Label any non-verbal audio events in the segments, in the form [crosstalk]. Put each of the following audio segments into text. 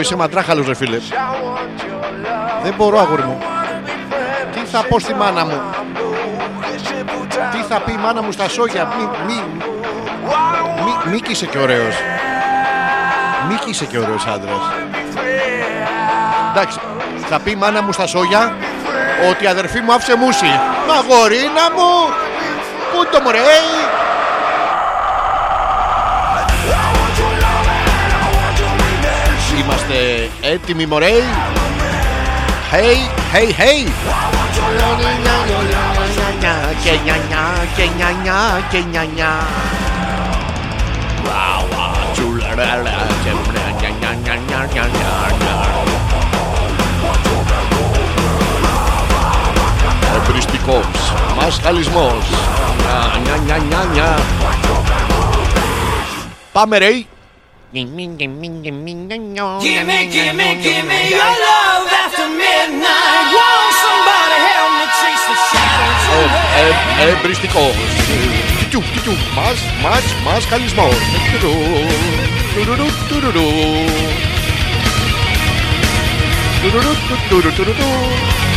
μπορώ, είσαι μαντράχαλος ρε φίλε. Δεν μπορώ αγόρι μου. Τι θα πω στη μάνα μου; Τι θα πει η μάνα μου στα σόγια; Μη, μη, μη, Μίκη είσαι και ωραίος. Μίκη είσαι και ωραίος άντρας. Εντάξει, θα πει η μάνα μου στα σόγια ότι η αδερφή μου άφησε μουσι. Μα γορίνα μου, πού το μωρέ. Είμαστε έτοιμοι μωρέ. Hey, hey, hey. Και νιανιά, και νιανιά, και νιανιά. Εμπριστικός, μασχαλισμός. Νια, νια, νια, νια. Πάμε ρε. Gimme, gimme, gimme your love after midnight. Won't somebody help me chase the shadows away? Ε, ε, Εμπριστικός. Τιου, τιου, μας, μας, μασχαλισμός. Τουρου, τουρουρου, τουρουρου. Τουρουρου, τουρουρου, τουρουρου. Watching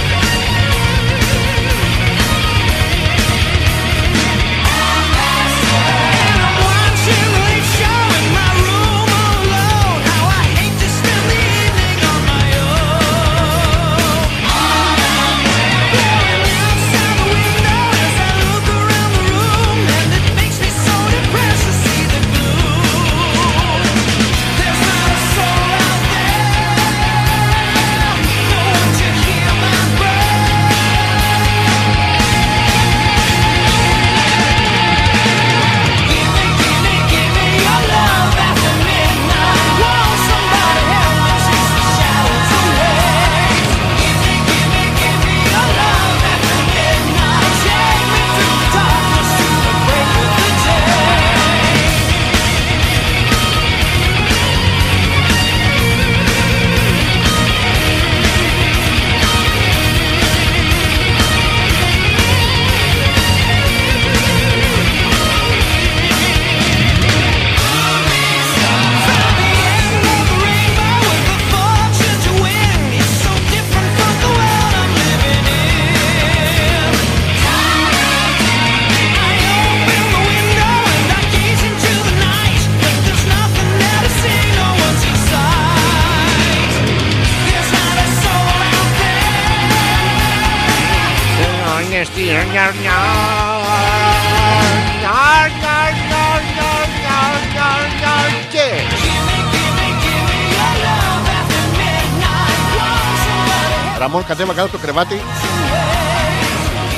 Κρεβάτι.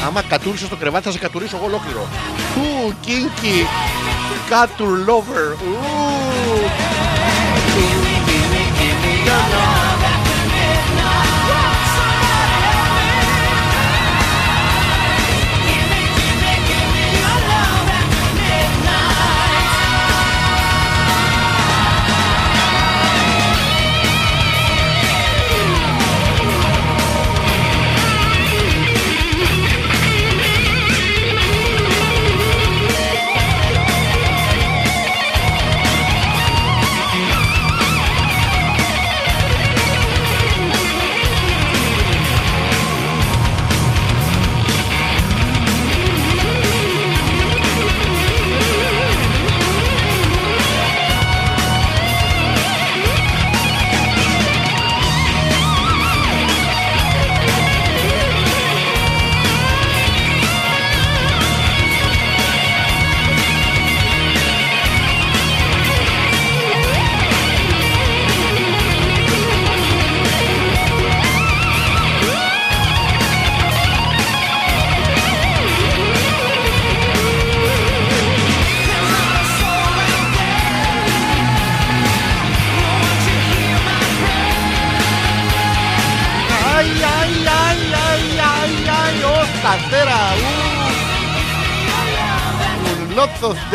Άμα κατούρισες το κρεβάτι θα σε κατουρίσω εγώ ολόκληρο. Ου, κίνκι. Κάτουρ lover. Ου.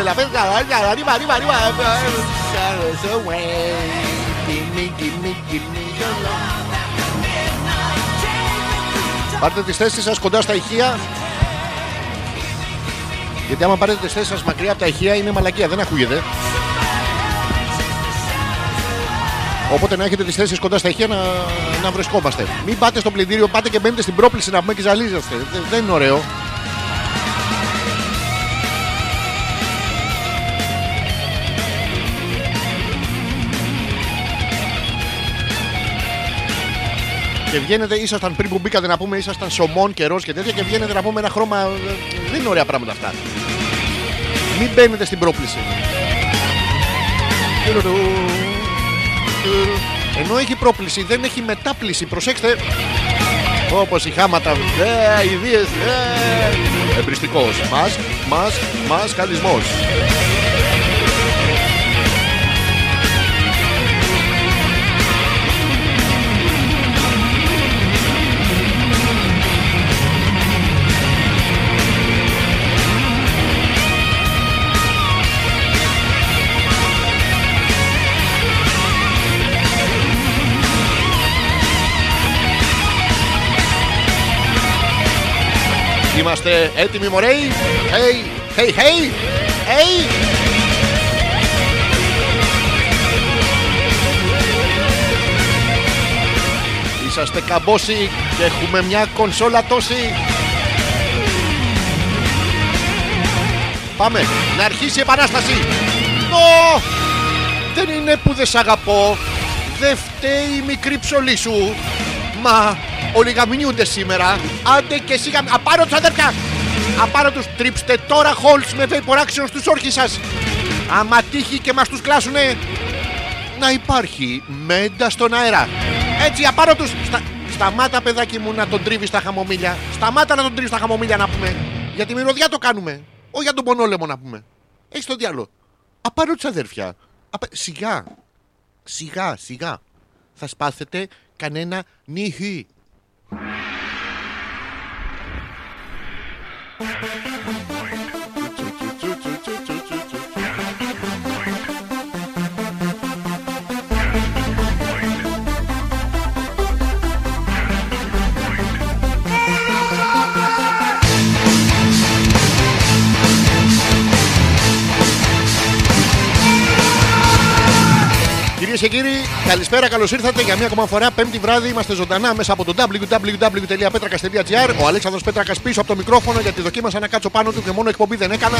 De la pesca, arriba, arriba, arriba, arriba. Shadows away. Gimme, gimme, gimme your love. Πάρτε τις θέσεις σας κοντά στα ηχεία. Γιατί άμα πάρετε τις θέσεις σας μακριά από τα ηχεία είναι μαλακία, δεν ακούγεται. Οπότε να έχετε τις θέσεις κοντά στα ηχεία να, να βρισκόμαστε. Μην πάτε στο πλυντήριο, πάτε και μπαίνετε στην πρόπληση να πούμε και ζαλίζεστε. Δεν, δεν είναι ωραίο. Και βγαίνετε, ήσασταν πριν που μπήκατε να πούμε, ήσασταν σωμών καιρός και τέτοια και βγαίνετε να πούμε ένα χρώμα. ε, Δεν είναι ωραία πράγματα αυτά. Μην μπαίνετε στην πρόπληση. Ενώ έχει πρόπληση, δεν έχει μετάπληση. Προσέξτε. Όπως οι χάματα. Ε, ιδίες, ε. Εμπριστικός. Μα, μα, μα, καλισμό. Είμαστε έτοιμοι, μωρέι. Hey, hey, hey, hey. Είσαστε καμπόσοι και έχουμε μια κονσόλα τόση. Πάμε, να αρχίσει η επανάσταση. Νο! Δεν είναι που δεν σ' αγαπώ. Δεν φταίει η μικρή ψωλή σου. Μα όλοι γαμνιούνται σήμερα. Άντε και εσύ γαμ... Απάνω τους αδερφιά. Απάνω τους τρίψτε τώρα χόλς με vapor action στους όρχες σας. Άμα τύχει και μας τους κλάσουνε να υπάρχει μέντα στον αέρα. Έτσι απάνω τους. Στα... Σταμάτα παιδάκι μου να τον τρίβεις στα χαμομήλια. Σταμάτα να τον τρίβεις στα χαμομήλια να πούμε. Για τη μυρωδιά το κάνουμε. Όχι για τον πονόλεμο να πούμε. Έχεις το διάλογο. Απάνω τους αδέρφια. Απα... Σιγά. Σιγά, σιγά. Θα σπάθετε κανένα νύχι. Κυρίες και κύριοι, καλησπέρα, καλώς ήρθατε για μία ακόμα φορά. Πέμπτη βράδυ είμαστε ζωντανά μέσα από το www.petrakas.gr. Ο Αλέξανδρος Πέτρακας πίσω από το μικρόφωνο γιατί δοκίμασα να κάτσω πάνω του και μόνο εκπομπή δεν έκανα.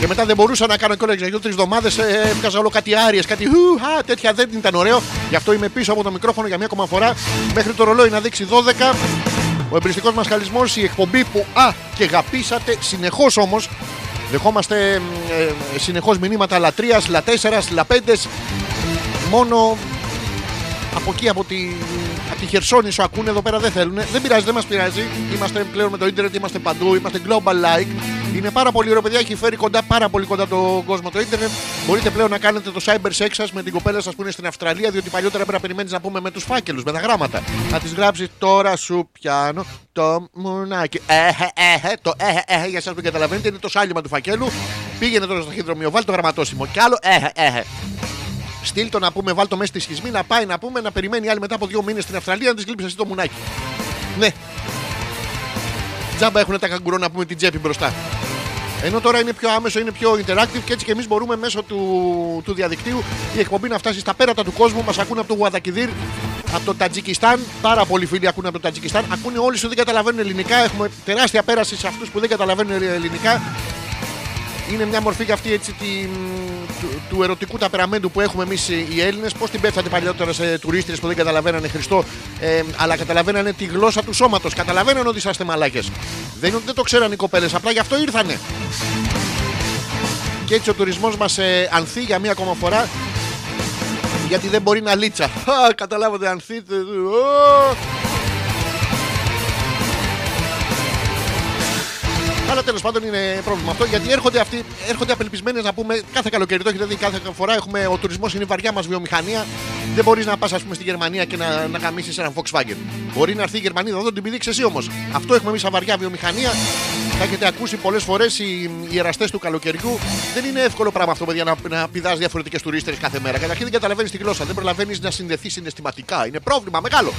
Και μετά δεν μπορούσα να κάνω κιόλα για δύο-τρει εβδομάδες. Ε, έβγαζα όλο κάτι άριες, κάτι χου, χα, τέτοια δεν ήταν ωραίο. Γι' αυτό είμαι πίσω από το μικρόφωνο για μία ακόμα φορά. Μέχρι το ρολόι να δείξει 12. Ο εμπριστικός μας χαλισμό, η εκπομπή που α και γαπήσατε συνεχώς όμως. Δεχόμαστε ε, συνεχώς μηνύματα λατρείας, λατέσσερας, λαπέντες. Μόνο από εκεί, από τη, από τη Χερσόνησο ακούνε εδώ πέρα δεν θέλουν. Δεν πειράζει, δεν μας πειράζει. Είμαστε πλέον με το ίντερνετ, είμαστε παντού, είμαστε global like. Είναι πάρα πολύ ωραίο, παιδιά. Έχει φέρει κοντά, πάρα πολύ κοντά τον κόσμο το ίντερνετ. Μπορείτε πλέον να κάνετε το cyber sex σα με την κοπέλα σας που είναι στην Αυστραλία, διότι παλιότερα πρέπει να περιμένεις να πούμε με τους φάκελους, με τα γράμματα. Να τη γράψεις τώρα σου πιάνω το μουνάκι. Έχε, έχε, το έχε, έχε, για εσάς που καταλαβαίνετε, είναι το σάλιμα του φακέλου. Πήγαινε τώρα στο ταχυδρομείο, βάλει το γραμματόσημο. Κι άλλο έχε, έχε. Στείλ το να πούμε, βάλ το μέσα στη σχισμή να πάει να πούμε να περιμένει άλλη μετά από δύο μήνες στην Αυστραλία να της γλύψει εσύ το μουνάκι. Ναι. Τζάμπα έχουν τα καγκουρό να πούμε την τσέπη μπροστά. Ενώ τώρα είναι πιο άμεσο, είναι πιο interactive και έτσι και εμείς μπορούμε μέσω του, του διαδικτύου η εκπομπή να φτάσει στα πέρατα του κόσμου. Μας ακούνε από το Γουαδακιδίρ, από το Τατζικιστάν. Πάρα πολλοί φίλοι ακούνε από το Τατζικιστάν. Ακούνε όλοι όσοι δεν καταλαβαίνουν ελληνικά. Έχουμε τεράστια πέραση σε αυτούς που δεν καταλαβαίνουν ελληνικά. Είναι μια μορφή για αυτή έτσι, τη, του, του ερωτικού ταπεραμέντου που έχουμε εμείς οι Έλληνες. Πώς την πέφτατε παλιότερα σε τουρίστε που δεν καταλαβαίνανε Χριστό, ε, αλλά καταλαβαίνανε τη γλώσσα του σώματος. Καταλαβαίνανε ότι είσαστε μαλάκες. Δεν είναι ότι δεν το ξέραν οι κοπέλες, απλά γι' αυτό ήρθανε. Και έτσι ο τουρισμός μας ε, ανθεί για μία ακόμα φορά. Γιατί δεν μπορεί να λίτσα. Α, καταλάβατε, ανθείτε. Αλλά τέλος πάντων είναι πρόβλημα αυτό γιατί έρχονται αυτοί, έρχονται απελπισμένε να πούμε κάθε καλοκαίρι. Το έχετε δει κάθε φορά. Έχουμε, ο τουρισμός είναι η βαριά μας βιομηχανία. Δεν μπορείς να πας, ας πούμε, στη Γερμανία και να, να γαμίσεις ένα Volkswagen. Μπορεί να έρθει η Γερμανία εδώ, την πηδήξει εσύ όμως. Αυτό έχουμε εμείς σαν βαριά βιομηχανία. Θα έχετε ακούσει πολλές φορές οι, οι εραστές του καλοκαιριού. Δεν είναι εύκολο πράγμα αυτό, παιδιά, να, να πηδάς διαφορετικές τουρίστε κάθε μέρα. Καταρχήν δεν καταλαβαίνεις τη γλώσσα. Δεν προλαβαίνεις να συνδεθείς συναισθηματικά. Είναι πρόβλημα μεγάλο.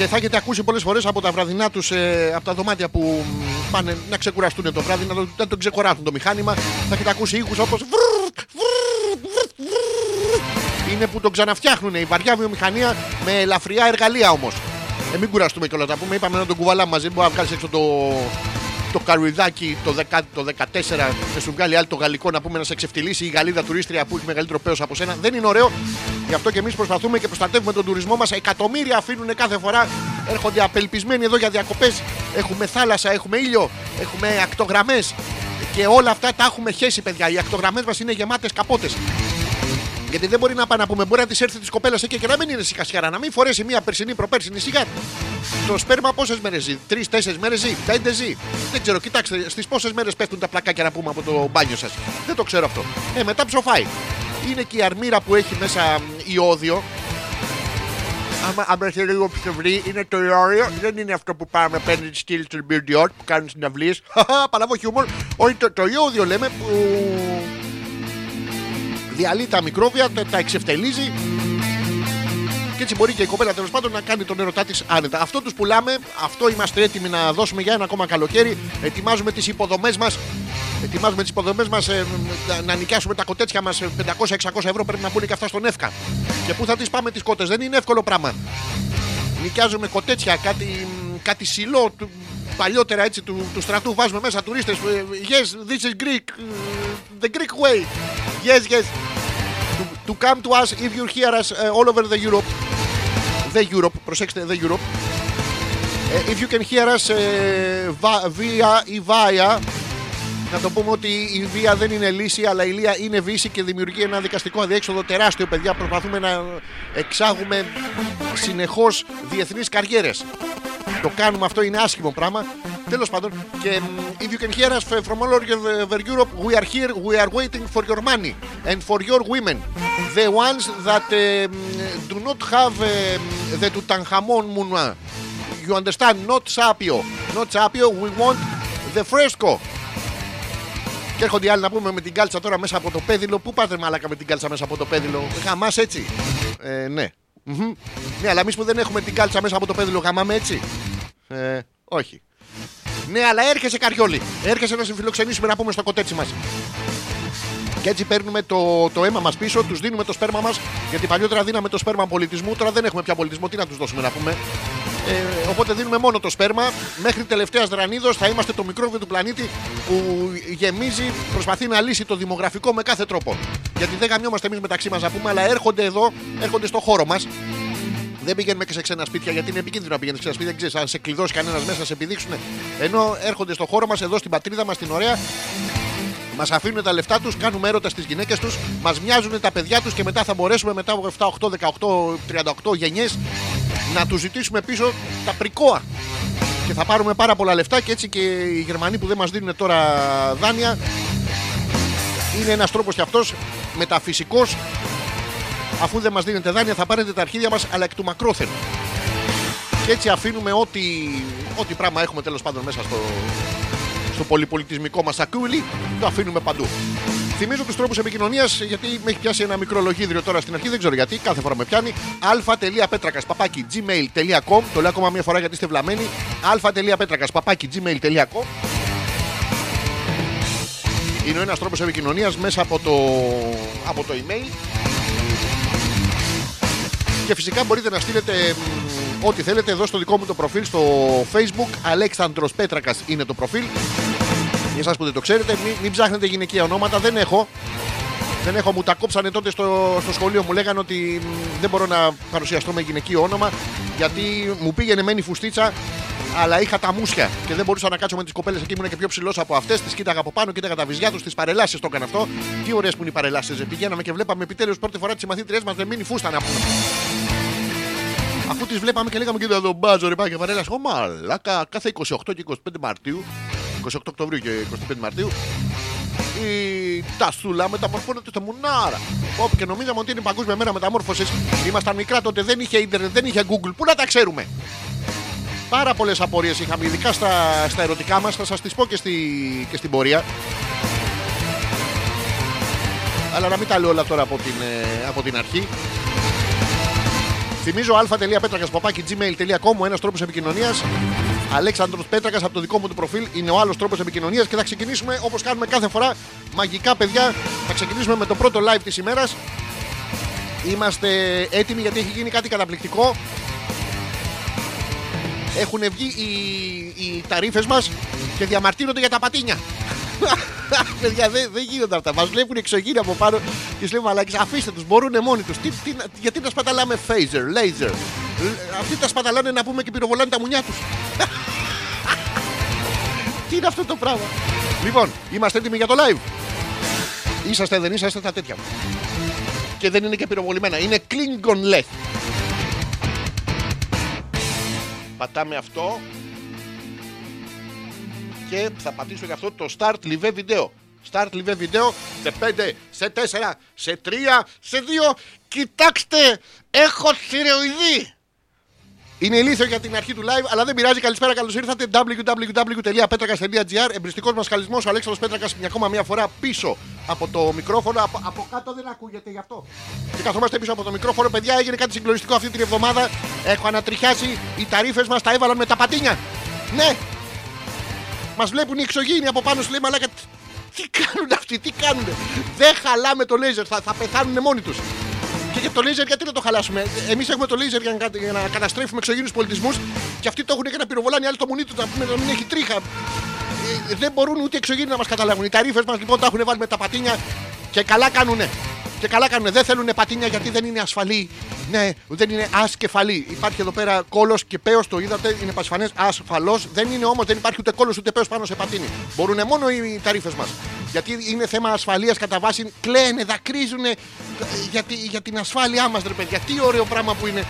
Και θα έχετε ακούσει πολλές φορές από τα βραδινά τους, ε, από τα δωμάτια που μ, πάνε να ξεκουραστούν το βράδυ, να το, να το ξεκουράσουν το μηχάνημα. Θα έχετε ακούσει ήχους όπως. Είναι που τον ξαναφτιάχνουν η βαριά βιομηχανία με ελαφριά εργαλεία όμω. Ε, μην κουραστούμε κιόλα να πούμε. Είπαμε να τον κουβαλάμε μαζί. Μπορεί να βγάλει έξω το, το καρουιδάκι το, 10, το 14 και σου βγάλει άλλη το γαλλικό να πούμε να σε εξεφτυλίσει η Γαλλίδα τουρίστρια που έχει μεγαλύτερο πέος από σένα. Δεν είναι ωραίο. Γι' αυτό και εμείς προσπαθούμε και προστατεύουμε τον τουρισμό μας. Εκατομμύρια αφήνουν κάθε φορά. Έρχονται απελπισμένοι εδώ για διακοπές. Έχουμε θάλασσα, έχουμε ήλιο, έχουμε ακτογραμμές. Και όλα αυτά τα έχουμε χέσει, παιδιά. Οι ακτογραμμές μας είναι γεμάτες καπότες. Γιατί δεν μπορεί να πάει να πούμε, μπορεί να της έρθει της κοπέλας εκεί και να μην είναι σιγά να μην φορέσει μία περσινή προπέρσινη σιγά. Το σπέρμα πόσες μέρες ζει, τρει-τέσσερι μέρες ζει, πέντε ζει. Δεν ξέρω, κοιτάξτε, στις πόσες μέρες πέφτουν τα πλακάκια να πούμε από το μπάνιο σας; Δεν το ξέρω αυτό. Ε, μετά ψοφάει. Είναι και η αρμύρα που έχει μέσα μ, ιόδιο. Άμα, άμα έρθει λίγο ψευρή, είναι το ιόριο. Δεν είναι αυτό που πάμε παίρνει στυλ του Μπιρντιότ που κάνουν συναυλίες. [laughs] Παλαβό χιούμορ. Όχι, το, το ιόδιο λέμε που διαλύει τα μικρόβια, τα, τα εξευτελίζει και έτσι μπορεί και η κοπέλα τέλος πάντων να κάνει τον έρωτά της άνετα. Αυτό τους πουλάμε, αυτό είμαστε έτοιμοι να δώσουμε για ένα ακόμα καλοκαίρι. Ετοιμάζουμε τις υποδομές μας. Ετοιμάζουμε τις υποδομές μας να, να νοικιάσουμε τα κοτέτσια μας 500-600 ευρώ. Πρέπει να μπουν και αυτά στον ΕΦΚΑ. Και πού θα τις πάμε τις κότες, δεν είναι εύκολο πράγμα. Νοικιάζουμε κοτέτσια, κάτι, κάτι σιλό του, παλιότερα έτσι του, του στρατού. Βάζουμε μέσα τουρίστες. Yes, this is Greek. uh, The Greek way. Yes, yes. To, to come to us if you hear us uh, all over the Europe. The Europe, προσέξτε, the Europe. Uh, if you can hear us uh, va- via ή via, να το πούμε ότι η βία δεν είναι λύση, αλλά η λία είναι βύση και δημιουργεί ένα δικαστικό αδιέξοδο τεράστιο, παιδιά. Προσπαθούμε να εξάγουμε συνεχώς διεθνείς καριέρες. Το κάνουμε αυτό, είναι άσχημο πράγμα. Τέλος πάντων, και mm, if you can hear us from all over Europe, we are here, we are waiting for your money and for your women. The ones that um, do not have um, the Tutankhamon Munwa. You understand? Not Sapio. Not Sapio, we want the fresco. Και έρχονται οι άλλοι να πούμε με την κάλτσα τώρα μέσα από το πέδιλο. Πού πάτε μαλάκα με την κάλτσα μέσα από το πέδιλο; Γαμάς έτσι. Ε, ναι. Μμμ. Ναι, αλλά εμείς που δεν έχουμε την κάλτσα μέσα από το πέδιλο, γαμάμε έτσι. Ε, όχι. Ναι, αλλά έρχεσαι καριόλι. Έρχεσαι να σε φιλοξενήσουμε να πούμε στο κοτέτσι μας. Και έτσι παίρνουμε το, το αίμα μας πίσω, τους δίνουμε το σπέρμα μας. Γιατί παλιότερα δίναμε το σπέρμα πολιτισμού, τώρα δεν έχουμε πια πολιτισμό. Τι να τους δώσουμε να πούμε. Ε, οπότε δίνουμε μόνο το σπέρμα. Μέχρι τελευταίας δρανίδος θα είμαστε το μικρόβιο του πλανήτη που γεμίζει, προσπαθεί να λύσει το δημογραφικό με κάθε τρόπο. Γιατί δεν γαμιόμαστε εμείς μεταξύ μας να πούμε, αλλά έρχονται εδώ, έρχονται στο χώρο μας. Δεν πηγαίνουμε και σε ξένα σπίτια γιατί είναι επικίνδυνο να πηγαίνεις σε ξένα σπίτια. Δεν ξέρεις αν σε κλειδώσει κανένας μέσα, σε επιδείξουν. Ενώ έρχονται στο χώρο μας, εδώ στην πατρίδα μας, την ωραία, Μας αφήνουν τα λεφτά τους, κάνουμε έρωτα στις γυναίκες τους, μας μοιάζουν τα παιδιά τους και μετά θα μπορέσουμε μετά από 7, 8, 18, 38 γενιές να τους ζητήσουμε πίσω τα πρικόα. Και θα πάρουμε πάρα πολλά λεφτά και έτσι και οι Γερμανοί που δεν μας δίνουν τώρα δάνεια είναι ένας τρόπος κι αυτός μεταφυσικός. Αφού δεν μας δίνετε δάνεια, θα πάρετε τα αρχίδια μας αλλά εκ του μακρόθεν. Και έτσι αφήνουμε ό,τι, ό,τι πράγμα έχουμε τέλος πάντων μέσα στο, στο πολυπολιτισμικό μας σακούλι, το αφήνουμε παντού. Θυμίζω τους τρόπους επικοινωνίας γιατί με έχει πιάσει ένα μικρό λογίδριο τώρα στην αρχή, δεν ξέρω γιατί, κάθε φορά με πιάνει. αλφα.πέτρακας παπάκι gmail.com. Το λέω ακόμα μια φορά γιατί είστε βλαμμένοι. αλφα.πέτρακας παπάκι gmail.com. Είναι ο ένας τρόπος επικοινωνίας μέσα από το, από το email. Και φυσικά μπορείτε να στείλετε μ, ό,τι θέλετε εδώ στο δικό μου το προφίλ στο facebook. Αλέξανδρος Πέτρακας είναι το προφίλ. Για εσάς που δεν το ξέρετε, μην, μην ψάχνετε γυναικεία ονόματα, δεν έχω. Δεν έχω, μου τα κόψανε τότε στο, στο σχολείο. Μου λέγανε ότι μ, δεν μπορώ να παρουσιαστώ με γυναικείο όνομα γιατί μου πήγαινε μένη φουστίτσα, αλλά είχα τα μουσια και δεν μπορούσα να κάτσω με τις κοπέλες εκεί. Ήμουν και πιο ψηλός από αυτές. Τις κοίταγα από πάνω, κοίταγα τα βυζιά τους, τις παρελάσεις το έκανα αυτό. Τι ωραίες που είναι οι παρελάσεις. Πηγαίναμε και βλέπαμε επιτέλους πρώτη φορά τις μαθήτριές μας με μείνει φούστα να πούμε. Αφού τις βλέπαμε και λέγαμε και τον μπάζο ρε πάει και παρέλα. Ω μαλάκα, κάθε 28 και 25 Μαρτίου, 28 Οκτωβρίου και 25 Μαρτίου, η τασούλα μεταμορφώνεται στο μουνάρα. Όπου και νομίζαμε ότι είναι η παγκόσμια μέρα μεταμόρφωσης. Ήμασταν μικρά τότε, δεν είχε ίντερνετ, δεν είχε Google. Πού να τα ξέρουμε; Πάρα πολλές απορίες είχαμε, ειδικά στα, στα ερωτικά μας. Θα σας τις πω και, στη, και στην πορεία. Αλλά να μην τα λέω όλα τώρα από την, ε, από την αρχή. Θυμίζω α.πέτρακα.gmail.com ο ένας τρόπος επικοινωνίας. Αλέξανδρος Πέτρακας από το δικό μου το προφίλ είναι ο άλλος τρόπος επικοινωνίας και θα ξεκινήσουμε όπως κάνουμε κάθε φορά. Μαγικά παιδιά, θα ξεκινήσουμε με το πρώτο live της ημέρας. Είμαστε έτοιμοι γιατί έχει γίνει κάτι καταπληκτικό. Έχουν βγει οι, οι ταρίφες μας και διαμαρτύρονται για τα πατίνια. [laughs] Παιδιά, δεν δεν γίνονται αυτά. Μας βλέπουν εξωγήινοι από πάνω και σου λέμε μαλάκι, αφήστε τους, μπορούν μόνοι τους. Τι, τι, γιατί τα σπαταλάμε phaser, laser; Ε, Αυτοί τα σπαταλάνε να πούμε και πυροβολάνε τα μουνιά τους. [laughs] τι είναι αυτό το πράγμα; Λοιπόν, είμαστε έτοιμοι για το live; Είσαστε, δεν είσαστε τα τέτοια. Και δεν είναι και πυροβολημένα. Είναι Klingon left. Πατάμε αυτό και θα πατήσω γι' αυτό το Start Live Video. Start Live Video σε 5, σε 4, σε 3, σε 2. Κοιτάξτε, έχω θηρεοειδή. Είναι ηλίθιο για την αρχή του live, αλλά δεν πειράζει. Καλησπέρα, καλώς ήρθατε. www.petrakas.gr Εμπριστικός μα χαλισμό ο Αλέξανδρος Πέτρακας μια ακόμα μία φορά πίσω από το μικρόφωνο. Από, από κάτω δεν ακούγεται γι' αυτό. Και καθόμαστε πίσω από το μικρόφωνο, παιδιά, έγινε κάτι συγκλονιστικό αυτή την εβδομάδα. Έχω ανατριχιάσει. Οι ταρήφε μας τα έβαλαν με τα πατίνια. Ναι, Μας βλέπουν οι εξωγήινοι από πάνω σου λέει μαλάκα. τι- Τι κάνουν αυτοί, τι κάνουν. Δεν χαλάμε το λέιζερ, θα, θα πεθάνουν μόνοι τους. Και για το λέιζερ, γιατί να το χαλάσουμε; Εμείς έχουμε το λέιζερ για να, κα- για να καταστρέφουμε εξωγήινους πολιτισμούς και αυτοί το έχουν για να πυροβολάνε οι άλλοι το μουνί του να, πούμε, να μην έχει τρίχα. Ε, δεν μπορούν ούτε οι εξωγήινοι να μας καταλάβουν. Οι ταρήφε μας λοιπόν τα έχουν βάλει με τα πατίνια και καλά κάνουνε. Και καλά κάνουνε. Δεν θέλουν πατίνια γιατί δεν είναι ασφαλή. Ναι, δεν είναι ασκεφαλή. Υπάρχει εδώ πέρα κόλος και πέος, το είδατε, είναι πασφανές. Ασφαλώς δεν είναι όμως, δεν υπάρχει ούτε κόλος ούτε πέος πάνω σε πατίνι. Μπορούν μόνο οι ταρήφε μας. Γιατί είναι θέμα ασφαλείας κατά βάση. Κλαίνε, δακρύζουν για, τη- για την ασφάλειά μας, ρε παιδιά. Τι ωραίο πράγμα που είναι.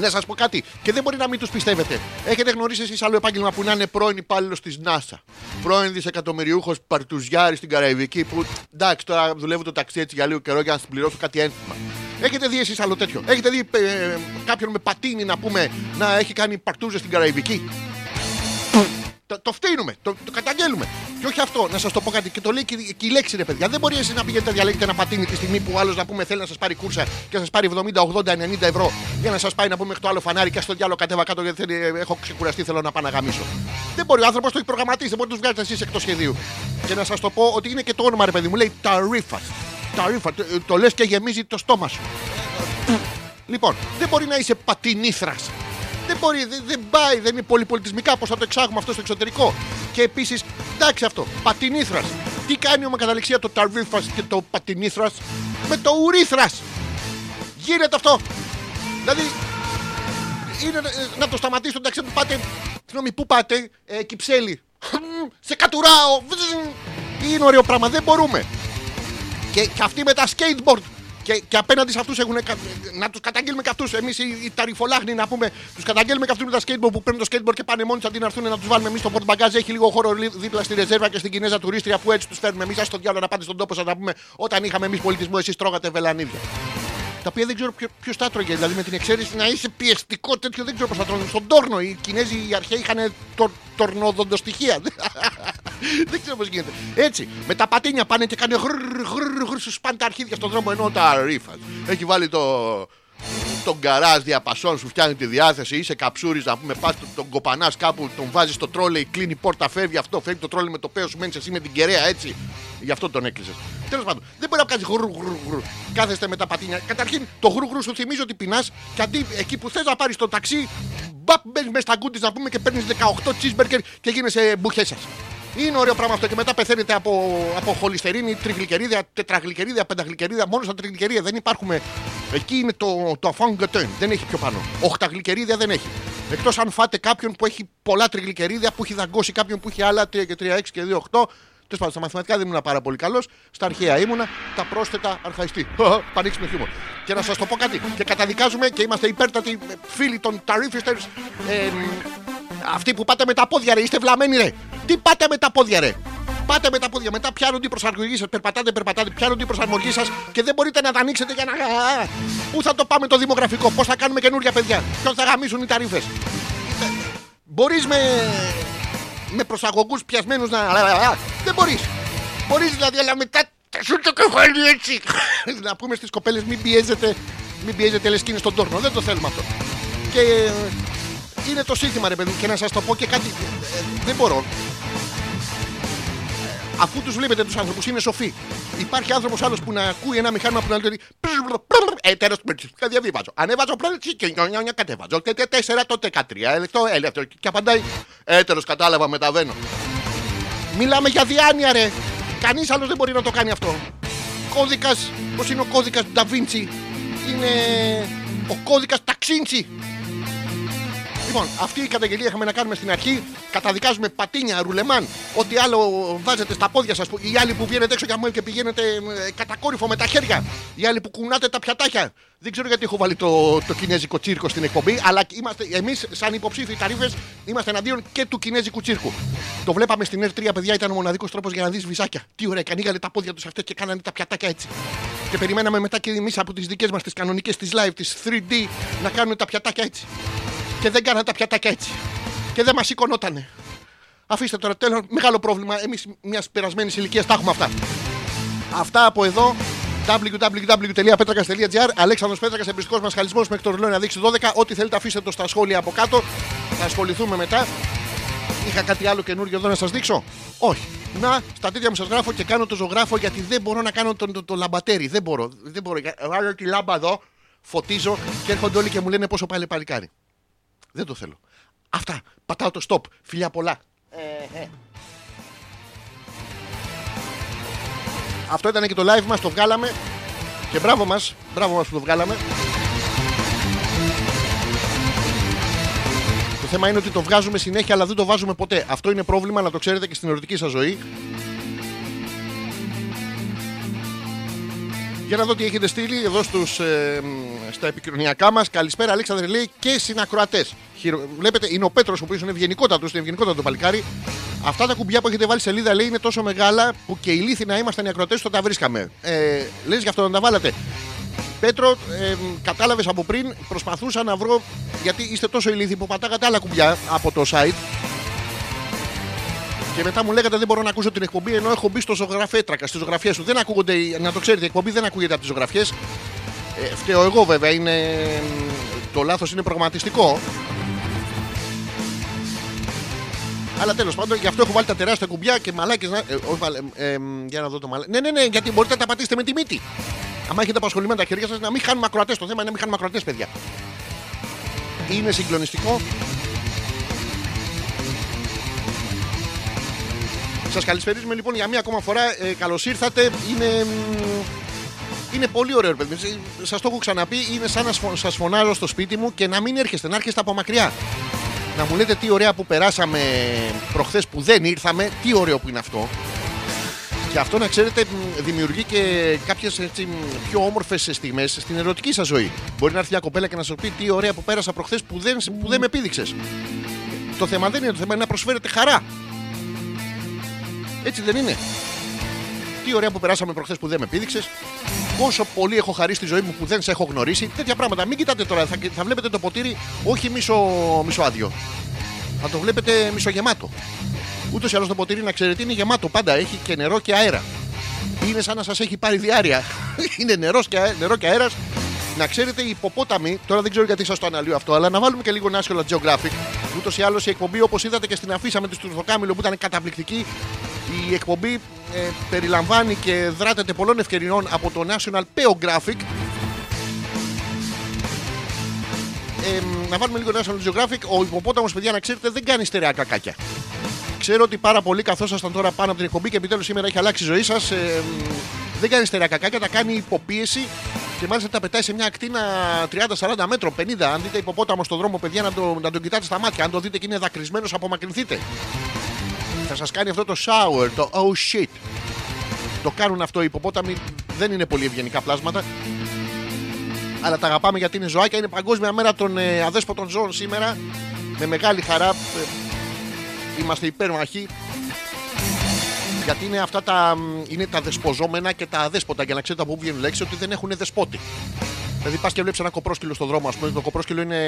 Να σας πω κάτι, και δεν μπορεί να μην τους πιστεύετε. Έχετε γνωρίσει εσείς άλλο επάγγελμα που να είναι πρώην υπάλληλος της NASA; Πρώην δισεκατομμυριούχος παρτουζιάρης στην Καραϊβική που εντάξει τώρα δουλεύω το ταξί έτσι για λίγο καιρό για να σας πληρώσω κάτι ένθιμα. Έχετε δει εσείς άλλο τέτοιο; Έχετε δει ε, κάποιον με πατίνι να πούμε να έχει κάνει παρτούζες στην Καραϊβική; Το, το φτύνουμε, το, το καταγγέλουμε. Και όχι αυτό, να σας το πω κάτι. Και το λέει και, η- και η λέξη, ρε παιδιά. Δεν μπορεί εσεί να πηγαίνετε να διαλέγετε ένα πατίνι τη στιγμή που ο άλλος να πούμε θέλει να σας πάρει κούρσα και να σας πάρει 70, 80, 90 ευρώ για να σας πάει να πούμε μέχρι το άλλο φανάρι και στο διάλογο κατέβα κάτω γιατί θέλει, ε, έχω ξεκουραστεί, θέλω να πάω να γαμίσω. Δεν μπορεί, ο άνθρωπος το έχει προγραμματίσει, δεν μπορεί να τους βγάλετε εσείς εκτός σχεδίου. Και να σας το πω ότι είναι και το όνομα, ρε παιδί μου, λέει Ταρίφα. Ταρίφα, το, το λες και γεμίζει το στόμα σου. Λοιπόν, δεν μπορεί να είσαι πατινήθρας. Δεν μπορεί, δεν, δεν πάει, δεν είναι πολυπολιτισμικά πώς θα το εξάγουμε αυτό στο εξωτερικό. Και επίσης, εντάξει αυτό, πατινήθρας. Τι κάνει με καταληξία το ταρβίφας και το πατινήθρας; Με το ουρίθρα. Γίνεται αυτό. Δηλαδή, είναι ε, να το σταματήσω, εντάξει, να πάτε. Συγγνώμη, πού πάτε, ε, Κυψέλη. Σε κατουράω. Είναι ωραίο πράγμα, δεν μπορούμε και, και αυτοί με τα skateboard. Και, και απέναντι σε αυτούς έχουν. κα- Να τους καταγγείλουμε και αυτούς. Εμείς οι, οι ταρυφολάχνοι να πούμε. Τους καταγγέλνουμε και αυτούς με τα skateboard που παίρνουν το skateboard και πάνε μόνοι τους αντί να έρθουν να τους βάλουμε εμείς στο πορτμπαγκάζ. Έχει λίγο χώρο λί- δίπλα στη ρεζέρβα και στην Κινέζα τουρίστρια που έτσι τους φέρνουμε εμείς. Α το διάλογο να πάτε στον τόπο σας να πούμε. Όταν είχαμε εμείς πολιτισμό, εσείς τρώγατε βελανίδια. Τα οποία δεν ξέρω ποιο τα τρώγε. Δηλαδή με την εξαίρεση να είσαι πιεστικό τέτοιο δεν ξέρω πώς θα τρώγε. Στον τόρνο οι Κινέζοι οι αρχαίοι είχαν το, τορνοδοντοστοιχεία. [laughs] δεν ξέρω πώς γίνεται. Έτσι, με τα πατίνια πάνε και κάνουν γρρρ, γρρρ, γρρρ, σου σπάνε τα αρχίδια στον δρόμο ενώ τα ρήφα. Έχει βάλει το, τον καράζ διαπασών, σου φτιάχνει τη διάθεση, είσαι καψούρη να πούμε, πας τον, τον κοπανάς κάπου, τον βάζεις στο τρόλεϊ, κλείνει η πόρτα, φεύγει αυτό, φεύγει το τρόλεϊ με το πέος σου, μένεις εσύ με την κεραία έτσι. Γι' αυτό τον έκλεισες. Τέλος πάντων, δεν μπορεί να κάνει γρου γρου γρου. Κάθεστε με τα πατίνια. Καταρχήν, το γρου γρου σου θυμίζει ότι πεινάς και αντί εκεί που θες να πάρεις το ταξί, μπαπ μπαίνεις μέσα στα γκούτι να πούμε και παίρνεις 18 cheeseburger και γίνεσαι μπουχές σας. Είναι ωραίο πράγμα αυτό και μετά πεθαίνετε από, από χολυστερίνη, τριγλικερίδια, τετραγλικερίδια, πενταγλικερίδια. Μόνο στα τριγλικερίδια δεν υπάρχουμε. Εκεί είναι το, το αφάνγκατέν. Δεν έχει πιο πάνω. Οχταγλικερίδια δεν έχει. Εκτός αν φάτε κάποιον που έχει πολλά τριγλικερίδια, που έχει δαγκώσει κάποιον που έχει άλλα 3 και 3, 6 και 2, 8. Τέλος πάντων, στα μαθηματικά δεν ήμουν πάρα πολύ καλός. Στα αρχαία ήμουνα. Τα πρόσθετα αρχαϊστή. Πανίξιμο χιούμορ. Και να σας το πω κάτι. Και καταδικάζουμε και είμαστε υπέρτατοι φίλοι των Tariffisters. Ε, αυτοί που πάτε με τα πόδια, ρε, είστε βλαμμένοι, ρε. Τι πάτε με τα πόδια, ρε. Πάτε με τα πόδια, μετά πιάνονται οι προσαρμογή σας. Περπατάτε, περπατάτε, πιάνονται οι προσαρμογή σας και δεν μπορείτε να τα ανοίξετε για να. Α, Πού θα το πάμε το δημογραφικό, πώς θα κάνουμε καινούργια παιδιά, ποιον θα γαμίσουν οι ταρήφε. Μπορείς με, με προσαγωγούς πιασμένους να. Δεν μπορείς. Μπορείς δηλαδή, αλλά μετά θα σου το κεφάλι έτσι. να πούμε στις κοπέλες μην πιέζετε, μην πιέζετε λες και είναι στον τόρνο. Δεν το θέλουμε αυτό. Και ε, είναι το σύνθημα, ρε παιδί μου, και να σας το πω και κάτι. ε, δεν μπορώ. Αφού τους βλέπετε τους άνθρωπου, είναι σοφοί. Υπάρχει άνθρωπος άλλος που να ακούει ένα μηχάνημα που να λέει. Ε, τέλος πάντων, διαβίβαζω. Ανέβαζω πρώτα και νιόνια κατέβαζω. Και τε- τέσσερα το 13. Ελεκτό, ελεύθερο. Και απαντάει. Ε, τέλος κατάλαβα, μεταβαίνω. Μιλάμε για διάνοια, ρε. Κανείς άλλος δεν μπορεί να το κάνει αυτό. Κώδικας, πώς είναι ο κώδικας του Νταβίντσι, είναι ο κώδικας Ταξίντσι. Λοιπόν, αυτή η καταγγελία είχαμε να κάνουμε στην αρχή. Καταδικάζουμε πατίνια, ρουλεμάν, ό,τι άλλο βάζετε στα πόδια σας. Οι άλλοι που βγαίνετε έξω για μόλι και πηγαίνετε ε, κατακόρυφο με τα χέρια. Οι άλλοι που κουνάτε τα πιατάκια. Δεν ξέρω γιατί έχω βάλει το, το κινέζικο τσίρκο στην εκπομπή, αλλά είμαστε εμείς, σαν υποψήφιοι ταρίφες, είμαστε εναντίον και του κινέζικου τσίρκου. Το βλέπαμε στην R3, παιδιά, ήταν ο μοναδικός τρόπος για να δεις βυζάκια. Τι ωραία, και ανοίγανε τα πόδια τους αυτές και κάνανε τα πιατάκια έτσι. Και περιμέναμε μετά και εμείς από τις δικές μας τις κανονικές, τις live, τις 3D να κάνουν τα πιατάκια έτσι. Και δεν κάνανε τα πιατάκια έτσι. Και δεν μας σηκωνότανε. Αφήστε τώρα τέλος, μεγάλο πρόβλημα. Εμείς μιας περασμένης ηλικίας τα έχουμε αυτά. Αυτά από εδώ. www.petrakas.gr Αλέξανδρος Πέτρακας, εμπριστικός μας χαλισμός μέχρι το ρολόι να δείξει 12. Ό,τι θέλετε αφήστε το στα σχόλια από κάτω. Θα ασχοληθούμε μετά. Είχα κάτι άλλο καινούργιο εδώ να σας δείξω; Όχι. Να, στα τέτοια μου σας γράφω και κάνω το ζωγράφο γιατί δεν μπορώ να κάνω το, το, το λαμπατέρι. Δεν μπορώ. Δεν μπορώ. Βάζω τη λάμπα εδώ, φωτίζω και έρχονται όλοι και μου λένε πόσο πάλι παλικάρι. Δεν το θέλω. Αυτά. Πατάω το stop. Φιλιά πολλά. Αυτό ήταν και το live μας, το βγάλαμε. Και μπράβο μας, μπράβο μας που το βγάλαμε. Το θέμα είναι ότι το βγάζουμε συνέχεια, αλλά δεν το βάζουμε ποτέ. Αυτό είναι πρόβλημα, να το ξέρετε και στην ερωτική σας ζωή. Για να δω τι έχετε στείλει εδώ στους, ε, μ, στα επικοινωνιακά μας. Καλησπέρα, Αλέξανδρε λέει και συνακροατές. Χειρο... Βλέπετε, είναι ο Πέτρος, ο οποίος είναι ευγενικότατος, είναι ευγενικότατο παλικάρι. Αυτά τα κουμπιά που έχετε βάλει σελίδα λέει είναι τόσο μεγάλα που και οι λύθοι να ήμασταν οι ακροατές θα τα βρίσκαμε. Ε, λες γι' αυτό να τα βάλατε. Πέτρο, ε, κατάλαβες από πριν, προσπαθούσα να βρω. Γιατί είστε τόσο ηλίθιοι που πατάγατε άλλα κουμπιά από το site. Και μετά μου λέγατε δεν μπορώ να ακούσω την εκπομπή ενώ έχω μπει στο ζωγραφέτρακα, στι ζωγραφιέ σου. Δεν ακούγονται, οι- να το ξέρετε, η εκπομπή δεν ακούγεται από τις ζωγραφιές. Ε, φταίω εγώ βέβαια, είναι, το λάθος είναι προγραμματιστικό. Αλλά τέλος πάντων, γι' αυτό έχω βάλει τα τεράστια κουμπιά και μαλάκες να. Ε, όχι, βάλε, ε, ε, για να δω το μαλάκι. Ναι, ναι, ναι, γιατί μπορείτε να τα πατήσετε με τη μύτη. Αν έχετε απασχολημένα τα χέρια σας, να μην χάνουμε ακροατές. Το θέμα είναι να μην χάνουμε ακροατές, παιδιά. Είναι συγκλονιστικό. Σας καλησπερίζουμε λοιπόν για μία ακόμα φορά. Ε, Καλώς ήρθατε. Είναι. μ, Είναι πολύ ωραίο, ρε παιδί. Σας το έχω ξαναπεί. Είναι σαν να σας φωνάζω στο σπίτι μου και να μην έρχεστε, να έρχεστε από μακριά. Να μου λέτε τι ωραία που περάσαμε προχθές που δεν ήρθαμε. Τι ωραίο που είναι αυτό. Και αυτό να ξέρετε μ, δημιουργεί και κάποιες πιο όμορφες στιγμές στην ερωτική σας ζωή. Μπορεί να έρθει μια κοπέλα και να σας πει τι ωραία που πέρασα προχθές που δεν, που δεν με πήδηξες. Το θέμα δεν είναι το θέμα, είναι να προσφέρετε χαρά. Έτσι δεν είναι. Τι ωραία που περάσαμε προχθές που δεν με πήδηξες. Πόσο πολύ έχω χαρίσει στη ζωή μου που δεν σε έχω γνωρίσει. Τέτοια πράγματα. Μην κοιτάτε τώρα. Θα, θα βλέπετε το ποτήρι όχι μισο, μισοάδιο. Θα το βλέπετε μισογεμάτο. Ούτως ή άλλως το ποτήρι να ξέρετε είναι γεμάτο πάντα. Έχει και νερό και αέρα. Είναι σαν να σας έχει πάρει διάρκεια. [laughs] είναι νερός και, αέ- νερό και αέρας. Να ξέρετε, οι υποπόταμοι, τώρα δεν ξέρω γιατί σας το αναλύω αυτό, αλλά να βάλουμε και λίγο National Geographic. Ούτως ή άλλως η εκπομπή, όπως είδατε και στην αφίσα με τη Στουρθοκάμιλο που ήταν καταπληκτική, η εκπομπή ε, περιλαμβάνει και δράτεται πολλών ευκαιριών από το National Geographic. Ε, να βάλουμε λίγο National Geographic. Ο υποπόταμος, παιδιά, να ξέρετε, δεν κάνει στερεά κακάκια. Ξέρω ότι πάρα πολύ καθώς ήσασταν τώρα πάνω από την εκπομπή και επιτέλους σήμερα έχει αλλάξει η ζωή σας. Ε, δεν κάνει στερεά κακάκια, τα κάνει υποπίεση και μάλιστα τα πετάει σε μια ακτίνα 30-40 μέτρων, 50. Αν δείτε υποπόταμο στον δρόμο, παιδιά, να, το, να τον κοιτάτε στα μάτια. Αν το δείτε και είναι δακρυσμένος, απομακρυνθείτε. Θα σας κάνει αυτό το shower, το oh shit. Το κάνουν αυτό οι υποπόταμοι, δεν είναι πολύ ευγενικά πλάσματα. Αλλά τα αγαπάμε γιατί είναι ζωάκια. Είναι Παγκόσμια Μέρα των ε, Αδέσποτων Ζώων σήμερα. Με μεγάλη χαρά. ε, είμαστε υπέρμαχοι. Γιατί είναι αυτά τα, μ, είναι τα δεσποζόμενα και τα αδέσποτα. Για να ξέρετε από πού βγαίνουν λέξει ότι δεν έχουν δεσπότη. Δηλαδή πας και βλέπεις ένα κοπρόσκυλο στον δρόμο, ας πούμε. Το κοπρόσκυλο είναι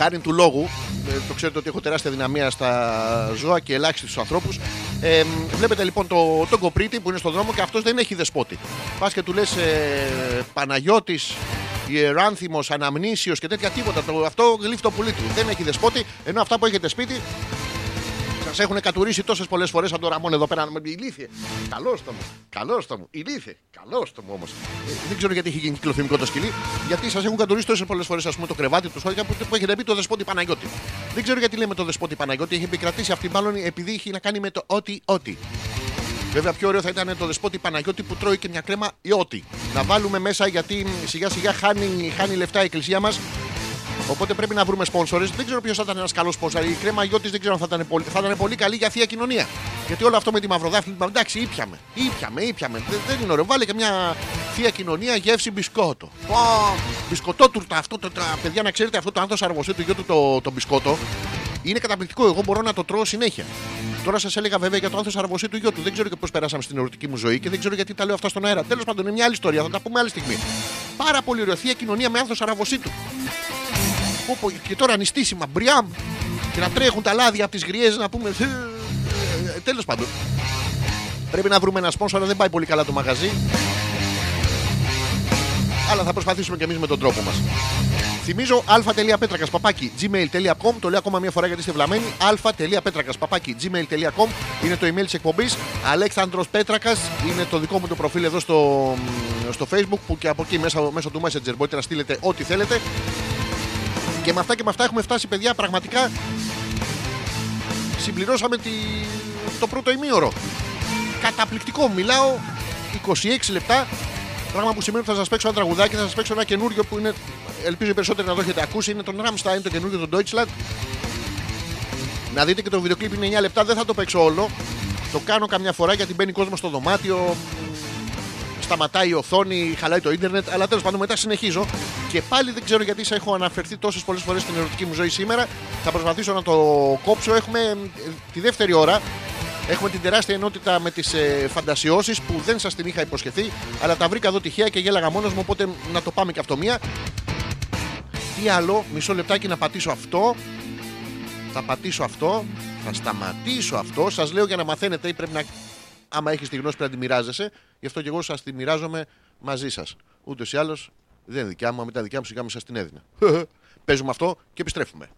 χάρη του λόγου. Ε, το ξέρετε ότι έχω τεράστια δυναμία στα ζώα και ελάχιστη στους ανθρώπους. Ε, μ, βλέπετε λοιπόν το, τον κοπρίτη που είναι στον δρόμο και αυτός δεν έχει δεσπότη. Πας και του λες ε, Παναγιώτης, Ιεράνθιμο, Αναμνήσιος και τέτοια τίποτα. Το, αυτό γλύφει το πουλί του. Δεν έχει δεσπότη. Ενώ αυτά που έχετε σπίτι Σας έχουν κατουρίσει τόσες πολλές φορές από τον Ραμόν εδώ πέρα. Με ηλίθιε. Καλώς το μου. Καλώς το μου. Ηλίθιε. Καλώς το μου όμως. δεν ξέρω γιατί έχει γίνει κυκλοθυμικό το σκυλί. Γιατί σας έχουν κατουρίσει τόσες πολλές φορές ας πούμε το κρεβάτι του Σόλια που, που έχετε πει το δεσπότη Παναγιώτη. Δεν ξέρω γιατί λέμε το δεσπότη Παναγιώτη. Έχει επικρατήσει αυτή μάλλον επειδή έχει να κάνει με το ότι ότι. Βέβαια, πιο ωραίο θα ήταν το δεσπότη Παναγιώτη που τρώει και μια κρέμα ιότη. Να βάλουμε μέσα γιατί σιγά σιγά χάνει, χάνει λεφτά η εκκλησία μας. Οπότε πρέπει να βρούμε sponsors. Δεν ξέρω ποιος θα ήταν ένας καλός sponsor. Η κρέμα ιότη δεν ξέρω αν θα ήταν, πολύ, θα ήταν πολύ καλή για θεία κοινωνία. Γιατί όλο αυτό με τη μαυροδάφνη, εντάξει, ήπιαμε. Ήπιαμε, ήπιαμε. Δεν, δεν είναι ωραίο. Βάλε και μια θεία κοινωνία γεύση μπισκότο. Πω, μπισκοτότουρτα αυτό, το, τα, παιδιά να ξέρετε αυτό το άνθο αρβοσέ του γιο του το, το μπισκότο. Είναι καταπληκτικό. Εγώ μπορώ να το τρώω συνέχεια. Τώρα σας έλεγα βέβαια για το άνθο αρβοσέ του γιο του. Δεν ξέρω και πώς περάσαμε στην ερωτική μου ζωή και δεν ξέρω γιατί τα λέω αυτά στον αέρα. Τέλος πάντων, είναι μια άλλη ιστορία. Θα τα πούμε άλλη στιγμή. Πάρα πολύ ωραία θεία κοινωνία με άνθο αραβοσί του. Πω, πω, και τώρα νηστίσιμα, μπριάμ. Και να τρέχουν τα λάδια από τις γριές να πούμε. Τέλος πάντων. Πρέπει να βρούμε ένα σπόνσο, αλλά δεν πάει πολύ καλά το μαγαζί. Αλλά θα προσπαθήσουμε και εμείς με τον τρόπο μας. Θυμίζω α.πέτρακα παπάκι gmail.com. Το λέω ακόμα μια φορά γιατί είστε βλαμμένοι. α.πέτρακα παπάκι gmail.com είναι το email της εκπομπής. Αλέξανδρος Πέτρακας είναι το δικό μου το προφίλ εδώ στο, στο facebook που και από εκεί μέσα, μέσω του Messenger μπορείτε να στείλετε ό,τι θέλετε. Και με αυτά και με αυτά έχουμε φτάσει, παιδιά, πραγματικά. Συμπληρώσαμε τη... το πρώτο ημίωρο. Καταπληκτικό. Μιλάω 26 λεπτά. Πράγμα που σημαίνει ότι θα σας παίξω ένα τραγουδάκι, θα σας παίξω ένα καινούριο που είναι. Ελπίζω οι περισσότεροι να το έχετε ακούσει. Είναι τον Rammstein, το καινούριο των Deutschland. Να δείτε και το βίντεο κλιπ είναι 9 λεπτά. Δεν θα το παίξω όλο. Το κάνω καμιά φορά γιατί μπαίνει κόσμο στο δωμάτιο. Σταματάει η οθόνη, χαλάει το ίντερνετ. Αλλά τέλος πάντων μετά συνεχίζω. Και πάλι δεν ξέρω γιατί σα έχω αναφερθεί τόσες πολλές φορές στην ερωτική μου ζωή σήμερα. Θα προσπαθήσω να το κόψω. Έχουμε ε, τη δεύτερη ώρα. Έχουμε την τεράστια ενότητα με τις ε, φαντασιώσεις που δεν σας την είχα υποσχεθεί, αλλά τα βρήκα εδώ τυχαία και γέλαγα μόνος μου. Οπότε να το πάμε και αυτό μία. Τι άλλο, μισό λεπτάκι να πατήσω αυτό. Θα πατήσω αυτό. Θα σταματήσω αυτό. Σας λέω για να μαθαίνετε ή πρέπει να. Άμα έχεις τη γνώση πρέπει να τη μοιράζεσαι. Γι' αυτό και εγώ σας τη μοιράζομαι μαζί σας. Ούτως ή άλλως δεν είναι δικιά μου, με τα δικιά μου σιγά μου σας την έδινα. Παίζουμε αυτό και επιστρέφουμε.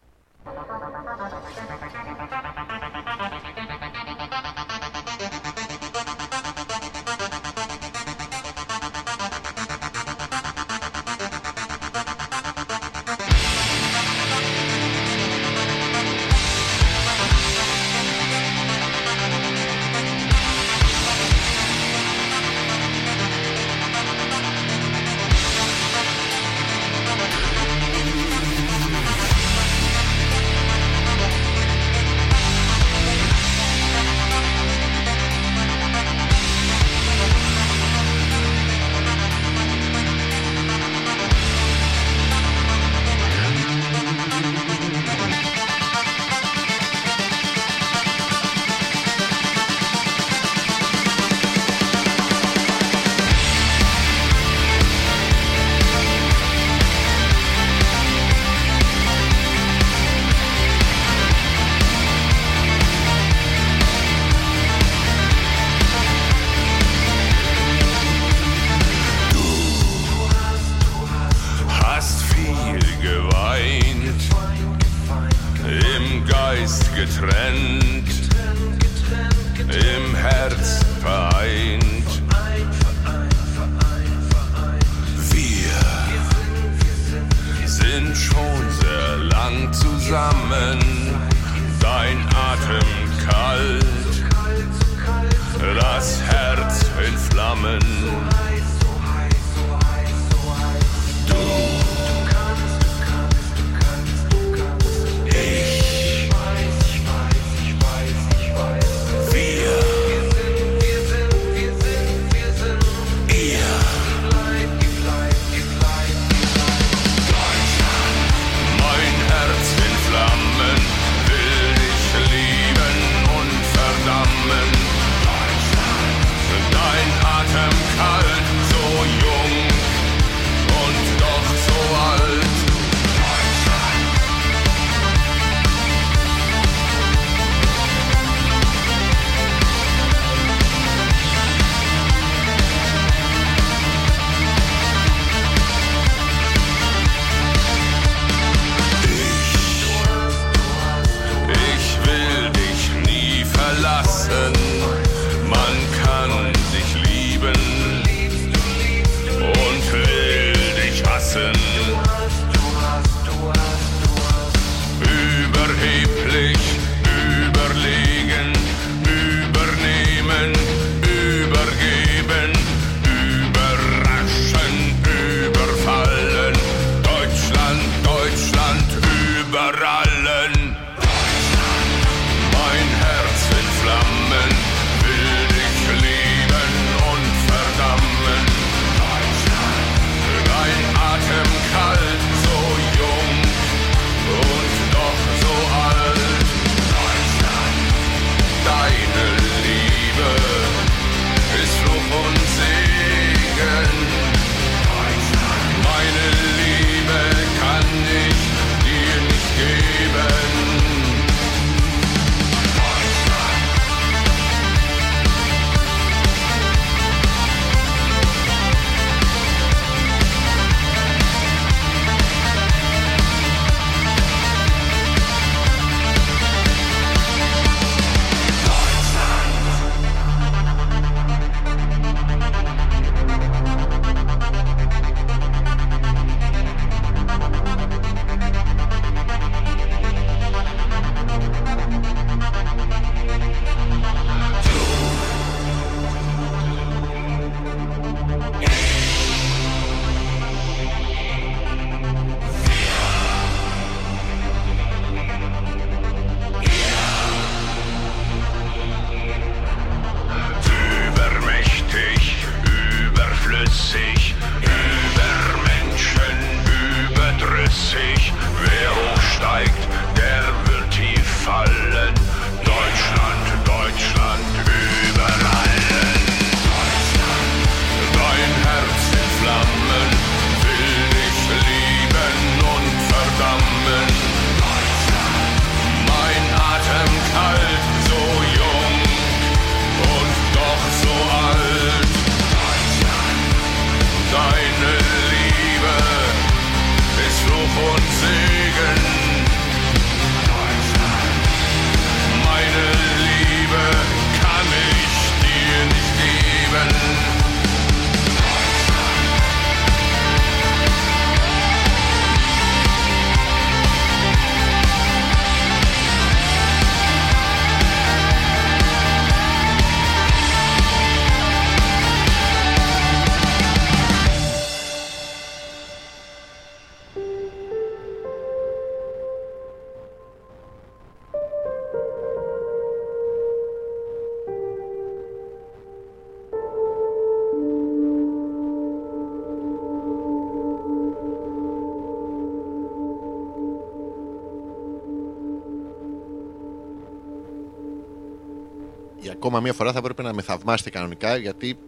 Ακόμα μία φορά θα πρέπει να με θαυμάσετε κανονικά γιατί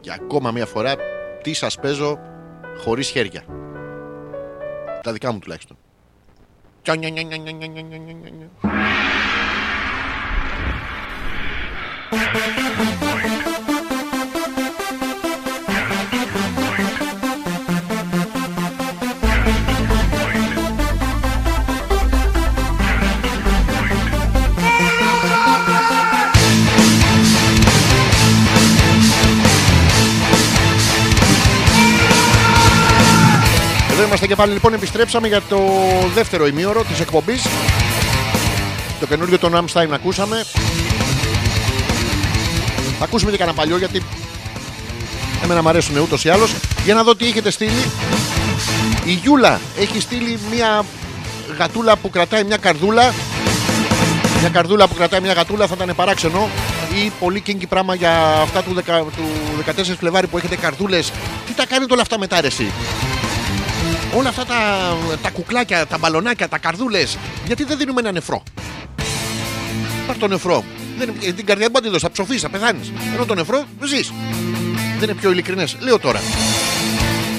για ακόμα μία φορά τι σας παίζω χωρίς χέρια. Τα δικά μου τουλάχιστον. Εδώ είμαστε και πάλι λοιπόν επιστρέψαμε για το δεύτερο ημίωρο της εκπομπής. Το καινούργιο των Amstein ακούσαμε. Θα ακούσουμε και κανένα παλιό γιατί Εμένα μου αρέσουν ούτως ή άλλως. Για να δω τι έχετε στείλει. Η Γιούλα έχει στείλει μια γατούλα που κρατάει μια καρδούλα. Μια καρδούλα που κρατάει μια γατούλα θα ήταν παράξενο. Ή πολύ kinky πράγμα για αυτά του, 10 του 14 Φλεβάρι που έχετε καρδούλες. Τι τα κάνετε όλα αυτά μετά ρε εσύ; Όλα αυτά τα, τα κουκλάκια, τα μπαλονάκια, τα καρδούλες γιατί δεν δίνουμε ένα νεφρό; Πάρ το νεφρό. Δεν, ε, την καρδιά δεν θα ψοφείς, θα πεθάνεις. Ενώ το νεφρό ζεις. Δεν είναι πιο ειλικρινές. Λέω τώρα.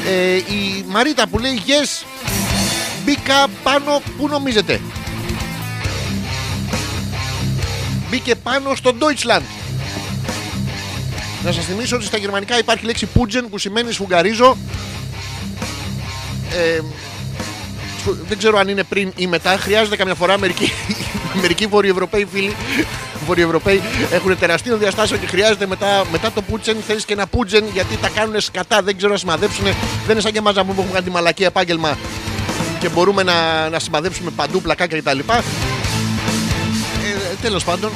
Ε, η Μαρίτα που λέει yes, μπήκα πάνω, πού νομίζετε; Μπήκε πάνω στο Deutschland. Να σας θυμίσω ότι στα γερμανικά υπάρχει η λέξη Putzen που σημαίνει σφουγγαρίζω ε, σου- δεν ξέρω αν είναι πριν ή μετά. Χρειάζεται καμιά φορά μερικοί, [laughs] μερικοί βορειοευρωπαίοι φίλοι. Βορειοευρωπαίοι έχουν τεραστίων διαστάσεων και χρειάζεται μετά, μετά το πούτσεν. Θέλεις και ένα πούτσεν γιατί τα κάνουν σκατά. Δεν ξέρω να σημαδέψουν. Δεν είναι σαν και εμάς να πούμε που έχουμε κάνει τη μαλακή επάγγελμα και μπορούμε να, να σημαδέψουμε παντού πλακάκια κτλ. Ε, Τέλος πάντων,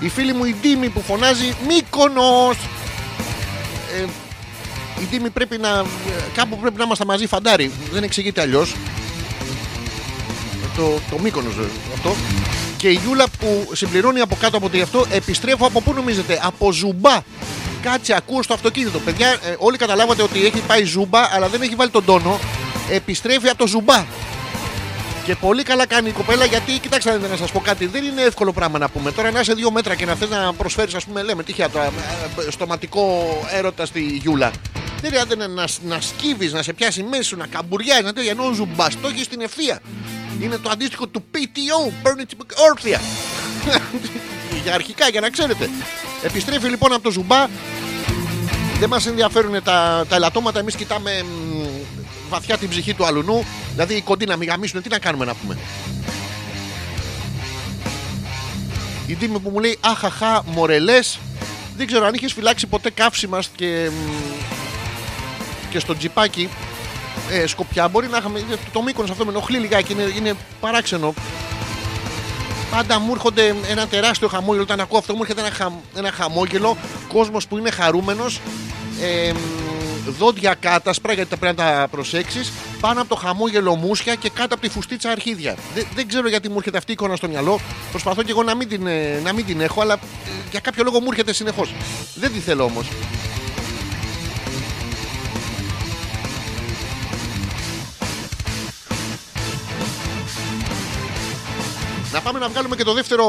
η φίλη μου η Ντίμη που φωνάζει Μύκονος ε, η Ντίμη πρέπει να. κάπου πρέπει να είμαστε μαζί φαντάρι. Δεν εξηγείται αλλιώς. Το, το Μύκονος ε, αυτό. Και η Γιούλα που συμπληρώνει από κάτω από το γι' αυτό επιστρέφω από πού νομίζετε, από ζουμπά. Κάτσε, ακούω στο αυτοκίνητο. Παιδιά, ε, όλοι καταλάβατε ότι έχει πάει ζούμπα, αλλά δεν έχει βάλει τον τόνο. Επιστρέφει από το ζουμπά. Και πολύ καλά κάνει η κοπέλα γιατί, κοιτάξτε να σας πω κάτι, δεν είναι εύκολο πράγμα να πούμε. Τώρα να είσαι δύο μέτρα και να θες να προσφέρεις, ας πούμε, λέμε τυχαία τώρα, ε, στοματικό έρωτα στη Γιούλα. Δεν χρειάζεται να, να, να σκύβεις, να σε πιάσει μέσα σου, να καμπουριάζεις, να τέτοια. Ενώ ο ζουμπάς το έχεις στην ευθεία. Είναι το αντίστοιχο του PTO, παίρνει την όρθια. [laughs] για αρχικά, για να ξέρετε. Επιστρέφει λοιπόν από το ζουμπά. Δεν μας ενδιαφέρουν τα, τα ελαττώματα. Εμείς κοιτάμε μ, βαθιά την ψυχή του αλουνού. Δηλαδή οι κοντοί να μην γαμίσουν, τι να κάνουμε να πούμε. Η Δήμη που μου λέει Αχαχά, μορελέ. Δεν ξέρω αν είχες φυλάξει ποτέ καύσιμα και, μ, και στο τζιπάκι ε, σκοπιά. Μπορεί να είχαμε. Το, το μήκονος αυτό με ενοχλεί λιγάκι, είναι, είναι παράξενο. Πάντα μου έρχονται ένα τεράστιο χαμόγελο. Όταν ακούω αυτό, μου έρχεται ένα, χα, ένα χαμόγελο. Κόσμος που είναι χαρούμενος. Ε, μ, δόντια κάτασπρα γιατί τα πρέπει να τα προσέξεις, πάνω από το χαμόγελο μουσια και κάτω από τη φουστίτσα αρχίδια. Δεν, ξέρω γιατί μου έρχεται αυτή η εικόνα στο μυαλό. Προσπαθώ και εγώ να μην την, ε, να μην την έχω, αλλά ε, για κάποιο λόγο μου έρχεται συνεχώς. Δεν τη θέλω όμως. Να πάμε να βγάλουμε και το δεύτερο,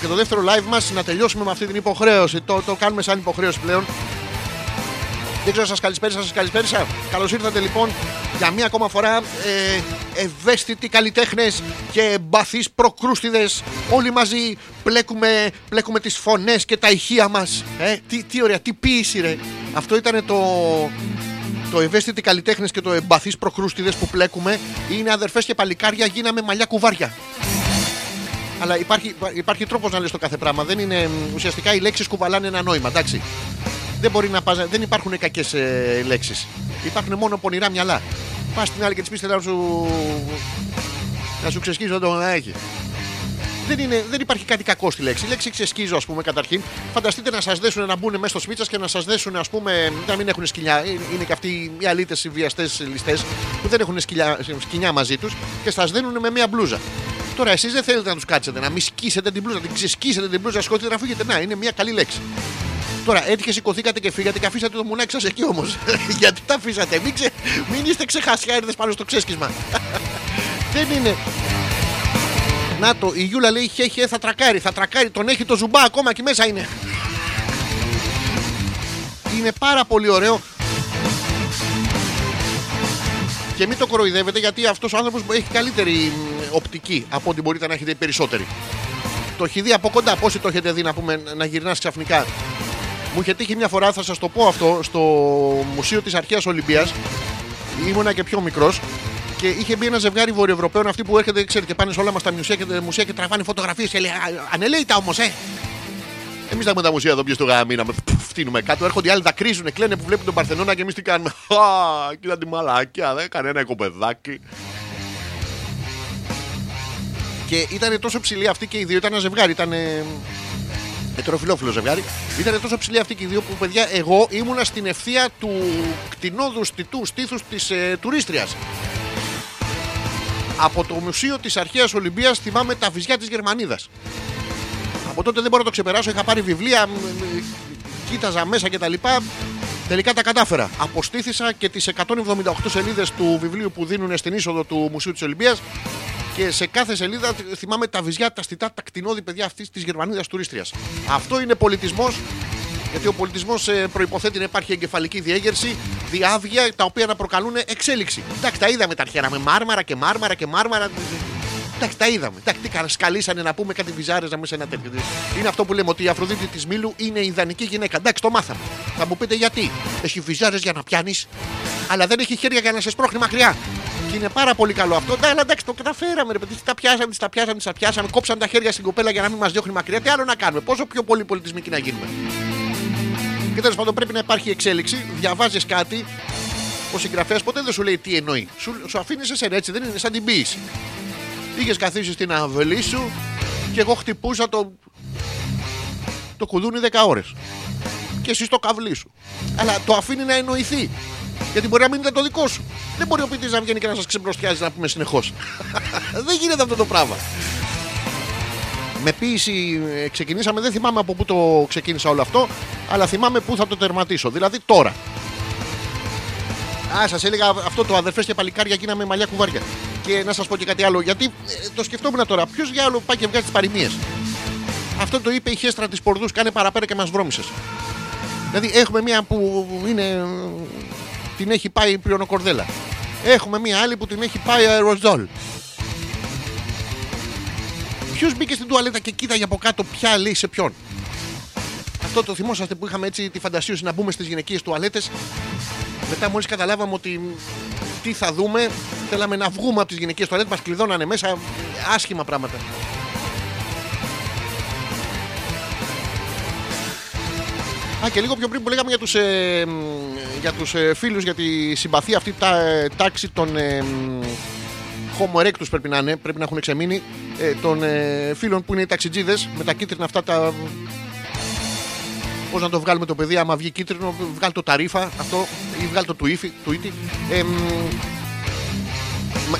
και το δεύτερο live μας Να τελειώσουμε με αυτή την υποχρέωση Το, το κάνουμε σαν υποχρέωση πλέον δεν ξέρω, σας καλησπέρισα, σας καλησπέρισα. Καλώς ήρθατε λοιπόν για μία ακόμα φορά ε, ευαίσθητοι καλλιτέχνες και εμπαθείς προκρούστιδες. Όλοι μαζί πλέκουμε, πλέκουμε τις φωνές και τα ηχεία μας. Ε, τι, τι ωραία, τι ποίηση ρε. Αυτό ήταν το, το ευαίσθητοι καλλιτέχνες και το εμπαθείς προκρούστιδες που πλέκουμε είναι αδερφές και παλικάρια, γίναμε μαλλιά κουβάρια. Αλλά υπάρχει, υπάρχει τρόπος να λες το κάθε πράγμα. Δεν είναι, ουσιαστικά οι λέξεις κουβαλάνε ένα νόημα, εντάξει. Δεν, μπορεί να πας, δεν υπάρχουν κακές ε, λέξεις. Υπάρχουν μόνο πονηρά μυαλά. Πας στην άλλη και της πεις να σου. να σου ξεσκίζω το να έχει. Δεν, είναι, δεν υπάρχει κάτι κακό στη λέξη. Η λέξη ξεσκίζω, ας πούμε, καταρχήν. Φανταστείτε να σας δέσουν να μπουν μέσα στο σπίτσα και να σας δέσουν, ας πούμε, να μην έχουν σκυλιά. Ε, Είναι και αυτοί οι αλήτες, οι βιαστές ληστές που δεν έχουν σκυλιά, σκηνιά μαζί τους και σας δίνουν με μία μπλούζα. Τώρα εσείς δεν θέλετε να τους κάτσετε, να μην σκίσετε την μπλούζα, την ξεσκίσετε την μπλούζα, σκοτείτε να φύγετε. Να, είναι μία καλή λέξη. Τώρα έτυχε, σηκωθήκατε και φύγατε και αφήσατε το μουνάκι σας εκεί όμως. [laughs] Γιατί τα αφήσατε, μην, ξε... μην είστε ξεχασιάριδες πάνω στο ξέσκισμα. [laughs] δεν είναι. Να το, η Γιούλα λέει χε, χε, θα τρακάρει, θα τρακάρει, τον έχει το ζουμπά ακόμα και μέσα είναι. Είναι πάρα πολύ ωραίο. Και μην το κοροϊδεύετε γιατί αυτός ο άνθρωπος έχει καλύτερη μ, οπτική από ό,τι μπορείτε να έχετε οι περισσότεροι. Το έχει δει από κοντά, πόσοι το έχετε δει να πούμε να γυρνάς ξαφνικά; Μου είχε τύχει μια φορά, θα σας το πω αυτό, στο Μουσείο της Αρχαίας Ολυμπίας. Ήμουνα και πιο μικρός και είχε μπει ένα ζευγάρι βορειοευρωπαίων αυτοί που έρχεται, ξέρετε, πάνε σε όλα μας τα μουσεία και, μουσεία και τραβάνε φωτογραφίες και λέει «Α, Ανελέητα όμως, ε! Εμείς τα έχουμε τα μουσεία εδώ πίσω στο γαμίνα. με- πφ, Φτύνουμε κάτω. Έρχονται οι άλλοι, τα κρίζουν, κλαίνε που βλέπουν τον Παρθενώνα και εμείς τι κάνουμε. [laughs] Α, κοίτα τη μαλάκια, δεν κανένα οικοπεδάκι. Και ήταν τόσο ψηλή αυτή και οι δύο, ήταν ένα ζευγάρι, ήταν. Ε, ετεροφιλόφιλο ζευγάρι. Ήταν τόσο ψηλή αυτή και οι δύο που παιδιά, εγώ ήμουνα στην ευθεία του κτηνόδου στιτού στήθους της ε, τουρίστριας. Από το Μουσείο της Αρχαίας Ολυμπίας θυμάμαι τα βυζιά της Γερμανίδας. Από τότε δεν μπορώ να το ξεπεράσω. Είχα πάρει βιβλία, μ, μ, κοίταζα μέσα κτλ. Τελικά τα κατάφερα. Αποστήθησα και τις 178 σελίδες του βιβλίου που δίνουν στην είσοδο του Μουσείου της Ολυμπίας. Και σε κάθε σελίδα θυμάμαι τα βυζιά, τα στιτά, τα κτηνόδη παιδιά αυτής της Γερμανίδα τουρίστριας. Αυτό είναι πολιτισμός. Γιατί ο πολιτισμός προποθέτει να υπάρχει εγκεφαλική διέγερση, διάβγεια τα οποία να προκαλούν εξέλιξη. Εντάξει, τα είδαμε τα αρχαία με μάρμαρα και μάρμαρα και μάρμαρα. Εντάξει, τα είδαμε. Εντάξει, τι κα- σκαλίσανε να πούμε κάτι βυζάρες να μην σε ένα τέτοιο. Είναι αυτό που λέμε ότι η Αφροδίτη της Μήλου είναι ιδανική γυναίκα. Εντάξει, το μάθαμε. Θα μου πείτε γιατί. Έχει βυζάρες για να πιάνεις, αλλά δεν έχει χέρια για να σε σπρώχνει μακριά. Και είναι πάρα πολύ καλό αυτό. Ναι, αλλά εντάξει, το καταφέραμε. Ρε, παιδί, τις τα πιάσαμε, τις τα πιάσαμε, τις τα πιάσαμε. Κόψαν τα χέρια στην κοπέλα για να μην μας διώχνει μακριά. Τι άλλο να κάνουμε. Πόσο πιο πολύ πολιτισμικοί να γίνουμε. Και τέλος πάντων πρέπει να υπάρχει εξέλιξη. Διαβάζεις κάτι. Ο συγγραφέας ποτέ δεν σου λέει τι εννοεί. Σου, σου αφήνεις εσένα έτσι, δεν είναι σαν την ποιήση. Είχες καθίσει στην αυλή σου και εγώ χτυπούσα το. το κουδούνι 10 ώρες. Και εσύ στο καβλί σου. Αλλά το αφήνει να εννοηθεί. Γιατί μπορεί να μην ήταν το δικό σου. Δεν μπορεί ο ποιητής να βγαίνει και να σας ξεμπροστιάζει να πούμε συνεχώς. [laughs] δεν γίνεται αυτό το πράγμα. Με ποίηση ε, ξεκινήσαμε, δεν θυμάμαι από πού το ξεκίνησα όλο αυτό, αλλά θυμάμαι πού θα το τερματίσω. Δηλαδή τώρα. Α, σας έλεγα αυτό το αδερφές και παλικάρια γίναμε μαλλιά κουβάρια. Και να σας πω και κάτι άλλο, γιατί ε, το σκεφτόμουν τώρα. Ποιος για άλλο πάει και βγάζει τις παροιμίες; Αυτό το είπε η χέστρα της Πορδούς, κάνε παραπέρα και μας βρώμησες. Δηλαδή έχουμε μία που είναι. Ε, την έχει πάει πριονοκορδέλα. Έχουμε μία άλλη που την έχει πάει αεροζόλ. Ποιος μπήκε στην τουαλέτα και κοίταγε από κάτω ποια λέει σε ποιον; Αυτό το θυμόσαστε που είχαμε έτσι τη φαντασίωση να μπούμε στις γυναικείες τουαλέτες. Μετά μόλις καταλάβαμε ότι τι θα δούμε, θέλαμε να βγούμε από τις γυναικείες τουαλέτες, μας κλειδώνανε μέσα άσχημα πράγματα. Α, και λίγο πιο πριν που λέγαμε για τους, ε, μ, για τους ε, φίλους, για τη συμπαθία αυτή τα ε, τάξη των ε, μ, Homo erectus πρέπει να είναι, πρέπει να έχουν ξεμείνει ε, των ε, φίλων που είναι οι ταξιτζίδες με τα κίτρινα αυτά τα... Πώς να το βγάλουμε το παιδί, άμα βγει κίτρινο, βγάλει το ταρίφα αυτό ή βγάλει το τουίφι, τουίτι. Ε, μ, Μα-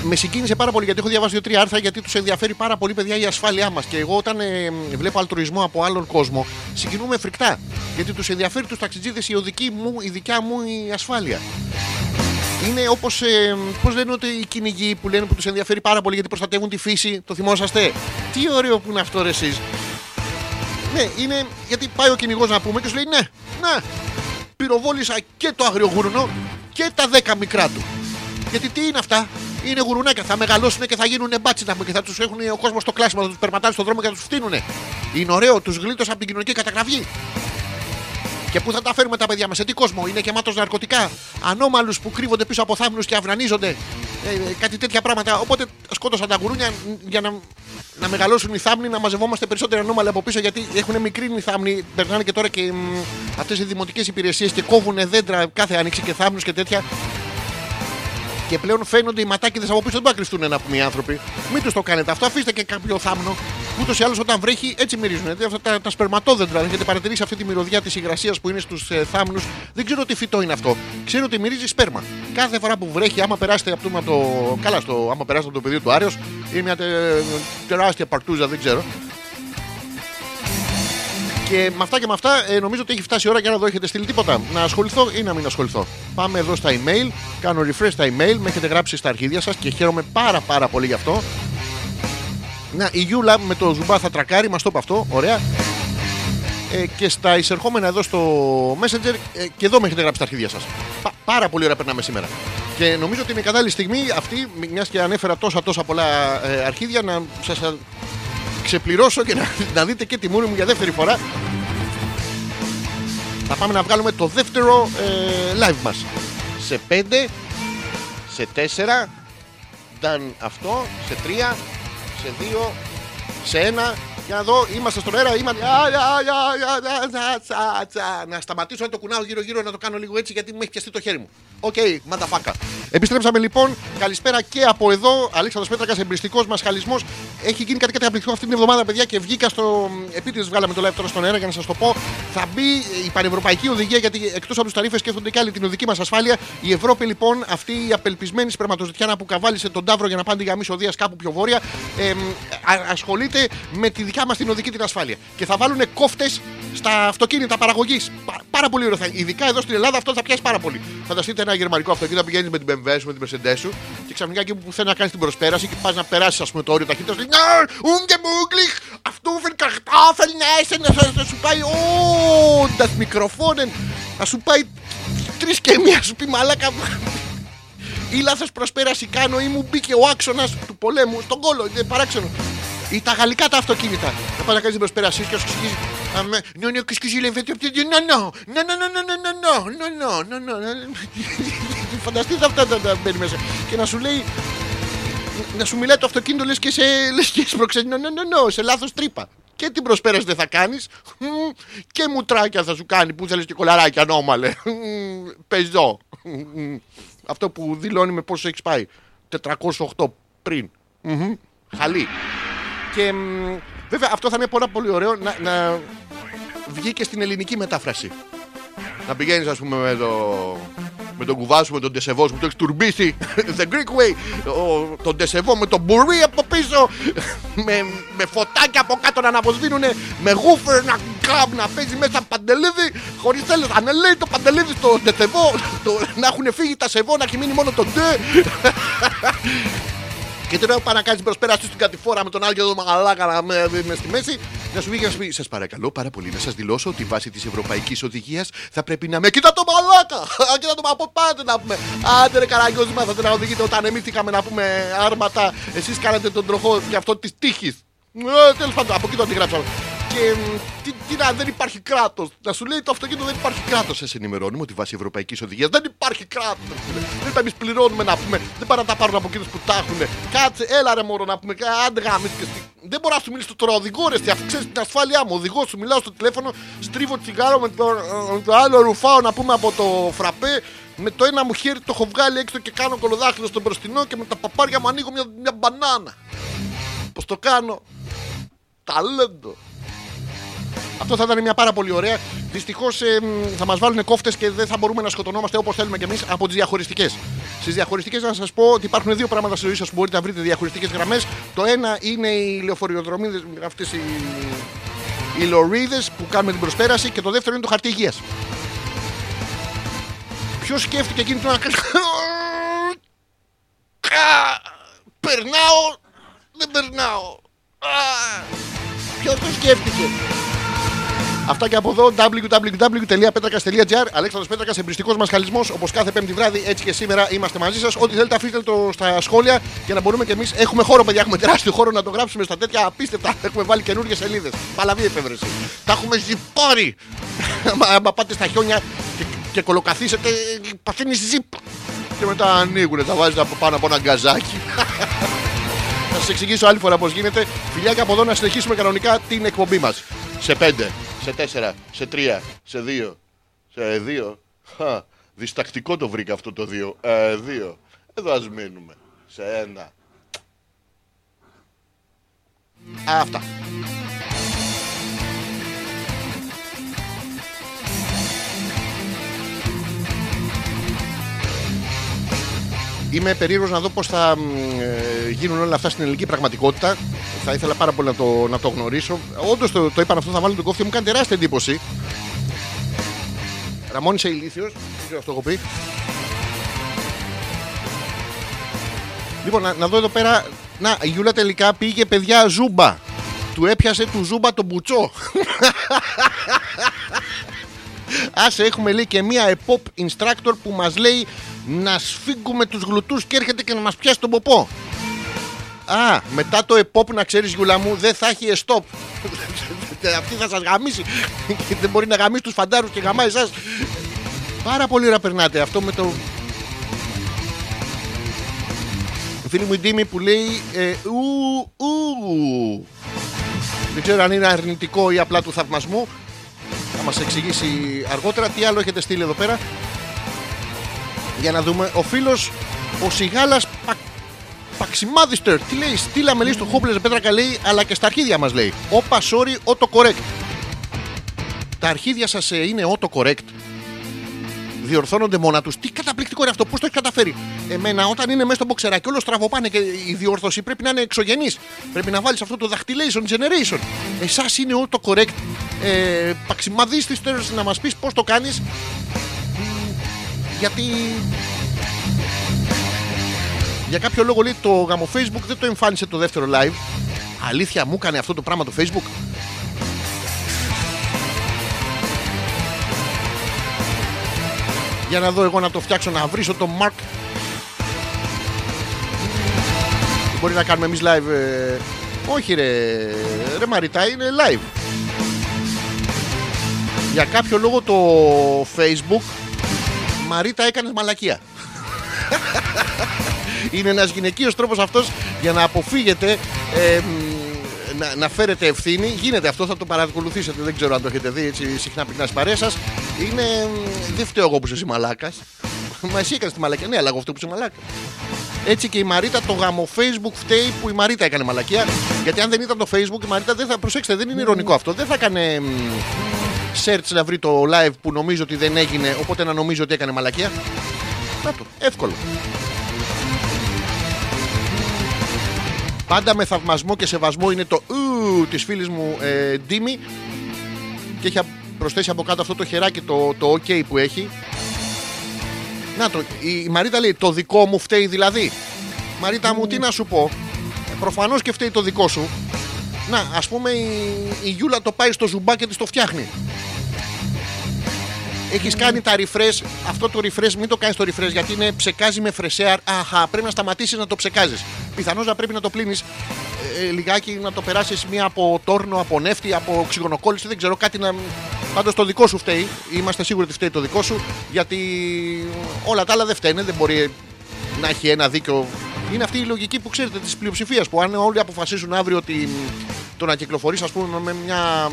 με συγκίνησε πάρα πολύ γιατί έχω διαβάσει δύο-τρία άρθρα γιατί τους ενδιαφέρει πάρα πολύ, παιδιά, η ασφάλειά μας. Και εγώ, όταν ε, βλέπω αλτρουισμό από άλλον κόσμο, συγκινούμε φρικτά. Γιατί τους ενδιαφέρει τους ταξιτζίδες η οδική μου, η δικιά μου η ασφάλεια. Είναι όπως. Ε, Πώς λένε ότι οι κυνηγοί που λένε που τους ενδιαφέρει πάρα πολύ γιατί προστατεύουν τη φύση. Το θυμόσαστε; Τι ωραίο που είναι αυτό, ρε εσείς. Ναι, είναι γιατί πάει ο κυνηγός να πούμε και σου λέει ναι, ναι. Πυροβόλησα και το αγριογούρνο και τα 10 μικρά του. Γιατί τι είναι αυτά, είναι γουρουνάκια. Θα μεγαλώσουν και θα γίνουν μπάτσι να πούμε, και θα τους έχουν ο κόσμος στο κλάσμα, θα τους περπατάνε στον δρόμο και θα τους φτύνουν. Είναι ωραίο, τους γλίτωσα από την κοινωνική καταγραφή. Και πού θα τα φέρουμε τα παιδιά μας, σε τι κόσμο, είναι γεμάτος ναρκωτικά. Ανώμαλους που κρύβονται πίσω από θάμνους και αυρανίζονται. Ε, ε, κάτι τέτοια πράγματα. Οπότε σκότωσαν τα γουρούνια για να, να μεγαλώσουν οι θάμνοι, να μαζευόμαστε περισσότερο ανώμαλοι από πίσω γιατί έχουν μικρύνει οι θάμνοι. Περνάνε και τώρα και αυτές οι δημοτικές υπηρεσίες και κόβουν δέντρα κάθε άνοιξη και θάμνους και τέτοια. Και πλέον φαίνονται οι ματάκιδες από πίσω. Δεν μπορεί να κρυφτούν να πούμε οι άνθρωποι. Μην τους το κάνετε αυτό. Αφήστε και κάποιο θάμνο. Ούτως ή άλλως όταν βρέχει έτσι μυρίζουν. Δηλαδή αυτά τα, τα σπερματόδεντρα. Έχετε παρατηρήσει αυτή τη μυρωδιά της υγρασίας που είναι στους ε, θάμνους. Δεν ξέρω τι φυτό είναι αυτό. Ξέρω ότι μυρίζει σπέρμα. Κάθε φορά που βρέχει, άμα περάσετε από το. από το- Καλά, στο, άμα περάσετε από το πεδίο του Άριος, είναι μια τε- τεράστια παρτούζα, δεν ξέρω. Και με αυτά και με αυτά ε, νομίζω ότι έχει φτάσει η ώρα για να δω έχετε στείλει τίποτα. Να ασχοληθώ ή να μην ασχοληθώ. Πάμε εδώ στα email. Κάνω refresh στα email. Με έχετε γράψει στα αρχίδια σας και χαίρομαι πάρα πάρα πολύ γι' αυτό. Να, η Γιούλα με το ζουμπά θα τρακάρει, μας το είπε αυτό. Ωραία. Ε, και στα εισερχόμενα εδώ στο Messenger ε, και εδώ με έχετε γράψει τα αρχίδια σας. πάρα πολύ ωραία περνάμε σήμερα. Και νομίζω ότι είναι η κατάλληλη στιγμή αυτή, μιας και ανέφερα τόσα τόσα πολλά ε, αρχίδια, να σας ξεπληρώσω και να, να δείτε και τη μούρη μου για δεύτερη φορά. Θα πάμε να βγάλουμε το δεύτερο ε, live μας. Σε 5, σε 4, ήταν αυτό, σε 3, σε 2, σε 1. Για να δω, είμαστε στον αέρα, είμαστε. Α, α, α, α, α, α, τσα, τσα. Να σταματήσω να το κουνάω γύρω-γύρω να το κάνω λίγο έτσι γιατί μου έχει πιαστεί το χέρι μου. Οκ, okay, motherfucker. Επιστρέψαμε λοιπόν. Καλησπέρα και από εδώ. Αλέξανδρος Πέτρακας, Εμπρηστικός Μασχαλισμός. Έχει γίνει κάτι καταπληκτικό αυτή την εβδομάδα, παιδιά, και βγήκα στο. Επίτηδες βγάλαμε το live τώρα στον αέρα για να σας το πω. Θα μπει η πανευρωπαϊκή οδηγία γιατί εκτός από τους ταρίφες σκέφτονται και άλλοι την οδική μας ασφάλεια. Η Ευρώπη λοιπόν, αυτή η απελπισμένη σπερματοζητιάνα που καβάλισε τον Ταύρο για να πάνε για μισό δύο κάπου πιο βόρεια, ε, ασχολείται με τη δικιά μας την οδική την ασφάλεια. Και θα βάλουν κόφτες στα αυτοκίνητα παραγωγής. Πάρα πολύ ωραίο. θα- Ειδικά εδώ στην Ελλάδα αυτό θα πιάσει πάρα πολύ. Φανταστείτε ένα γερμανικό αυτοκίνητο να πηγαίνεις με την BMW σου, με την Mercedes σου και ξαφνικά εκεί που θέλεις να κάνεις την προσπέραση και πας να περάσεις, ας πούμε, το όριο ταχύτητας. Λέει Ναι, ungemöglich, αυτό φέρνει καρτάφελ, ναι, να θα σου πάει. Ω, das Mikrofonen. Να σου πάει τρεις και μία, σου πει μαλάκα. [laughs] Ή λάθος προσπέραση κάνω ή μου μπήκε ο άξονας του πολέμου στον κόλο. Είναι παράξενο. Ή τα γαλλικά τα αυτοκίνητα. Να πάει να κάνει την προσπέρασή σου και σου εξηγήσει. Αμέ, Ναι, ναι, qu'est-ce que j'ai fait Ναι, ναι, ναι, ναι, ναι, ναι, ναι, ναι, ναι, ναι, ναι. Φανταστείτε αυτά τα τα μπαίνει μέσα. Και να σου λέει. Να σου μιλάει το αυτοκίνητο λες και σε, λες και σε προξενεί. Ναι, ναι, ναι, ναι, σε λάθος τρύπα. Και την προσπέραση δεν θα κάνεις μμ, Και μουτράκια θα σου κάνει που θέλεις και κολαράκια νόμαλε Μμ, Πεζό Μμ, Αυτό που δηλώνει με πόσο έχει πάει 408 πριν Μμμ, Χαλή Και μ, βέβαια αυτό θα είναι πάρα πολύ ωραίο να, να βγει και στην ελληνική μετάφραση να πηγαίνεις, ας πούμε, με, το, με τον κουβάς σου, με τον τεσεβό σου που το έχεις τουρμπίσει. [laughs] The Greek way. Ο, τον τεσεβό με τον μπουρί από πίσω. με, με φωτάκια από κάτω να αναβοσβήνουν. Με γούφερ να κλαμπ να παίζει μέσα παντελίδι. Χωρίς τέλο. Αν λέει το παντελίδι στο τεσεβό. το- να έχουν φύγει τα σεβό, να έχει μείνει μόνο το ντε. Και τώρα πάει να κάνεις προσπέραση στην κατηφόρα με τον άλλο και εδώ μαλάκα να με, με στη μέση. Να σου βγει και να σου πει: Σας παρακαλώ πάρα πολύ να σας δηλώσω ότι βάσει της Ευρωπαϊκής Οδηγίας θα πρέπει να με. Κοίτα το μαλάκα! Α, Κοίτα το μα από πάτε να πούμε. Άντε ρε καραγκιόζη, μάθατε να οδηγείτε όταν εμεί είχαμε να πούμε άρματα. Εσείς κάνατε τον τροχό και αυτό της τύχης. Τέλος πάντων, από εκεί το αντιγράψαμε. Και μ, τι, τι να, δεν υπάρχει κράτος. Να σου λέει το αυτοκίνητο δεν υπάρχει κράτος. Σε ενημερώνουμε ότι βάσει Ευρωπαϊκής Οδηγίας δεν υπάρχει κράτος. Δεν τα εμείς πληρώνουμε να πούμε. Δεν πάνε να τα πάρουν από εκείνους που τα έχουν. Κάτσε, έλα ρε μωρό να πούμε. κα- Άντε γάμι. και στη- Δεν μπορώ να σου μιλήσω τώρα οδηγό ρε. Αυτή ξέρεις την ασφάλειά μου. Οδηγό σου μιλάω στο τηλέφωνο, στρίβω τσιγάρο με το, με το άλλο ρουφάω να πούμε από το φραπέ. Με το ένα μου χέρι το έχω βγάλει έξω και κάνω κολοδάχτυλο στο μπροστινό και με τα παπάρια μου ανοίγω μια, μια μπανάνα. Πώς το κάνω; Ταλέντο. Αυτό θα ήταν μια πάρα πολύ ωραία. Δυστυχώς θα μας βάλουν κόφτες και δεν θα μπορούμε να σκοτωνόμαστε όπως θέλουμε κι εμείς από τις διαχωριστικές. Στις διαχωριστικές, να σας πω ότι υπάρχουν δύο πράγματα στη ζωή σας που μπορείτε να βρείτε διαχωριστικές γραμμές. Το ένα είναι οι λεωφορειοδρομίδες, αυτές οι, οι λωρίδες που κάνουμε την προσπέραση. Και το δεύτερο είναι το χαρτί υγείας. Ποιος σκέφτηκε εκείνη την ώρα. περνάω, δεν περνάω. Ποιος το σκέφτηκε; Αυτά και από εδώ www.petrakas.gr Αλέξανδρος Πέτρακας, εμπριστικός μας χαλισμός Όπως κάθε πέμπτη βράδυ, έτσι και σήμερα είμαστε μαζί σας. Ό,τι θέλετε αφήστε το στα σχόλια Για να μπορούμε και εμείς. Έχουμε χώρο παιδιά, έχουμε τεράστιο χώρο να το γράψουμε στα τέτοια απίστευτα. Έχουμε βάλει καινούργιες σελίδες. Παλαβή εφεύρεση. Τα έχουμε ζυπάρει. Άμα- Άμα πάτε στα χιόνια και, και κολοκαθίσετε Παθαίνεις ζυπ. Και μετά ανοίγουν, τα βάζετε από πάνω από ένα γκαζάκι. Θα σας εξηγήσω άλλη φορά πώς γίνεται. Φιλιάκια από εδώ να συνεχίσουμε κανονικά την εκπομπή μας. Σε 5, σε 4, σε 3, σε 2, σε 2. Χα, διστακτικό το βρήκα αυτό το 2. Ε, 2. Εδώ ας μείνουμε. Σε 1. Αυτά. Είμαι περίεργος να δω πώς θα μ, ε, γίνουν όλα αυτά στην ελληνική πραγματικότητα. Θα ήθελα πάρα πολύ να το, να το γνωρίσω. Όντως το, το είπαν αυτό, θα βάλω τον κόφτη μου, κάνει τεράστια εντύπωση. Ραμόν είσαι ηλίθιος, δεν ξέρω αυτό έχω πει. Λοιπόν, να, να δω εδώ πέρα. Να, η Γιούλα τελικά πήγε παιδιά ζούμπα. Του έπιασε του ζούμπα τον μπουτσό. [laughs] Άσε έχουμε λέει και μία EPOP instructor που μας λέει να σφίγγουμε τους γλουτούς και έρχεται και να μας πιάσει τον ποπό. Α, μετά το EPOP να ξέρεις Γιούλα μου δεν θα έχει stop. [laughs] Αυτή θα σας γαμίσει. Και δεν μπορεί να γαμίσει τους φαντάρους και γαμάει εσάς. Πάρα πολύ ώρα περνάτε αυτό με το... Η φίλη μου η Ντίμη που λέει ε, ου, ου. Δεν ξέρω αν είναι αρνητικό ή απλά του θαυμασμού. Θα μας εξηγήσει αργότερα τι άλλο έχετε στείλει εδώ πέρα; Για να δούμε. Ο φίλος ο Σιγάλας Πα... Παξιμάδιστερ. Τι λέει, στείλαμε λέει στο Χόμπλες Πέτρακα λέει, αλλά και στα αρχίδια μας λέει. Όπα, sorry, auto-correct. Τα αρχίδια σας ε, είναι auto-correct. Διορθώνονται μόνα τους. Τι καταπληκτικό είναι αυτό, πώς το έχει καταφέρει. Εμένα, όταν είναι μέσα στο μποξεράκι, όλο στραβοπάνε και η διόρθωση πρέπει να είναι εξωγενής. Πρέπει να βάλεις αυτό το δαχτυλation generation. Εσάς είναι auto-correct. Ε, Παξιμαδίστηστερ να μας πεις πώς το κάνεις. Γιατί για κάποιο λόγο λέει το γαμο Facebook δεν το εμφάνισε το δεύτερο live. Αλήθεια μου έκανε αυτό το πράγμα το Facebook; Για να δω εγώ να το φτιάξω να βρίσω το Mark. Μπορεί να κάνουμε εμείς live. ε, Όχι ρε, ρε Μαριτά είναι live. Για κάποιο λόγο το Facebook Μαρίτα έκανες μαλακία. Είναι ένας γυναικείος τρόπος αυτός για να αποφύγετε ε, μ, να, να φέρετε ευθύνη. Γίνεται αυτό, θα το παρακολουθήσετε. Δεν ξέρω αν το έχετε δει έτσι συχνά πυκνάς στις παρέες σας. Είναι. μ, Δεν φταίω εγώ που είσαι μαλάκας. Μα εσύ έκανες τη μαλακία. Ναι, αλλά εγώ φταίω που είσαι μαλάκα. Έτσι και η Μαρίτα το γάμο Facebook φταίει που η Μαρίτα έκανε μαλακία. Γιατί αν δεν ήταν το Facebook, η Μαρίτα δεν θα. Προσέξτε, δεν είναι ηρωνικό αυτό. Δεν θα έκανε μ, search να βρει το live που νομίζω ότι δεν έγινε, οπότε να νομίζω ότι έκανε μαλακία. Να το, εύκολο. Πάντα με θαυμασμό και σεβασμό είναι το ου της φίλης μου ε, Ντίμη και έχει προσθέσει από κάτω αυτό το χεράκι το, το ok που έχει. Να το, η, η Μαρίτα λέει το δικό μου φταίει δηλαδή. Μαρίτα μου τι να σου πω. Ε, προφανώς και φταίει το δικό σου. Να, ας πούμε η, η Γιούλα το πάει στο ζουμπά και της το φτιάχνει. Έχεις κάνει τα refresh. Αυτό το refresh μην το κάνεις το refresh γιατί είναι ψεκάζει με φρεσέαρ. Αχα, πρέπει να σταματήσεις να το ψεκάζεις. Πιθανώς να πρέπει να το πλύνεις ε, λιγάκι, να το περάσεις μία από τόρνο, από νεύτη, από οξυγονοκόλληση. Δεν ξέρω κάτι να. Πάντως το δικό σου φταίει. Είμαστε σίγουροι ότι φταίει το δικό σου. Γιατί όλα τα άλλα δεν φταίνε. Δεν μπορεί να έχει ένα δίκιο. Είναι αυτή η λογική που ξέρετε της πλειοψηφίας. Που αν όλοι αποφασίσουν αύριο ότι μ, το να κυκλοφορείς, ας πούμε, με μια.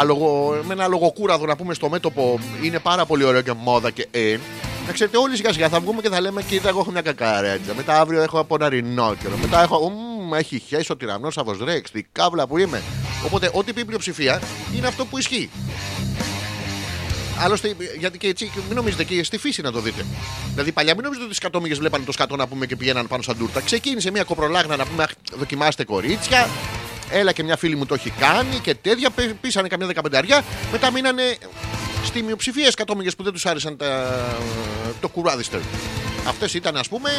Μ, αλογο, με ένα λογοκούραδο να πούμε στο μέτωπο είναι πάρα πολύ ωραίο και μόδα και in. Να ξέρετε, όλοι σιγά σιγά θα βγούμε και θα λέμε: Κοίτα, εγώ έχω μια κακαρέτσα. Μετά αύριο έχω από ένα ρινόκερο. Μετά έχω. Μμμ, έχει χέσει ο τυρανό Ρέξ, τη κάβλα που είμαι. Οπότε, ό,τι πει η πλειοψηφία είναι αυτό που ισχύει. Άλλωστε, γιατί και έτσι, μην νομίζετε και στη φύση να το δείτε. Δηλαδή, παλιά μην νομίζετε ότι οι σκατόμυγε βλέπανε το σκατό να πούμε και πηγαίναν πάνω σαν τούρτα. Ξεκίνησε μια κοπρολάγνα να πούμε, «Αχ, δοκιμάστε κορίτσια. Έλα και μια φίλη μου το έχει κάνει και τέτοια. πέ- Πήσανε καμιά δεκαπενταριά. Μετά μείνανε στη μειοψηφία σκατόμυγε που δεν τους άρεσαν τα... το κουράδιστερ. Αυτές ήταν ας πούμε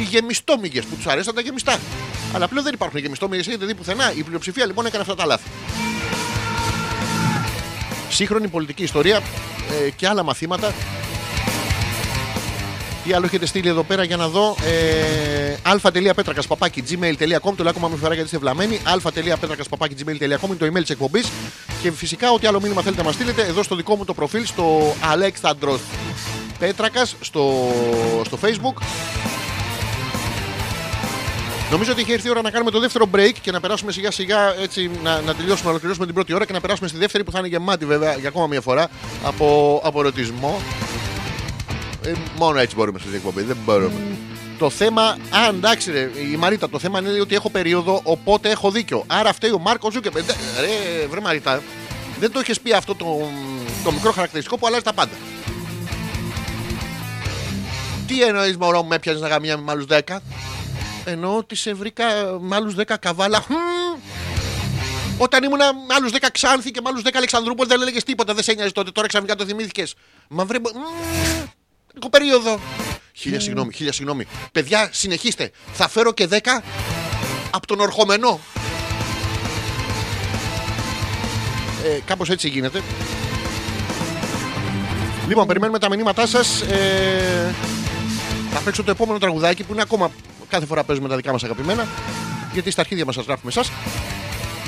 οι γεμιστόμυγες που τους αρέσαν τα γεμιστά. Αλλά πλέον δεν υπάρχουν γεμιστόμυγες, έχετε δει πουθενά. Η πλειοψηφία λοιπόν έκανε αυτά τα λάθη. Σύγχρονη πολιτική ιστορία ε, και άλλα μαθήματα. Τι άλλο έχετε στείλει εδώ πέρα για να δω. Ε, αλφα.πέτρακας παπάκι gmail.com Το λέω ακόμα μια φορά γιατί είστε βλαμμένοι. αλφα.πέτρακας παπάκι gmail.com είναι το email της εκπομπής. Και φυσικά, ό,τι άλλο μήνυμα θέλετε να μας στείλετε εδώ στο δικό μου το προφίλ, στο Αλέξανδρο Πέτρακα, στο, στο facebook. Νομίζω ότι είχε έρθει η ώρα να κάνουμε το δεύτερο break και να περάσουμε σιγά σιγά έτσι να, να τελειώσουμε, να ολοκληρώσουμε την πρώτη ώρα και να περάσουμε στη δεύτερη που θα είναι γεμάτη βέβαια για ακόμα μια φορά από, από ερωτισμό. Ε, μόνο έτσι μπορούμε στην εκπομπή, δεν μπορούμε. Το θέμα, α εντάξει ρε, η Μαρίτα, το θέμα είναι ότι έχω περίοδο, οπότε έχω δίκιο. Άρα φταίει ο Μαρκ Ζούκερμπεργκ. Ντε, Ρε, βρε Μαρίτα, δεν το έχεις πει αυτό το, το μικρό χαρακτηριστικό που αλλάζει τα πάντα. Τι εννοείς, Μωρό μου, με έπιανες να γαμιά με άλλους 10. Εννοώ ότι σε βρήκα με άλλους 10 καβάλα. Χμ. Όταν ήμουν με άλλους 10 Ξάνθη και με άλλους 10 Αλεξανδρούπολης δεν έλεγες τίποτα, δεν σε ένοιαζε τότε. Τώρα ξαφνικά το θυμήθηκες. Μα βρε. Μπο- Μμμ, Έχω περίοδο. Χίλια συγγνώμη, χίλια συγγνώμη. Παιδιά, συνεχίστε. Θα φέρω και 10 από τον ορχομενό. Ε, κάπως έτσι γίνεται. Λοιπόν, περιμένουμε τα μηνύματά σας. Ε, θα παίξω το επόμενο τραγουδάκι που είναι ακόμα κάθε φορά παίζουμε τα δικά μας αγαπημένα. Γιατί στα αρχίδια μας σας γράφουμε εσάς.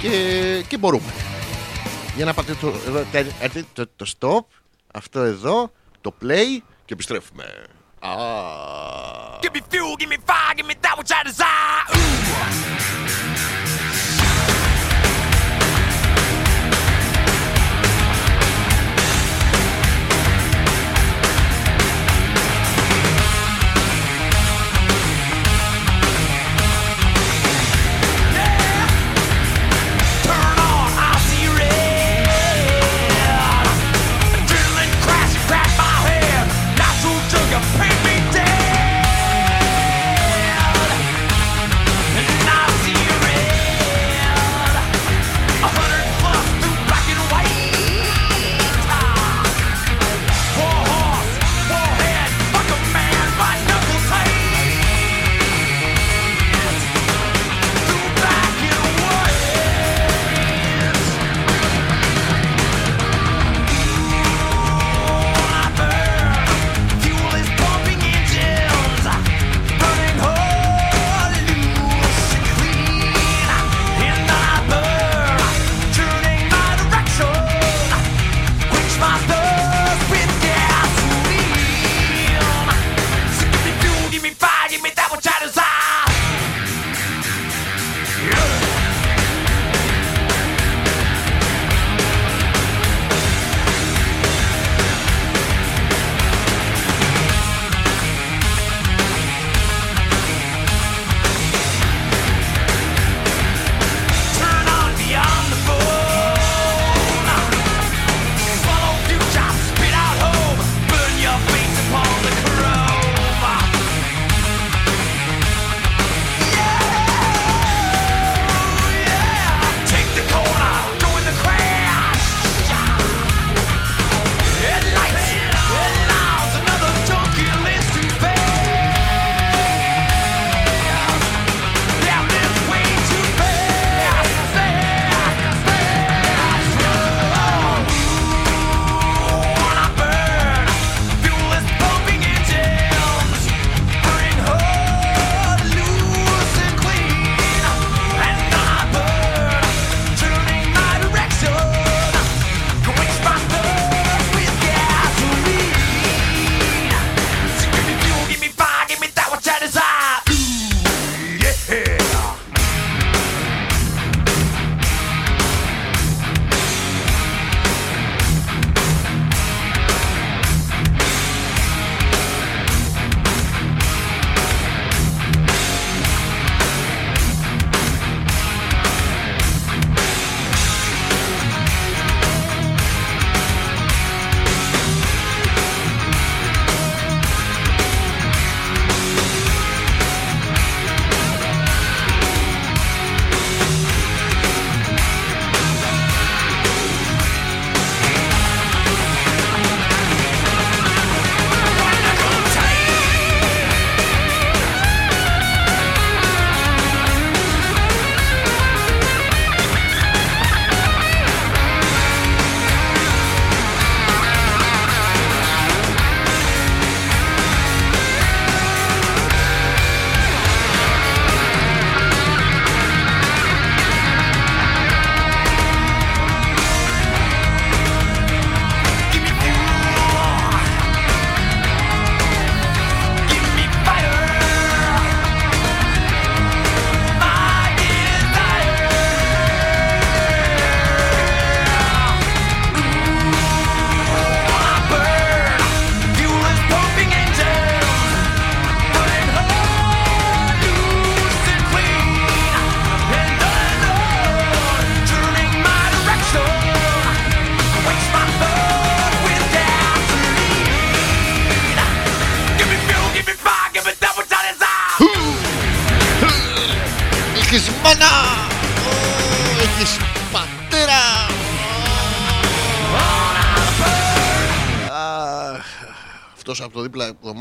Και, και μπορούμε. Για να πάτε το, εδώ, τε- τε- το, το stop, αυτό εδώ, το play και επιστρέφουμε. Α, Give me fuel, give me fire, give me that which I desire. Ooh.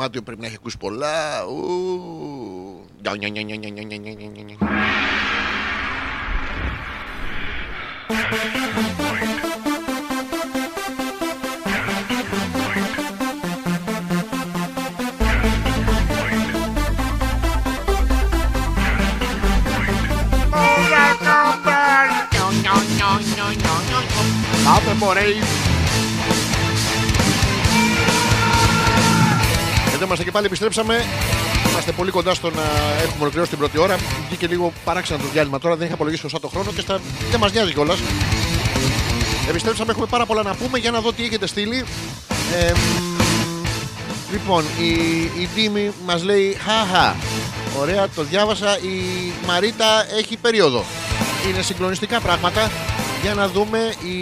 Δίπλα δωμάτιο πρέπει να έχει ακούσει πολλά. Ου. Νια, νια, είμαστε και πάλι, επιστρέψαμε. Είμαστε πολύ κοντά στο να έχουμε ολοκληρώσει την πρώτη ώρα. Βγήκε λίγο παράξενο το διάλειμμα τώρα, δεν είχα απολογίσει σωστά το χρόνο και στα... δεν μας νοιάζει κιόλας. Επιστρέψαμε, έχουμε πάρα πολλά να πούμε για να δω τι έχετε στείλει. Ε, μ, λοιπόν, η, η Ντίμη μας λέει Χαχα. Ωραία, το διάβασα. Η Μαρίτα έχει περίοδο. Είναι συγκλονιστικά πράγματα. Για να δούμε η,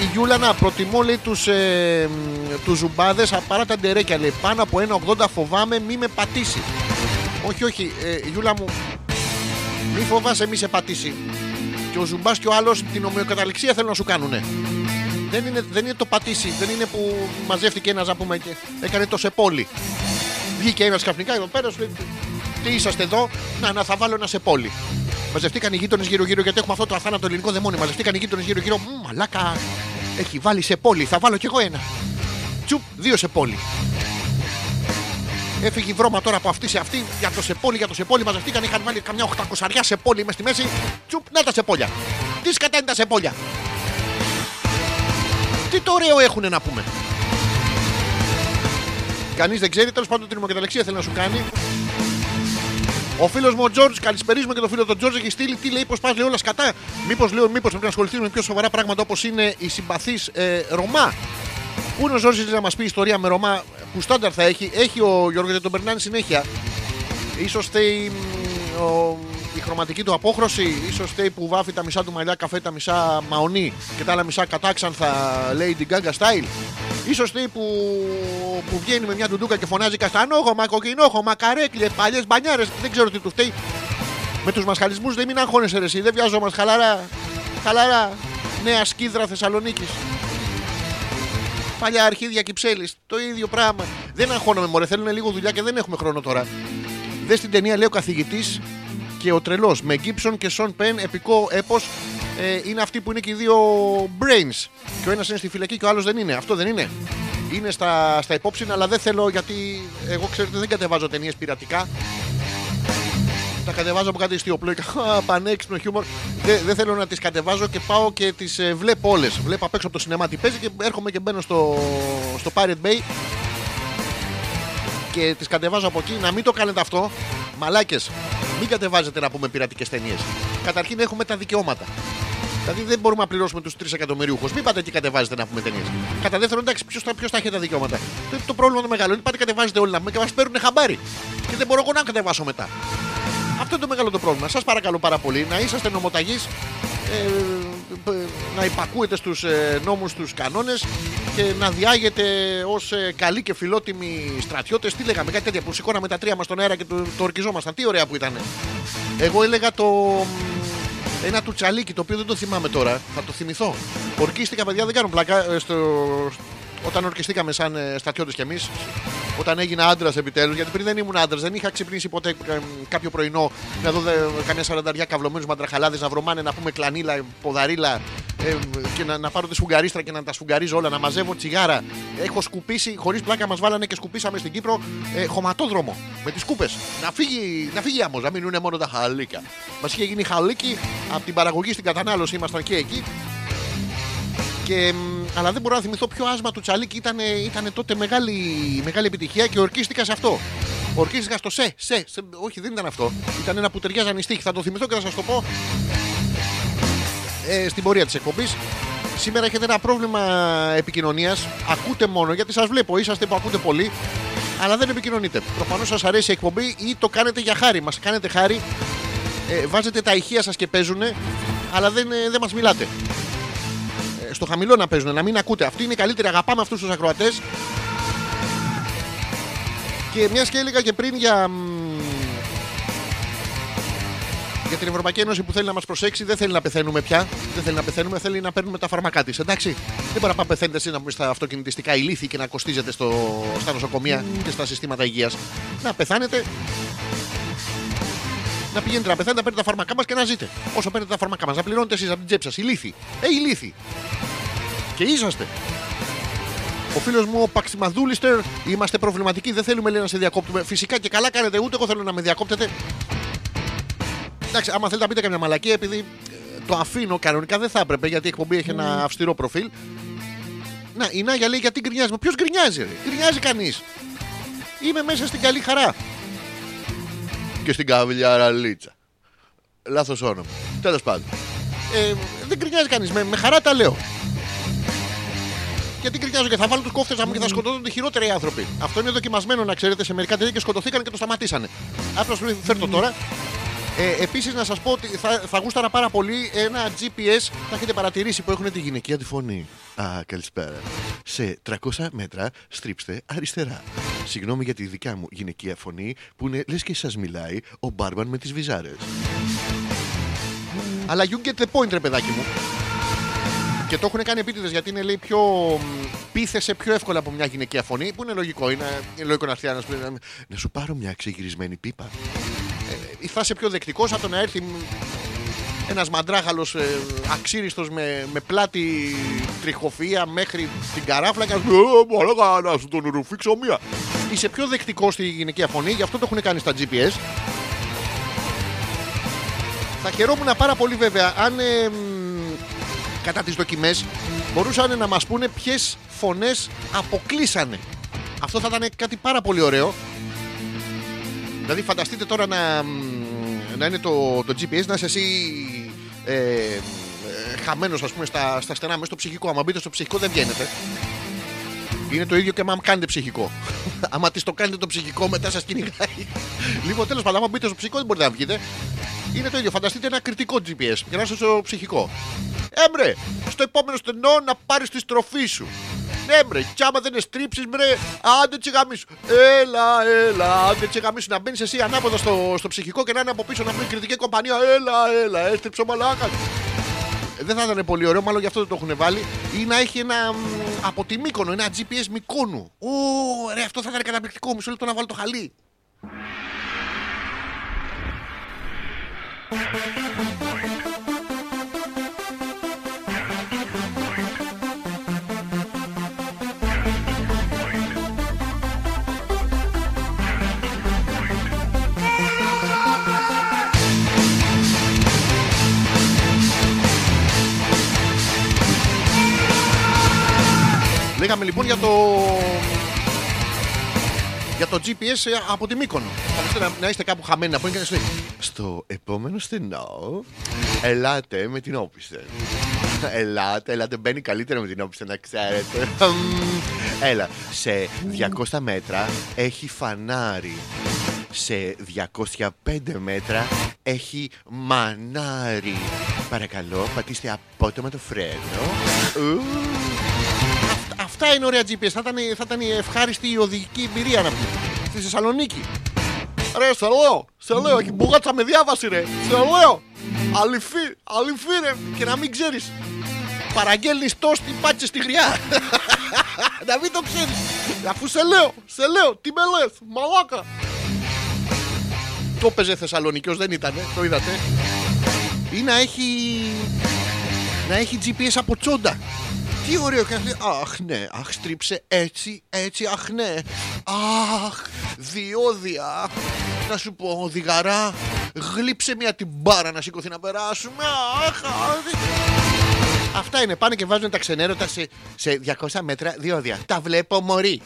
η Γιούλα να προτιμώ λέει τους, ε, μ, τους ζουμπάδες α, παρά τα ντερέκια λέει. Πάνω από 1,80 φοβάμαι μη με πατήσει. Όχι όχι ε, Γιούλα μου μη φοβάσαι μη σε πατήσει. Και ο ζουμπάς και ο άλλος την ομοιοκαταληξία θέλουν να σου κάνουνε. Δεν είναι, δεν είναι το πατήσει δεν είναι που μαζεύτηκε ένας να πούμε και έκανε το σεπόλι. Βγήκε ένας ξαφνικά εδώ πέρα σου λέει τι είσαστε εδώ; Να, να θα βάλω ένα σεπόλι Μαζευτήκαν οι γείτονες γύρω-γύρω γιατί έχουμε αυτό το αθάνατο ελληνικό δαιμόνιο. Μαζευτήκαν οι γείτονες γύρω-γύρω. Μμ, Μαλάκα, έχει βάλει σε πόλη. Θα βάλω κι εγώ ένα. Τσουπ, δύο σε πόλη. Έφυγε η βρώμα τώρα από αυτή σε αυτή για το σεπόλι, για το σεπόλι. Μαζευτήκαν, είχαν βάλει καμιά 800 σεπόλι μες στη μέση. Τσουπ, να τα σεπόλια. Τι σκατά είναι τα σεπόλια. Τι το ωραίο έχουν να πούμε. Κανείς δεν ξέρει, τέλος πάντων την ομοκαταλεξία θέλει να σου κάνει. Ο φίλος μου ο Τζόρτζ, καλησπερίζουμε και το φίλο του Τζόρτζ έχει στείλει τι λέει, πώς πας λέει όλα σκατά. Μήπως λέω, μήπως πρέπει να ασχοληθεί με πιο σοβαρά πράγματα όπως είναι η συμπαθή ε, Ρωμά. Πού είναι ο Ζόρζη να μας πει ιστορία με Ρωμά που στάνταρ θα έχει. Έχει ο Γιώργος γιατί τον περνάνε συνέχεια. Σω θέλει μ, ο- η χρωματική του απόχρωση, ίσως θέλει που βάφει τα μισά του μαλλιά καφέ, τα μισά μαονί και τα άλλα μισά κατάξανθα Lady Gaga style. σω θέλει που, που βγαίνει με μια ντουντούκα και φωνάζει καστανόχωμα, κοκκινόχωμα, καρέκλες, παλιές μπανιάρες. Δεν ξέρω τι του φταίει. Με τους μασχαλισμούς δεν μην αγχώνεσαι ρε, εσύ. Δεν βιάζομαστε χαλαρά. Χαλαρά. Νέα σκίδρα Θεσσαλονίκης. Παλιά αρχίδια Κυψέλη. Το ίδιο πράγμα. Δεν αγχώνομαι, μωρέ. Θέλουν λίγο δουλειά και δεν έχουμε χρόνο τώρα. Δες στην ταινία λέει ο καθηγητής και ο τρελός με Gibson και Sean Penn, επικό έπος. Ε, είναι αυτοί που είναι και οι δύο brains. Και ο ένας είναι στη φυλακή και ο άλλος δεν είναι. Αυτό δεν είναι. Είναι στα, στα υπόψη, αλλά δεν θέλω γιατί εγώ ξέρετε δεν κατεβάζω ταινίες πειρατικά. Τα κατεβάζω από κάτι ιστιοπλοϊκά. Πανέξυπνο χιούμορ. Δεν, δεν θέλω να τις κατεβάζω και πάω και τις βλέπω όλες. Βλέπω απ' έξω από το σινεμά τι παίζει και έρχομαι και μπαίνω στο, στο Pirate Bay και τις κατεβάζω από εκεί. Να μην το κάνετε αυτό. Μαλάκες, μην κατεβάζετε να πούμε πειρατικές ταινίες. Καταρχήν έχουμε τα δικαιώματα. Δηλαδή δεν μπορούμε να πληρώσουμε τους 3 εκατομμυρίουχους. Μην πάτε εκεί κατεβάζετε να πούμε ταινίες. Κατά δεύτερον, εντάξει, ποιος θα, ποιος θα έχει τα δικαιώματα. Το, το πρόβλημα το μεγάλο είναι πάτε κατεβάζετε όλοι να πούμε και μας παίρνουν χαμπάρι. Και δεν μπορώ εγώ να κατεβάσω μετά. Αυτό είναι το μεγάλο το πρόβλημα. Σας παρακαλώ πάρα πολύ να είσαστε νομοταγείς, ε, ε, να υπακούετε στους ε, νόμους, στους κανόνες και να διάγετε ως ε, καλοί και φιλότιμοι στρατιώτες. Τι λέγαμε, κάτι τέτοια που σηκώναμε τα τρία μας στον αέρα και το, το ορκιζόμασταν. Τι ωραία που ήταν. Εγώ έλεγα το. μ, Ένα του τσαλίκι το οποίο δεν το θυμάμαι τώρα. Θα το θυμηθώ. Ορκίστηκα, παιδιά, δεν κάνω πλάκα. ε, Στο, όταν ορκιστήκαμε σαν ε, στρατιώτες κι εμείς, όταν έγινα άντρας επιτέλους, γιατί πριν δεν ήμουν άντρας, δεν είχα ξυπνήσει ποτέ ε, κάποιο πρωινό να δω δε, καμιά σαρανταριά καυλωμένους μαντραχαλάδες να βρωμάνε, να πούμε κλανίλα, ποδαρίλα ε, και να, να πάρω τη σφουγγαρίστρα και να τα σφουγγαρίζω όλα, να μαζεύω τσιγάρα. Έχω σκουπίσει, χωρίς πλάκα μας βάλανε και σκουπίσαμε στην Κύπρο ε, χωματόδρομο με τις κούπε. Να φύγει, να φύγει άμμος, να μείνουν μόνο τα χαλίκια. Μας είχε γίνει χαλίκι από την παραγωγή στην κατανάλωση, ήμασταν και εκεί. Και, μ, αλλά δεν μπορώ να θυμηθώ ποιο άσμα του Τσαλίκη ήταν, ήταν τότε μεγάλη, μεγάλη επιτυχία και ορκίστηκα σε αυτό. Ορκίστηκα στο σε, σε, σε. Όχι, δεν ήταν αυτό. Ήταν ένα που ταιριάζαν οι στίχοι. Θα το θυμηθώ και θα σας το πω ε, στην πορεία της εκπομπής. Σήμερα έχετε ένα πρόβλημα επικοινωνίας. Ακούτε μόνο γιατί σας βλέπω, είσαστε που ακούτε πολύ, αλλά δεν επικοινωνείτε. Προφανώς σας αρέσει η εκπομπή ή το κάνετε για χάρη. Μας κάνετε χάρη, ε, βάζετε τα ηχεία σας και παίζουν, αλλά δεν, ε, δεν μας μιλάτε Ε, στο χαμηλό να παίζουν, να μην ακούτε. Αυτή είναι η καλύτερη. Αγαπάμε αυτούς τους ακροατές. Και μιας και έλεγα και πριν για. μ, Για την Ευρωπαϊκή Ένωση που θέλει να μας προσέξει, δεν θέλει να πεθαίνουμε πια. Δεν θέλει να πεθαίνουμε, θέλει να παίρνουμε τα φάρμακά της. Εντάξει. Δεν μπορεί να πάει πεθαίνετε εσείς να πούμε στα αυτοκινητιστικά ηλίθη και να κοστίζετε στο, στα νοσοκομεία και στα συστήματα υγείας. Να πεθάνετε. Να πηγαίνετε να πεθάνετε, να παίρνετε τα φάρμακά μας και να ζείτε. Όσο παίρνετε τα φάρμακά μας, να πληρώνετε εσείς από την τσέπη σας. Ηλίθι. Ε, ηλίθι. Και είσαστε. Ο φίλος μου ο Παξιμαδούλιστερ, είμαστε προβληματικοί. Δεν θέλουμε λέει, να σε διακόπτουμε. Φυσικά και καλά κάνετε, ούτε εγώ θέλω να με διακόπτετε. Εντάξει, άμα θέλετε να πείτε καμιά μαλακία, επειδή ε, το αφήνω κανονικά δεν θα έπρεπε γιατί η εκπομπή έχει ένα αυστηρό προφίλ. Να, η Νάγια λέει γιατί γκρινιάζει. Ποιος γκρινιάζει, ρε; Γκρινιάζει κανείς. Είμαι μέσα στην καλή χαρά. Και στην καβλιαραλίτσα. Λάθος όνομα. Τέλος πάντων. Ε, δεν γκρινιάζει κανείς. Με, με χαρά τα λέω. Γιατί γκρινιάζω και θα βάλω τους κόφτες μου και θα σκοτώνονται οι χειρότεροι άνθρωποι. Αυτό είναι δοκιμασμένο να ξέρετε σε μερικά τέτοια και σκοτωθήκαν και το σταματήσανε. Αυτό σου φέρνω τώρα. Ε, Επίσης να σας πω ότι θα, θα γούσταρα πάρα πολύ ένα GPS. Θα έχετε παρατηρήσει που έχουν τη γυναικεία τη φωνή. Α, καλησπέρα. Σε 300 μέτρα στρίψτε αριστερά. Συγγνώμη για τη δικιά μου γυναικεία φωνή που είναι λες και σας μιλάει ο Μπάρμπαν με τις βυζάρες. Αλλά you get the point, ρε παιδάκι μου. Και το έχουν κάνει επίτηδες γιατί είναι λέει πιο. μ, Πείθεσαι πιο εύκολα από μια γυναικεία φωνή που είναι λογικό. Είναι, είναι λογικό να έρθει ένας που είναι, να σου πάρω μια ξεγυρισμένη πίπα. Ε, θα είσαι πιο δεκτικός από το να έρθει ένας μαντράχαλος ε, αξίριστος με, με πλάτη τριχοφυα μέχρι την καράφλα και να σου πει «Ε, μαλάκα, να σου τον ρουφήξω μία. Είσαι πιο δεκτικός στη γυναικεία φωνή, γι' αυτό το έχουν κάνει στα GPS. Θα χαιρόμουν πάρα πολύ βέβαια αν ε, μ, κατά τις δοκιμές μπορούσαν να μας πούνε ποιες φωνές αποκλείσανε. Αυτό θα ήταν κάτι πάρα πολύ ωραίο. Δηλαδή φανταστείτε τώρα να, μ, να είναι το, το GPS να είσαι εσύ ε, ε, χαμένος ας πούμε στα, στα στενά μέσα στο ψυχικό. Άμα μπείτε στο ψυχικό δεν βγαίνετε. Είναι το ίδιο και άμα κάνετε ψυχικό. [laughs] άμα της το κάνετε το ψυχικό, μετά σας κυνηγάει. [laughs] λοιπόν, τέλος πάντων, άμα μπείτε στο ψυχικό, δεν μπορείτε να βγείτε. Είναι το ίδιο. Φανταστείτε ένα κριτικό GPS για να είστε στο ψυχικό. Έμπρε, στο επόμενο στενό να πάρεις τη στροφή σου. Ναι, μπρε, κι άμα δεν στρίψει, μπρε, άντε τσιγαμίσου. Έλα, έλα, άντε τσιγαμίσου. Να μπαίνεις εσύ ανάποδα στο, στο ψυχικό και να είναι από πίσω να πει κριτική κομπανία. Έλα, έλα, έστριψε ο μαλάκας. Δεν θα ήταν πολύ ωραίο, μάλλον γι' αυτό δεν το έχουν βάλει. Ή να έχει ένα μ, από τη Μύκονο, ένα GPS Μικόνου. Ω, ρε, αυτό θα ήταν καταπληκτικό. Μισό λεπτό να βάλω το χαλί. Λέγαμε λοιπόν για το. Για το GPS ε, από τη Μύκονο. Φανταστείτε να, να είστε κάπου χαμένοι να πούμε και να σου λέει, Στο επόμενο στενό, ελάτε με την όπισθεν. Ελάτε, ελάτε, μπαίνει καλύτερα με την όπισθεν, να ξέρετε. Μμμ. Έλα, σε 200 μέτρα έχει φανάρι. Σε 205 μέτρα έχει μανάρι. Παρακαλώ, πατήστε απότομα το φρένο. Ου. Αυ- Αυτά είναι ωραία GPS. Θα ήταν, θα ήταν η ευχάριστη οδηγική εμπειρία να πούμε. Στη Θεσσαλονίκη. Ρε, σε λέω, σε λέω, έχει μπουγάτσα με διάβαση, ρε. Σε λέω. Αληφή, αληφή, ρε. Και να μην ξέρεις. Παραγγέλνεις τόστι πάτσε στη γριά. [laughs] να μην το ξέρεις. Αφού σε λέω, σε λέω, τι με λες, μαλάκα. Το έπαιζε Θεσσαλονίκιος, δεν ήταν, το είδατε. Ή να έχει. να έχει GPS από τσόντα. Τι ωραίο και να λέει, Αχ ναι, αχ στρίψε έτσι, έτσι, αχ ναι. Αχ, διόδια. Να σου πω, οδηγαρά, γλύψε μια την μπάρα να σηκωθεί να περάσουμε. Αχ, αχ. Αυτά είναι, πάνε και βάζουν τα ξενέρωτα σε, σε 200 μέτρα διόδια. Τα βλέπω μωρή.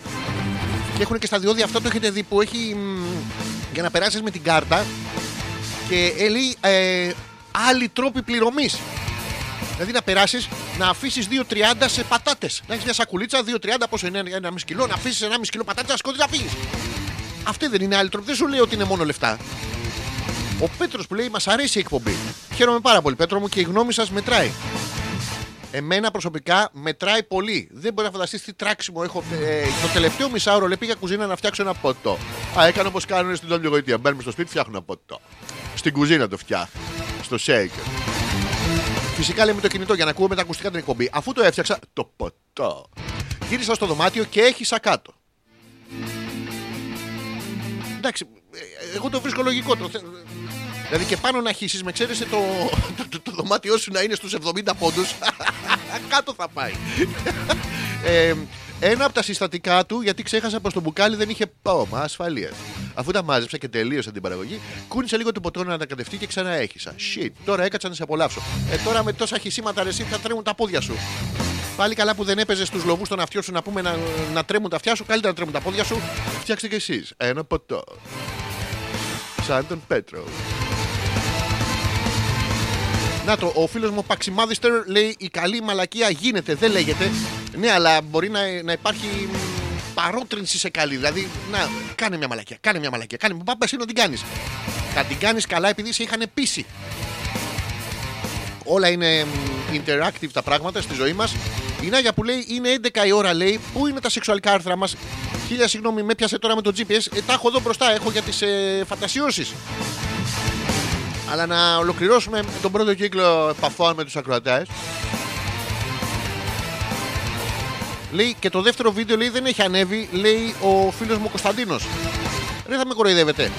Και έχουν και στα διόδια αυτό το έχετε δει που έχει μ, για να περάσεις με την κάρτα και ε, λέει ε, άλλοι τρόποι πληρωμής. Δηλαδή να περάσεις να αφήσεις 2,30 σε πατάτες. Να έχεις μια σακουλίτσα 2,30 πόσο είναι ένα μισή κιλό, να αφήσεις ένα μισή κιλό πατάτες, να σκοτεί να φύγεις. Αυτή δεν είναι άλλη τρόπη. Δεν σου λέει ότι είναι μόνο λεφτά. Ο Πέτρος που λέει: Μας αρέσει η εκπομπή. Χαίρομαι πάρα πολύ, Πέτρο μου, και η γνώμη σας μετράει. Εμένα προσωπικά μετράει πολύ. Δεν μπορεί να φανταστείς τι τράξιμο έχω. Ε, το τελευταίο μισάωρο λέει πήγα κουζίνα να φτιάξω ένα ποτό. Α, έκανα όπως κάνουν στην όλη γοητεία. Μπαίνουμε στο σπίτι, φτιάχνω ένα ποτό. Στην κουζίνα το φτιάχνω. Στο shaker. Φυσικά λέμε το κινητό για να ακούμε τα ακουστικά την εκπομπή. Αφού το έφτιαξα, το ποτό. Γύρισα στο δωμάτιο και έχισα κάτω. Εντάξει, ε, εγώ το βρίσκω λογικό. Το... θε- Δηλαδή και πάνω να χύσεις με ξέρεσαι το, [laughs] το, το, το δωμάτιό σου να είναι στους 70 πόντους [laughs] Κάτω θα πάει ε, Ένα από τα συστατικά του Γιατί ξέχασα πως το μπουκάλι δεν είχε πόμα ασφαλείας Αφού τα μάζεψα και τελείωσα την παραγωγή Κούνησε λίγο το ποτό να ανακατευτεί και ξανά έχισα Shit, τώρα έκατσα να σε απολαύσω Ε τώρα με τόσα χυσίματα ρε εσύ θα τρέμουν τα πόδια σου Πάλι καλά που δεν έπαιζες στου λοβού των αυτιών σου να πούμε να, να τρέμουν τα αυτιά σου. Καλύτερα να τρέμουν τα πόδια σου. Φτιάξτε κι εσείς ένα ποτό. Σαν τον Πέτρο. Να το, ο φίλος μου ο Παξιμάδιστερ λέει: Η καλή μαλακία γίνεται, δεν λέγεται. Ναι, αλλά μπορεί να, να υπάρχει μ, παρότρινση σε καλή. Δηλαδή, να, κάνε μια μαλακία, κάνε μια μαλακία. Κάνε, πάπα εσύ να την κάνεις. Θα την κάνεις καλά επειδή σε είχαν πείσει. Όλα είναι μ, interactive τα πράγματα στη ζωή μας. Η Νάγια που λέει είναι 11 η ώρα, λέει. Πού είναι τα σεξουαλικά άρθρα μας; Χίλια συγγνώμη, με πιάσε τώρα με το GPS. Ε, τα έχω εδώ μπροστά, έχω για τις ε, φαντασιώσεις. Αλλά να ολοκληρώσουμε τον πρώτο κύκλο επαφών με τους ακροατές. Λέει και το δεύτερο βίντεο λέει δεν έχει ανέβει, λέει ο φίλος μου Κωνσταντίνος. Δεν θα με κοροϊδεύετε.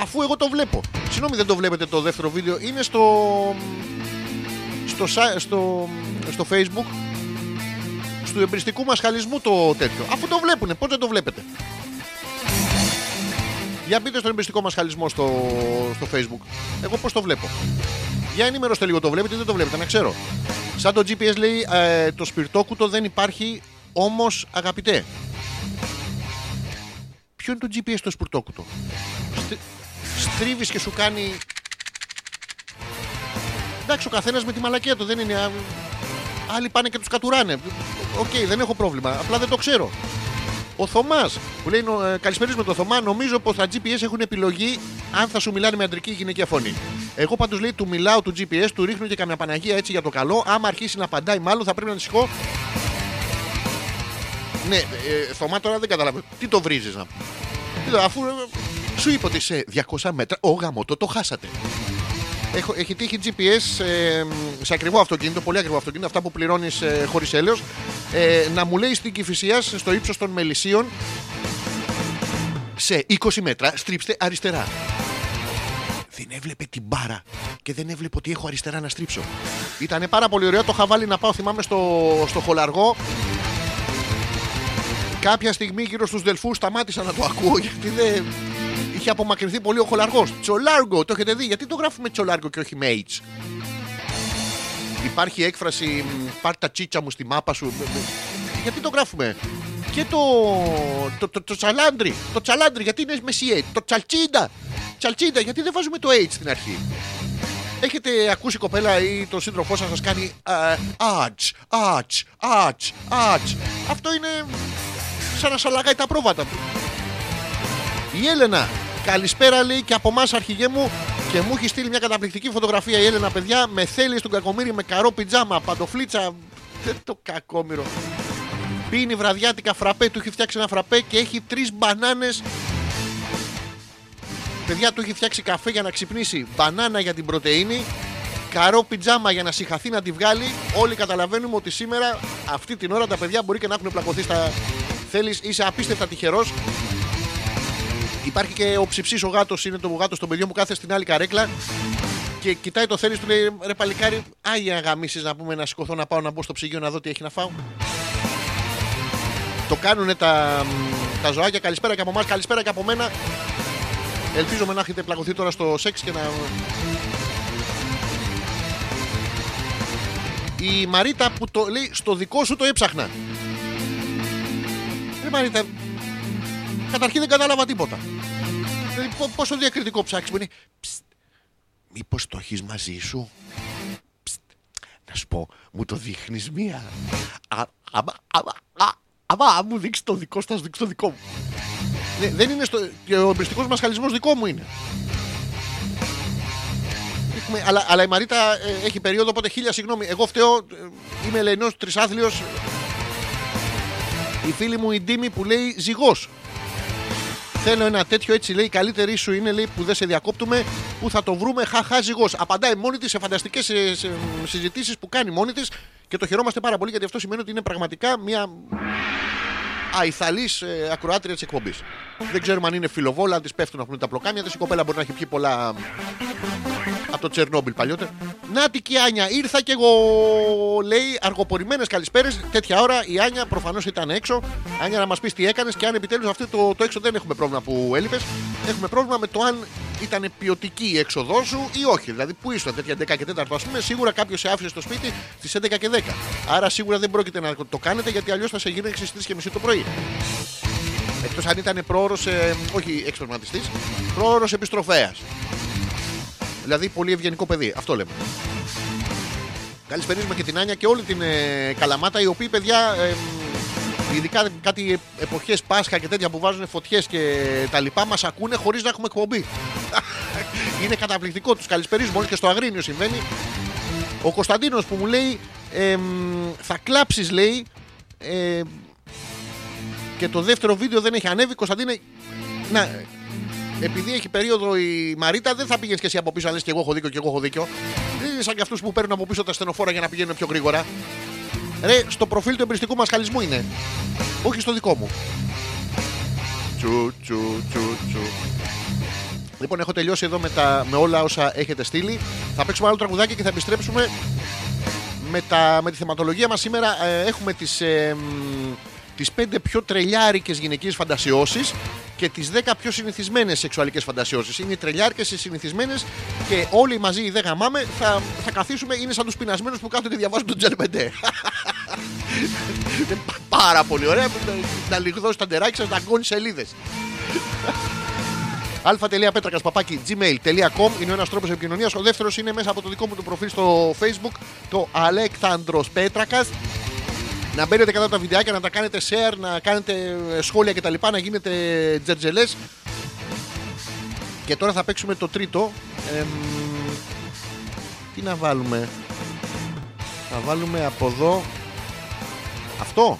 Αφού εγώ το βλέπω. Συγγνώμη δεν το βλέπετε το δεύτερο βίντεο. Είναι στο... Στο, sa- στο, στο facebook του εμπριστικού μας χαλισμού το τέτοιο. Αφού το βλέπουνε, πώς δεν το βλέπετε. Για μπείτε στον Εμπρηστικό Μασχαλισμό στο, στο facebook. Εγώ πώς το βλέπω. Για ενημερώστε λίγο το βλέπετε ή δεν το βλέπετε, να ξέρω. Σαν το GPS λέει ε, το σπιρτόκουτο δεν υπάρχει, όμως αγαπητέ. Ποιο είναι το GPS το σπιρτόκουτο; Στρι... Στρίβεις και σου κάνει. Εντάξει, ο καθένας με τη μαλακία του δεν είναι. α, Άλλοι πάνε και τους κατουράνε. Οκ, δεν έχω πρόβλημα. Απλά δεν το ξέρω. Ο Θωμάς που λέει ε, Καλησπέριζουμε τον Θωμά. Νομίζω πως τα GPS έχουν επιλογή αν θα σου μιλάνε με αντρική ή γυναικεία φωνή. Εγώ πάντως λέει του μιλάω του GPS, του ρίχνω και καμιά Παναγία έτσι για το καλό. Άμα αρχίσει να απαντάει, μάλλον θα πρέπει να ανησυχώ. Ναι, ε, Θωμά τώρα δεν καταλαβαίνω. Τι το βρίζεις να Τι το- Αφού ε, σου είπε ότι σε 200 μέτρα, ο γαμότο το χάσατε. Έχω, έχει τύχει GPS ε, σε ακριβό αυτοκίνητο, πολύ ακριβό αυτοκίνητο, αυτά που πληρώνεις ε, χωρίς έλεος, ε, να μου λέει στην Κυφυσία, στο ύψος των Μελισσίων, σε 20 μέτρα στρίψτε αριστερά. Δεν έβλεπε την μπάρα και δεν έβλεπε ότι έχω αριστερά να στρίψω. Ήταν πάρα πολύ ωραίο, το είχα βάλει να πάω, θυμάμαι, στο, στο χολαργό. Κάποια στιγμή γύρω στους Δελφούς σταμάτησα να το ακούω γιατί δεν είχε απομακρυνθεί πολύ ο χολαργός. Τσολάργο, το έχετε δει; Γιατί το γράφουμε τσολάργο και όχι με H. Υπάρχει έκφραση μ, πάρ τα τσίτσα μου στη μάπα σου. Μ, μ, Γιατί το γράφουμε; Και το, το, το, το τσαλάντρι. Το τσαλάντρι γιατί είναι με CH. Το τσαλτσίντα. Τσαλτσίντα γιατί δεν βάζουμε το H στην αρχή. Έχετε ακούσει κοπέλα ή το σύντροφό σας σας κάνει ατς, ατς, ατς, ατς. Αυτό είναι σαν να σαλαγάει τα πρόβατα. Η Έλενα, καλησπέρα λέει και από εμάς αρχηγέ μου και μου έχει στείλει μια καταπληκτική φωτογραφία η Έλενα, παιδιά, με θέλεις στον κακομύρι με καρό πιτζάμα, παντοφλίτσα. Δεν το κακόμυρο. Πίνει βραδιάτικα φραπέ, του έχει φτιάξει ένα φραπέ και έχει τρεις μπανάνες. Παιδιά, του έχει φτιάξει καφέ για να ξυπνήσει. Μπανάνα για την πρωτεΐνη. Καρό πιτζάμα για να συγχαθεί να τη βγάλει. Όλοι καταλαβαίνουμε ότι σήμερα, αυτή την ώρα, τα παιδιά μπορεί και να έχουν πλακωθεί στα. Θέλεις, είσαι απίστευτα τυχερός. Υπάρχει και ο ψυψής ο γάτος, είναι το γάτος των παιδιών που κάθεται στην άλλη καρέκλα. Και κοιτάει το θέλεις, του λέει ρε παλικάρι, άγια γαμίσει να πούμε να σηκωθώ να πάω να μπω στο ψυγείο να δω τι έχει να φάω. Το κάνουν τα, τα ζωάκια. Καλησπέρα και από εμάς, καλησπέρα και από μένα. Ελπίζομαι να έχετε πλακωθεί τώρα στο σεξ και να. Η Μαρίτα που το λέει στο δικό σου το έψαχνα. Ρε Μαρίτα, καταρχήν δεν κατάλαβα τίποτα. Δηλαδή, πο- πόσο διακριτικό ψάξιμο είναι. Ψτ, μήπως το έχεις μαζί σου; Ψτ, να σου πω, μου το δείχνεις μία. Α, άμα, άμα, α, άμα μου δείξεις το δικό σου, θα σου δείξει το δικό μου. Ναι, δεν είναι στο. και Ο εμπριστικό μα χαλισμό δικό μου είναι. Έχουμε, αλλά, αλλά η Μαρίτα ε, έχει περίοδο, οπότε χίλια συγγνώμη. Εγώ φταίω, ε, είμαι ελεηνός τρισάθλιο. Η φίλη μου η Ντίμη που λέει ζυγός. Θέλω ένα τέτοιο έτσι λέει. Η καλύτερη σου είναι λέει που δεν σε διακόπτουμε. Που θα το βρούμε χαχά ζυγός. Απαντάει μόνη της σε φανταστικές συζητήσεις που κάνει μόνη της και το χαιρόμαστε πάρα πολύ γιατί αυτό σημαίνει ότι είναι πραγματικά μια αϊθαλή ε, ακροάτρια της εκπομπής. Δεν ξέρουμε αν είναι φιλοβόλα, αν της πέφτουν να πούμε τα πλοκάμια της. Η κοπέλα μπορεί να έχει πιει πολλά από το Τσερνόμπιλ παλιότερα. Νάτι και η Άνια, ήρθα και εγώ, λέει, αργοπορημένες καλησπέρες. Τέτοια ώρα η Άνια προφανώς ήταν έξω. Άνια να μας πεις τι έκανες και αν επιτέλους αυτό το, το έξω δεν έχουμε πρόβλημα που έλειπες. Έχουμε πρόβλημα με το αν ήταν ποιοτική η έξοδό σου ή όχι. Δηλαδή, που ήσουν τέτοια 10 και 4, ας πούμε, σίγουρα κάποιος σε άφησε στο σπίτι στις 11 και 10. Άρα σίγουρα δεν πρόκειται να το κάνετε γιατί αλλιώς θα σε γίνει στις 3 και μισή το πρωί. Εκτός αν ήταν πρόωρος, ε, όχι εξτορματιστή, πρόωρος επιστροφέας. Δηλαδή πολύ ευγενικό παιδί. Αυτό λέμε. Καλησπερίζουμε και την Άνια και όλη την ε, Καλαμάτα, οι οποίοι παιδιά, ε, ειδικά κάτι εποχές Πάσχα και τέτοια που βάζουν φωτιές και τα λοιπά, μας ακούνε χωρίς να έχουμε εκπομπή. [laughs] Είναι καταπληκτικό. Τους καλησπερίζουμε όλοι και στο Αγρίνιο συμβαίνει. Ο Κωνσταντίνος που μου λέει, εμ, θα κλάψεις, λέει. ε, και το δεύτερο βίντεο δεν έχει ανέβει. Κωνσταντίνε, να, επειδή έχει περίοδο η Μαρίτα, δεν θα πήγαινες και εσύ από πίσω, αν λες και εγώ έχω δίκιο και εγώ έχω δίκιο. Δεν είναι σαν και αυτούς που παίρνουν από πίσω τα στενοφόρα για να πηγαίνουν πιο γρήγορα. Ρε, στο προφίλ του εμπριστικού μα χαλισμού είναι. Όχι στο δικό μου. Τσου, τσου, τσου, τσου. Λοιπόν, έχω τελειώσει εδώ με, τα, με όλα όσα έχετε στείλει. Θα παίξουμε άλλο τραγουδάκι και θα επιστρέψουμε με, τα, με τη θεματολογία μας σήμερα. ε, έχουμε τις, ε, μ, τις πέντε πιο τρελιάρικες γυναικείες φαντασιώσεις και τις 10 πιο συνηθισμένες σεξουαλικές φαντασιώσεις. Είναι οι τρελιάρικες οι συνηθισμένες και όλοι μαζί οι 10 γαμάμε θα, θα καθίσουμε, είναι σαν τους πεινασμένους που κάθονται και διαβάζουν τον Τζερμπεντέ. [laughs] Είναι πάρα πολύ ωραία να, να λιγδώσει τα ντεράκια σας να αγκώνει σελίδες. αλφα.πέτρακας παπάκι gmail.com είναι ο ένας τρόπος επικοινωνίας. Ο δεύτερος είναι μέσα από το δικό μου το προφίλ στο facebook, το Αλέκτανδρος Πέτρακας. Να μπαίνετε κατά τα βιντεάκια, να τα κάνετε share, να κάνετε ε, σχόλια κτλ. Να γίνετε τζερτζελές. Και τώρα θα παίξουμε το τρίτο. Εμ, τι να βάλουμε; Θα βάλουμε από εδώ. Αυτό.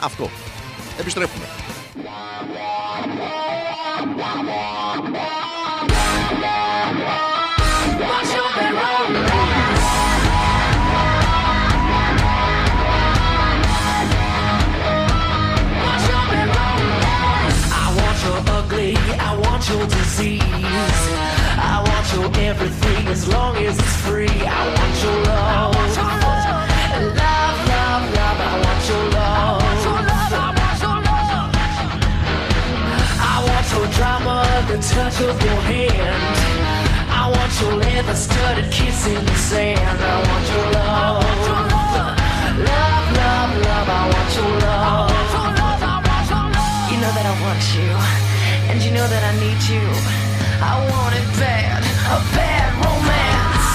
Αυτό. Επιστρέφουμε. I want your ugly, I want your disease. I want your everything as long as it's free. I want your love. Love, The touch of your hand. I want your leather studded kiss in the sand. I want your love. Love, love, love, I want your love. You know that I want you, and you know that I need you. I want it bad, a bad romance.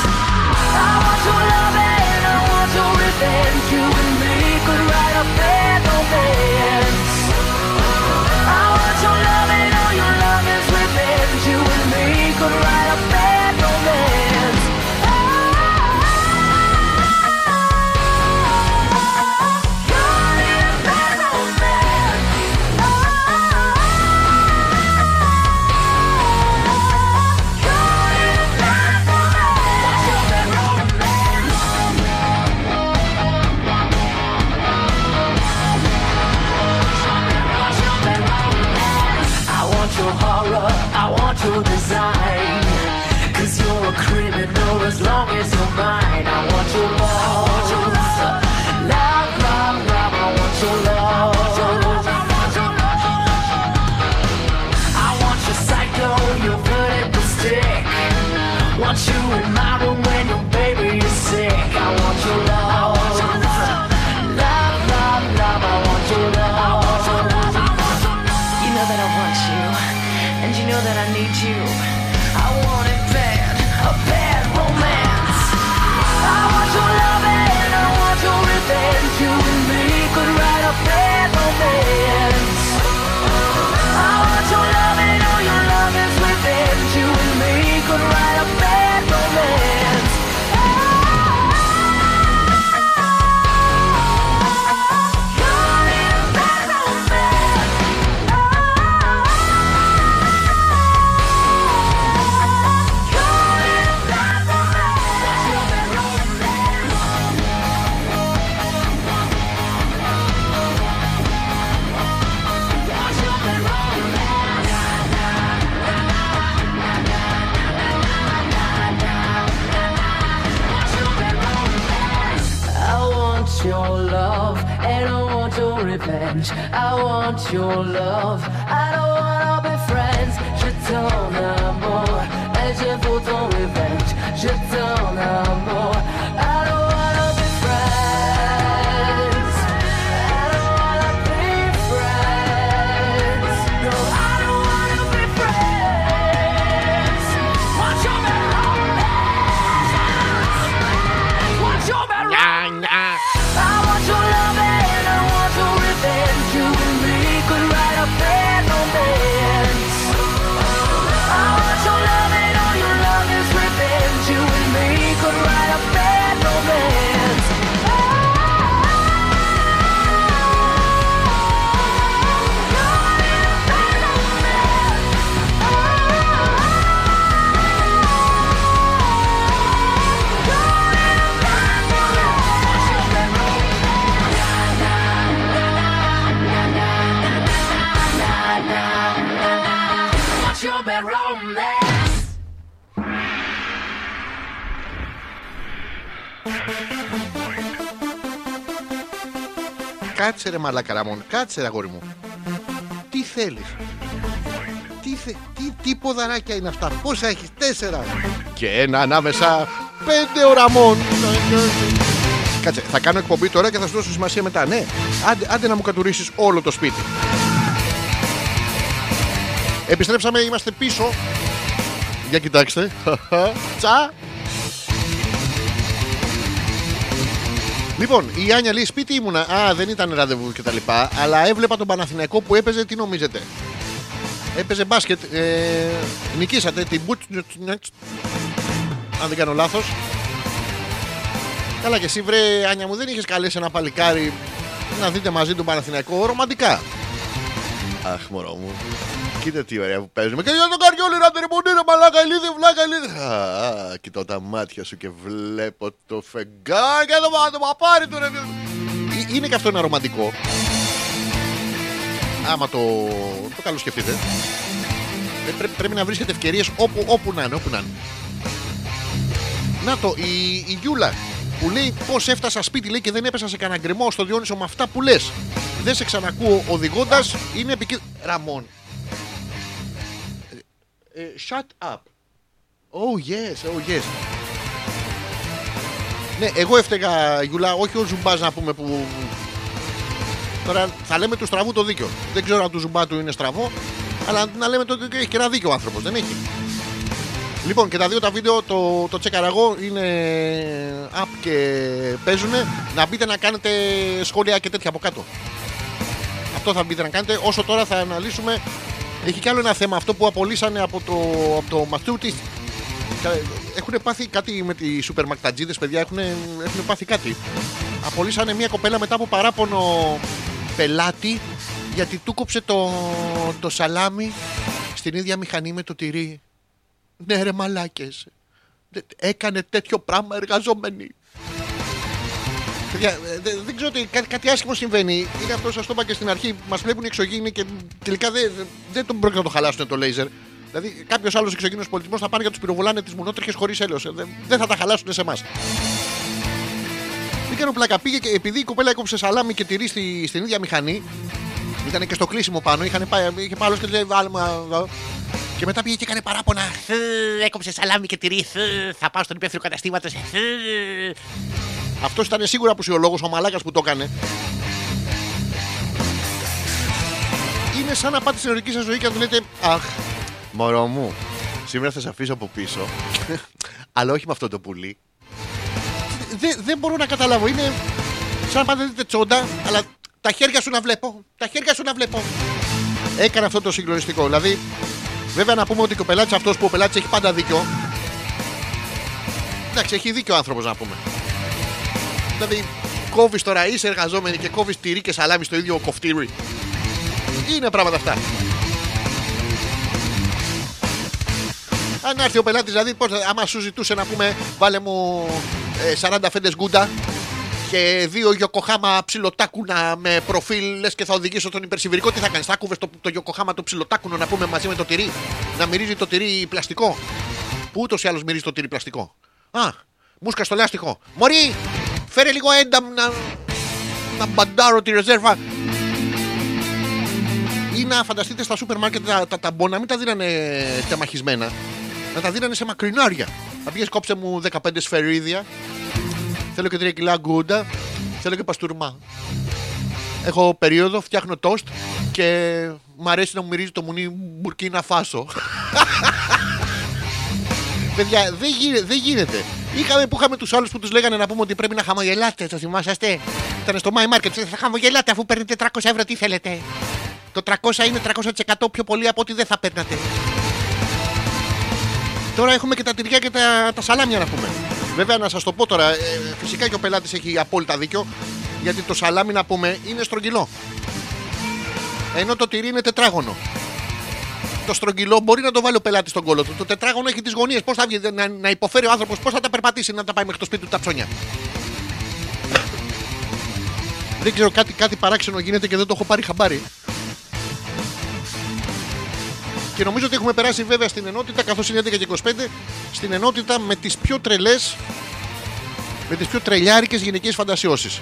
I want your love and I want your revenge. You Κάτσε ρε μαλάκα Ραμόν, κάτσε ρε αγόρι μου. Τι θέλεις; Τι, θε... τι, τι ποδαράκια είναι αυτά, πόσα έχεις, τέσσερα. Και ένα ανάμεσα, πέντε ο Ραμόν. Κάτσε, θα κάνω εκπομπή τώρα και θα σου δώσω σημασία μετά. Ναι, άντε, άντε να μου κατουρίσεις όλο το σπίτι. Επιστρέψαμε, είμαστε πίσω. Για κοιτάξτε. [laughs] Τσα. Λοιπόν, η Άνια λέει σπίτι ήμουνα. Α, δεν ήταν ραντεβού και τα λοιπά. Αλλά έβλεπα τον Παναθηναϊκό που έπαιζε, τι νομίζετε; Έπαιζε μπάσκετ. Ε, νικήσατε την Μπούτσνετς. Αν δεν κάνω λάθος. Καλά και εσύ βρε Άνια μου δεν είχες καλέσει ένα παλικάρι να δείτε μαζί τον Παναθηναϊκό ρομαντικά. Αχ μωρό μου. Κοίτα τι ωραία που παίζουμε. Και για τον καριόλι να τεριμονεί ρε μαλάκα ηλίδη, βλάκα ηλίδη. Α, α, κοιτώ τα μάτια σου και βλέπω το φεγγάρι και το, πα- το παπάρι του ρε. Ε, Είναι και αυτό ένα ρομαντικό. Άμα το, το καλώ σκεφτείτε. Ε, πρέ- πρέπει να βρίσκετε ευκαιρίες όπου, όπου να είναι, όπου να είναι. Να το, η, η Γιούλα που λέει πώς έφτασα σπίτι λέει, και δεν έπεσα σε κανένα γκρεμό στο Διόνυσο με αυτά που λες. Δεν σε ξανακούω οδηγώντας, είναι επικίνδυνο. Ραμόν. Ε, ε, shut up. Oh yes, oh yes. Ναι, εγώ έφταιγα Γιούλα, όχι ο Ζουμπάς να πούμε που. Τώρα θα λέμε του στραβού το δίκιο. Δεν ξέρω αν του Ζουμπά του είναι στραβό, αλλά να λέμε το έχει και ένα δίκιο ο άνθρωπος, δεν έχει. Λοιπόν, και τα δύο τα βίντεο το, το τσέκαρα εγώ είναι up και παίζουν. Να μπείτε να κάνετε σχόλια και τέτοια από κάτω. Αυτό θα μπείτε να κάνετε. Όσο τώρα θα αναλύσουμε. Έχει κι άλλο ένα θέμα αυτό που απολύσανε από το, από το Μαθούτη. Έχουν πάθει κάτι με τι σούπερ μακτατζίδε, παιδιά; Έχουν, έχουν πάθει κάτι; Απολύσανε μια κοπέλα μετά από παράπονο πελάτη γιατί του κόψε το, το σαλάμι στην ίδια μηχανή με το τυρί. Ναι ρε μαλάκες. Δε- Έκανε τέτοιο πράγμα εργαζόμενοι. Παιδιά, ε, δε- δεν ξέρω ότι κάτι, κάτι άσχημο συμβαίνει. Είναι αυτό, σας το είπα και στην αρχή. Μας βλέπουν οι εξωγήινοι και τελικά δεν, δεν τον πρόκειται να το χαλάσουν το λέιζερ. Δηλαδή, κάποιος άλλος εξωγήινος πολιτισμός θα πάνε και τους πυροβολάνε τις μονότριχες χωρίς έλεος. Δεν, δεν θα τα χαλάσουν σε εμάς. Δεν κάνω πλάκα. Πήγε και επειδή η κοπέλα έκοψε σαλάμι και τυρί στη, στην ίδια μηχανή, ήταν και στο κλείσιμο πάνω. Είχαν πάει, είχε πάει άλλος και λέει βάλουμε. α, Και μετά πήγε και έκανε παράπονα. «Θ, Έκοψε σαλάμι και τυρί. θ, Θα πάω στον υπεύθυνο καταστήματος. Αυτός ήταν σίγουρα απουσιολόγο ο μαλάκας που το έκανε. Είναι σαν να πάτε στην ερωτική σας ζωή και να του λέτε Αχ, μωρό μου, σήμερα θα σε αφήσω από πίσω. [laughs] Αλλά όχι με αυτό το πουλί. Δεν, δεν μπορώ να καταλάβω. Είναι σαν να πάτε να δείτε τσόντα, αλλά τα χέρια σου να βλέπω. Τα χέρια σου να βλέπω. Έκανε αυτό το συγκλονιστικό. Δηλαδή, βέβαια να πούμε ότι και ο πελάτης αυτός που ο πελάτης έχει πάντα δίκιο. Εντάξει, έχει δίκιο ο άνθρωπος να πούμε. Δηλαδή, κόβεις τώρα, είσαι εργαζόμενη και κόβεις τυρί και σαλάμι στο ίδιο κοφτήρι. Είναι πράγματα αυτά. Αν έρθει ο πελάτης, δηλαδή, πώς, θα- άμα σου ζητούσε να πούμε, βάλε μου ε, 40 φέντες γκούντα και δύο γιοκοχάμα ψιλοτάκουνα με προφίλ, λες και θα οδηγήσω στον υπερσυμβηρικό, τι θα κάνεις, θα κούβε το, το γιοκοχάμα το ψιλοτάκουνο να πούμε μαζί με το τυρί, να μυρίζει το τυρί πλαστικό. Που ούτως ή άλλως μυρίζει το τυρί πλαστικό. Α, μούσκα στο λάστιχο. Μωρή, φέρε λίγο ένταμ να, να μπαντάρω τη ρεζέρβα. Ή να φανταστείτε στα σούπερ μάρκετ τα, τα ταμπό να μην τα δίνανε τεμαχισμένα, να τα δίνανε σε μακρινάρια. Θα πήγες κόψε μου 15 σφαιρίδια. Θέλω και 3 κιλά γκούντα. Θέλω και παστούρμα. Έχω περίοδο, φτιάχνω τόστ και μου αρέσει να μου μυρίζει το μουνί μπουρκίνα φάσο. [laughs] Παιδιά, δεν γίνεται, δεν γίνεται. Είχαμε που είχαμε τους άλλους που τους λέγανε να πούμε ότι πρέπει να χαμογελάτε. Το θυμάσαστε; Ήταν στο My Market. Θα χαμογελάτε αφού παίρνετε 300 ευρώ. Τι θέλετε; Το 300 είναι 300% πιο πολύ από ό,τι δεν θα παίρνατε. Τώρα έχουμε και τα τυριά και τα, τα σαλάμια να πούμε. Βέβαια, να σας το πω τώρα, ε, φυσικά και ο πελάτης έχει απόλυτα δίκιο. Γιατί το σαλάμι να πούμε είναι στρογγυλό. Ενώ το τυρί είναι τετράγωνο. Το στρογγυλό μπορεί να το βάλει ο πελάτης στον κόλο του. Το τετράγωνο έχει τις γωνίες. Πώς θα βγει, να, να υποφέρει ο άνθρωπος, πώς θα τα περπατήσει να τα πάει μέχρι το σπίτι του τα ψώνια. Δεν ξέρω, κάτι, κάτι παράξενο γίνεται και δεν το έχω πάρει χαμπάρι. Και νομίζω ότι έχουμε περάσει βέβαια στην ενότητα, καθώς είναι 11 και 25, στην ενότητα με τις πιο τρελές, με τις πιο τρελιάρικες γυναικείε φαντασιώσεις.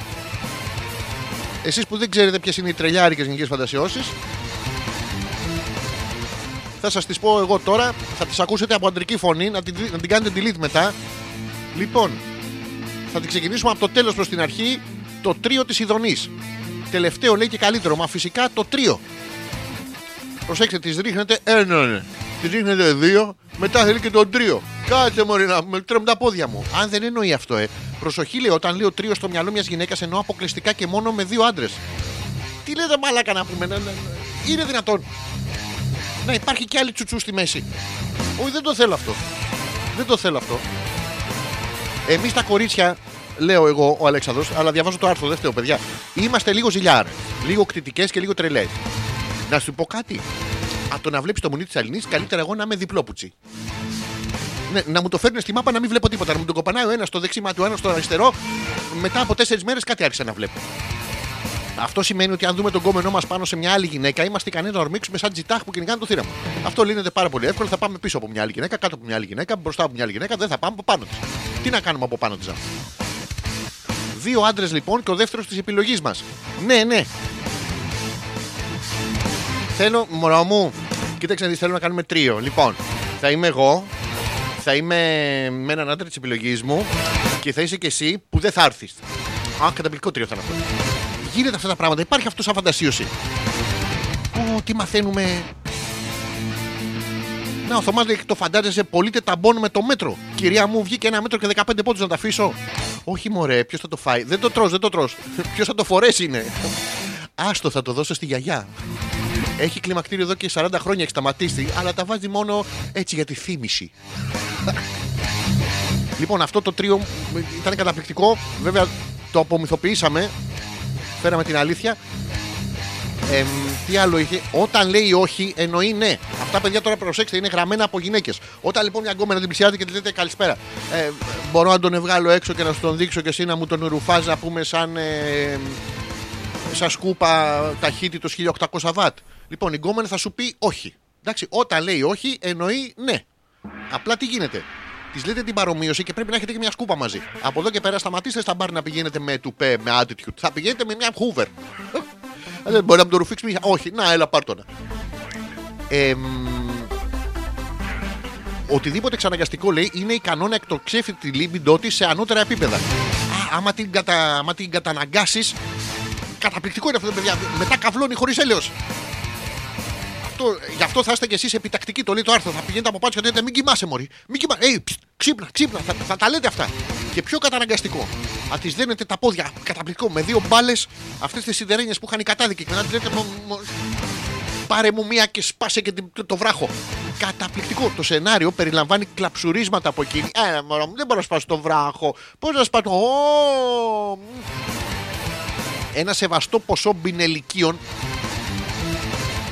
Εσείς που δεν ξέρετε ποιες είναι οι τρελιάρικες γυναικείε φαντασιώσεις, θα σας τις πω εγώ τώρα. Θα τις ακούσετε από αντρική φωνή, να την, να την κάνετε delete μετά. Λοιπόν, θα την ξεκινήσουμε από το τέλος προς την αρχή. Το τρίο της Ιδονής. Τελευταίο λέει και καλύτερο, μα φυσικά το τρίο. Προσέξτε, τις ρίχνετε έναν. Τη ρίχνετε δύο, μετά θέλει και τον τρίο. Κάτσε μωρή να με τρέμουν τα πόδια μου. Αν δεν εννοεί αυτό, ε. Προσοχή λέει, όταν λέω τρίο στο μυαλό μιας γυναίκας εννοώ αποκλειστικά και μόνο με δύο άντρες. Τι λέτε μαλάκα να πούμε, να- να- να- είναι δυνατόν. Να υπάρχει και άλλη τσουτσού στη μέση. Όχι, δεν το θέλω αυτό. Δεν το θέλω αυτό. Εμείς τα κορίτσια, λέω εγώ ο Αλέξανδρος, αλλά διαβάζω το άρθρο, δεν φταίω, παιδιά. Είμαστε λίγο ζηλιάρ. Λίγο κτητικέ και λίγο τρελές. Να σου πω κάτι. Από το να βλέπεις το μουνί της Αλληνής, καλύτερα εγώ να είμαι διπλόπουτσι. Ναι, να μου το φέρνουν στη μάπα να μην βλέπω τίποτα. Να μου τον κοπανάει ο ένας στο δεξί μάτι, ο ένα στο αριστερό. Μετά από τέσσερις μέρες κάτι άρχισα να βλέπω. Αυτό σημαίνει ότι αν δούμε τον κόμενό μας πάνω σε μια άλλη γυναίκα, είμαστε ικανοί να ορμήξουμε σαν τζιτάχ που κυνηγάνε το θύραμα. Αυτό λύνεται πάρα πολύ εύκολα. Θα πάμε πίσω από μια άλλη γυναίκα, κάτω από μια άλλη γυναίκα, μπροστά από μια άλλη γυναίκα, δεν θα πάμε από πάνω της. Τι να κάνουμε από πάνω της. Δύο άντρες λοιπόν και ο δεύτερος της επιλογής μας. Ναι, ναι. Θέλω, μωρό μου, κοίταξε να δεις, θέλω να κάνουμε τρίο. Λοιπόν, θα είμαι εγώ, θα είμαι με έναν άντρα της επιλογής μου και θα είσαι και εσύ που δεν θα έρθεις. Α, καταπληκτικό τρίο θα είναι αυτό. Γίνεται αυτά τα πράγματα, υπάρχει αυτός σαν φαντασίωση. Ω, τι μαθαίνουμε. Να, ο Θωμάς λέει, το φαντάζεσαι πολύ ταμπών με το μέτρο. Κυρία μου, βγήκε ένα μέτρο και 15 πόντους να τα αφήσω. Όχι, μωρέ, ποιος θα το φάει; Δεν το τρως, δεν το τρως. [laughs] Ποιος θα το φορέσει είναι; Άστο, θα το δώσω στη γιαγιά. Έχει κλιμακτήριο εδώ και 40 χρόνια, έχει σταματήσει, αλλά τα βάζει μόνο έτσι για τη θύμηση. λοιπόν, αυτό το τρίο ήταν καταπληκτικό. Βέβαια, το απομυθοποιήσαμε. Φέραμε την αλήθεια. Εμ, τι άλλο είχε; Όταν λέει όχι, εννοεί ναι. Αυτά παιδιά τώρα προσέξτε, είναι γραμμένα από γυναίκες. Όταν λοιπόν μια γκόμενα την πλησιάζετε και της λέτε καλησπέρα, ε, μπορώ να τον βγάλω έξω και να σου τον δείξω και εσύ να μου τον ρουφάζει να πούμε σαν, ε, σαν σκούπα ταχύτητος 1800 βατ. Λοιπόν, η γκόμενα θα σου πει όχι. Εντάξει, όταν λέει όχι, εννοεί ναι. Απλά τι γίνεται; Της λέτε την παρομοίωση και πρέπει να έχετε και μια σκούπα μαζί. Από εδώ και πέρα σταματήστε στα μπαρ να πηγαίνετε με τουπέ, με attitude. Θα πηγαίνετε με μια hoover. Ε, Δεν μπορεί να μου το ρουφήξει μια. Όχι, να, έλα, πάρ' το να. Εμ, οτιδήποτε εξαναγκαστικό λέει είναι ικανό να εκτοξεύει τη λίμπιντό της σε ανώτερα επίπεδα. Α, άμα την, κατα, άμα την καταναγκάσεις, καταπληκτικό είναι αυτό, παιδιά. Μετά καυλώνει χωρίς έλεος. Αυτό, γι' αυτό θα είστε κι εσείς επιτακτικοί. Το λέει το άρθρο. Θα πηγαίνετε από πάνω και θα λέτε Μην κοιμάσαι, Μωρή. Μην κοιμάσαι. Ε, ψ, ξύπνα, ξύπνα. Θα, θα τα λέτε αυτά. Και πιο καταναγκαστικό. Να τη δένετε τα πόδια. Καταπληκτικό. Με δύο μπάλες αυτές τις σιδερένιες που είχαν οι κατάδικοι. Και να τη λέτε «Μω- μω- Πάρε μου μία και σπάσε και την- το, το βράχο. Καταπληκτικό. Το σενάριο περιλαμβάνει κλαψουρίσματα από εκείνη. Ε, μωρό μου, δεν μπορώ να σπάσω το βράχο. Πώς να σπάσω. Ω, μ. Ένα σεβαστό ποσό μπινελικίων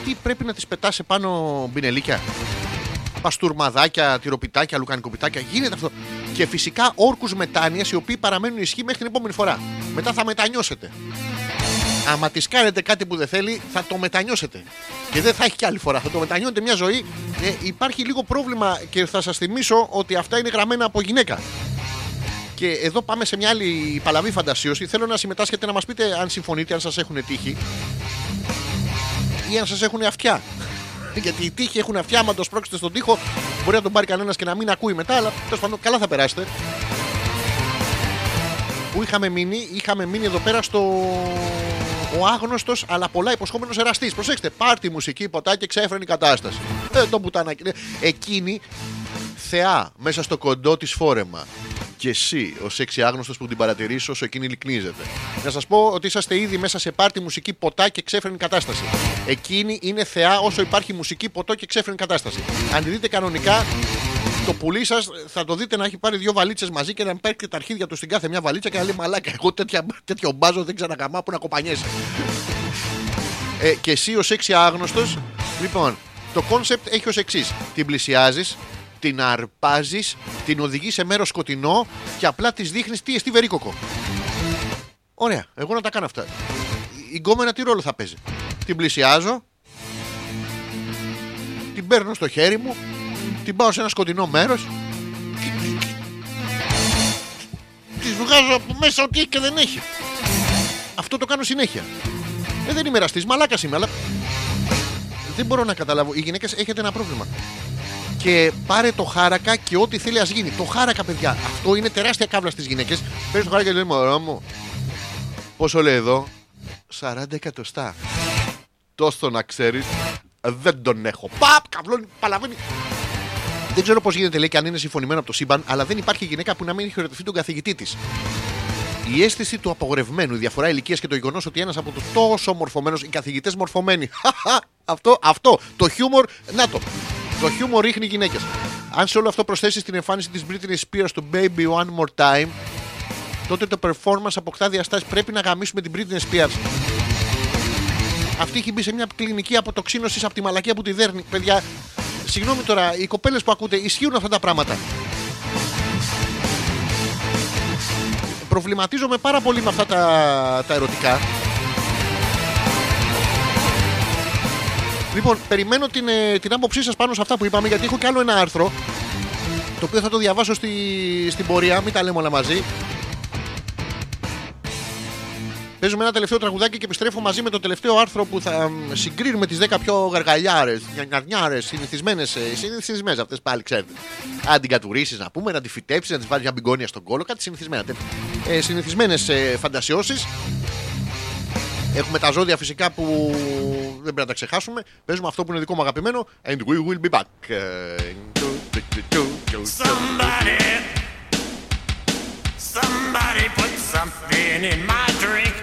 τι πρέπει να τις πετάς επάνω μπινελίκια. Παστούρμαδάκια, τυροπιτάκια, λουκανικοπιτάκια. Γίνεται αυτό. Και φυσικά όρκους μετάνοιας οι οποίοι παραμένουν ισχύ μέχρι την επόμενη φορά. Μετά θα μετανιώσετε. Άμα της κάνετε κάτι που δεν θέλει, θα το μετανιώσετε. Και δεν θα έχει κι άλλη φορά. Θα το μετανιώνετε μια ζωή. Ε, υπάρχει λίγο πρόβλημα και θα σας θυμίσω ότι αυτά είναι γραμμένα από γυναίκα. Και εδώ πάμε σε μια άλλη παλαβή φαντασίωση. Θέλω να συμμετάσχετε να μας πείτε αν συμφωνείτε, αν σας έχουν τύχει. Ή αν σας έχουν αυτιά. [laughs] Γιατί οι τείχοι έχουν αυτιά, άμα το σπρώξετε στον τοίχο, μπορεί να τον πάρει κανένας και να μην ακούει μετά, αλλά τέλος πάντων καλά θα περάσετε. Πού είχαμε μείνει, είχαμε μείνει εδώ πέρα στο. Ο άγνωστος αλλά πολλά υποσχόμενος εραστής. Προσέξτε, πάρτι μουσική, ποτάκι, ξέφρενη κατάσταση. Ε, το πουτάνα. Εκείνη θεά μέσα στο κοντό της φόρεμα. Και εσύ, ως έξι άγνωστος που την παρατηρήσει όσο εκείνη λυκνίζεται. Να σας πω ότι είσαστε ήδη μέσα σε πάρτι μουσική, ποτά και ξέφρενη κατάσταση. Εκείνη είναι θεά όσο υπάρχει μουσική, ποτό και ξέφρενη κατάσταση. Αν τη δείτε κανονικά, το πουλί σας θα το δείτε να έχει πάρει δύο βαλίτσες μαζί και να παίρνει τα αρχίδια του στην κάθε μια βαλίτσα και να λέει Μαλάκα, εγώ τέτοια, τέτοιο μπάζο δεν ξαναγαμά που να κοπανιέσαι. ε, και εσύ ως σέξι άγνωστος, λοιπόν, το concept έχει ως εξής. Την πλησιάζεις, την αρπάζεις, την οδηγείς σε μέρος σκοτεινό και απλά της δείχνεις τι εστί βερίκοκο. Ωραία, εγώ να τα κάνω αυτά. Η γκόμενα τι ρόλο θα παίζει; Την πλησιάζω, την παίρνω στο χέρι μου, την πάω σε ένα σκοτεινό μέρος. Της βγάζω από μέσα ό,τι έχει και δεν έχει. Αυτό το κάνω συνέχεια. Ε, δεν είμαι εραστής, μαλάκας είμαι, αλλά δεν μπορώ να καταλάβω. Οι γυναίκες έχετε ένα πρόβλημα. Και πάρε το χάρακα και ό,τι θέλει ας γίνει. Το χάρακα, παιδιά. Αυτό είναι τεράστια κάβλα στις γυναίκες. Παίρνεις το χάρακα και λέει Μωρό μου. Πόσο λέει εδώ, 40 εκατοστά. Τόσο να ξέρεις, δεν τον έχω. Παπ, καβλώνει, παλαβαίνει. Δεν ξέρω πώς γίνεται, λέει, και αν είναι συμφωνημένο από το σύμπαν, αλλά δεν υπάρχει γυναίκα που να μην έχει χαιρετευτεί τον καθηγητή της. Η αίσθηση του απογορευμένου, η διαφορά ηλικίας και το γεγονός ότι ένας από τους τόσο μορφωμένους, οι καθηγητές μορφωμένοι. [laughs] αυτό, αυτό. Το χιούμορ, να το. Το χιούμορ ρίχνει γυναίκες. Αν σε όλο αυτό προσθέσεις την εμφάνιση της Britney Spears του Baby One More Time, τότε το performance αποκτά διαστάσεις. Πρέπει να γαμίσουμε την Britney Spears. Αυτή έχει μπει σε μια κλινική αποτοξίνωσης από τη μαλακία που τη δέρνει. Παιδιά, συγγνώμη τώρα, οι κοπέλες που ακούτε, ισχύουν αυτά τα πράγματα. Προβληματίζομαι πάρα πολύ με αυτά τα, τα ερωτικά. Λοιπόν, περιμένω την, ε, την άποψή σας πάνω σε αυτά που είπαμε, γιατί έχω κι άλλο ένα άρθρο. Το οποίο θα το διαβάσω στη, στην πορεία, μην τα λέμε όλα μαζί. Παίζουμε ένα τελευταίο τραγουδάκι και επιστρέφω μαζί με το τελευταίο άρθρο που θα μ, συγκρίνουμε τις 10 πιο γαργαλιάρες, νιαρνιάρε, συνηθισμένες. Συνηθισμένες αυτές πάλι, ξέρετε. Αν την κατουρίσει, να πούμε, να τη φυτέψεις, να της βάλεις μια μπιγκόνια στον κόλο, κάτι συνηθισμένα. Ε, συνηθισμένες ε, φαντασιώσεις. Έχουμε τα ζώδια φυσικά που δεν πρέπει να τα ξεχάσουμε. Παίζουμε αυτό που είναι δικό μου αγαπημένο. And we will be back. Ε, Somebody, somebody put something in my drink.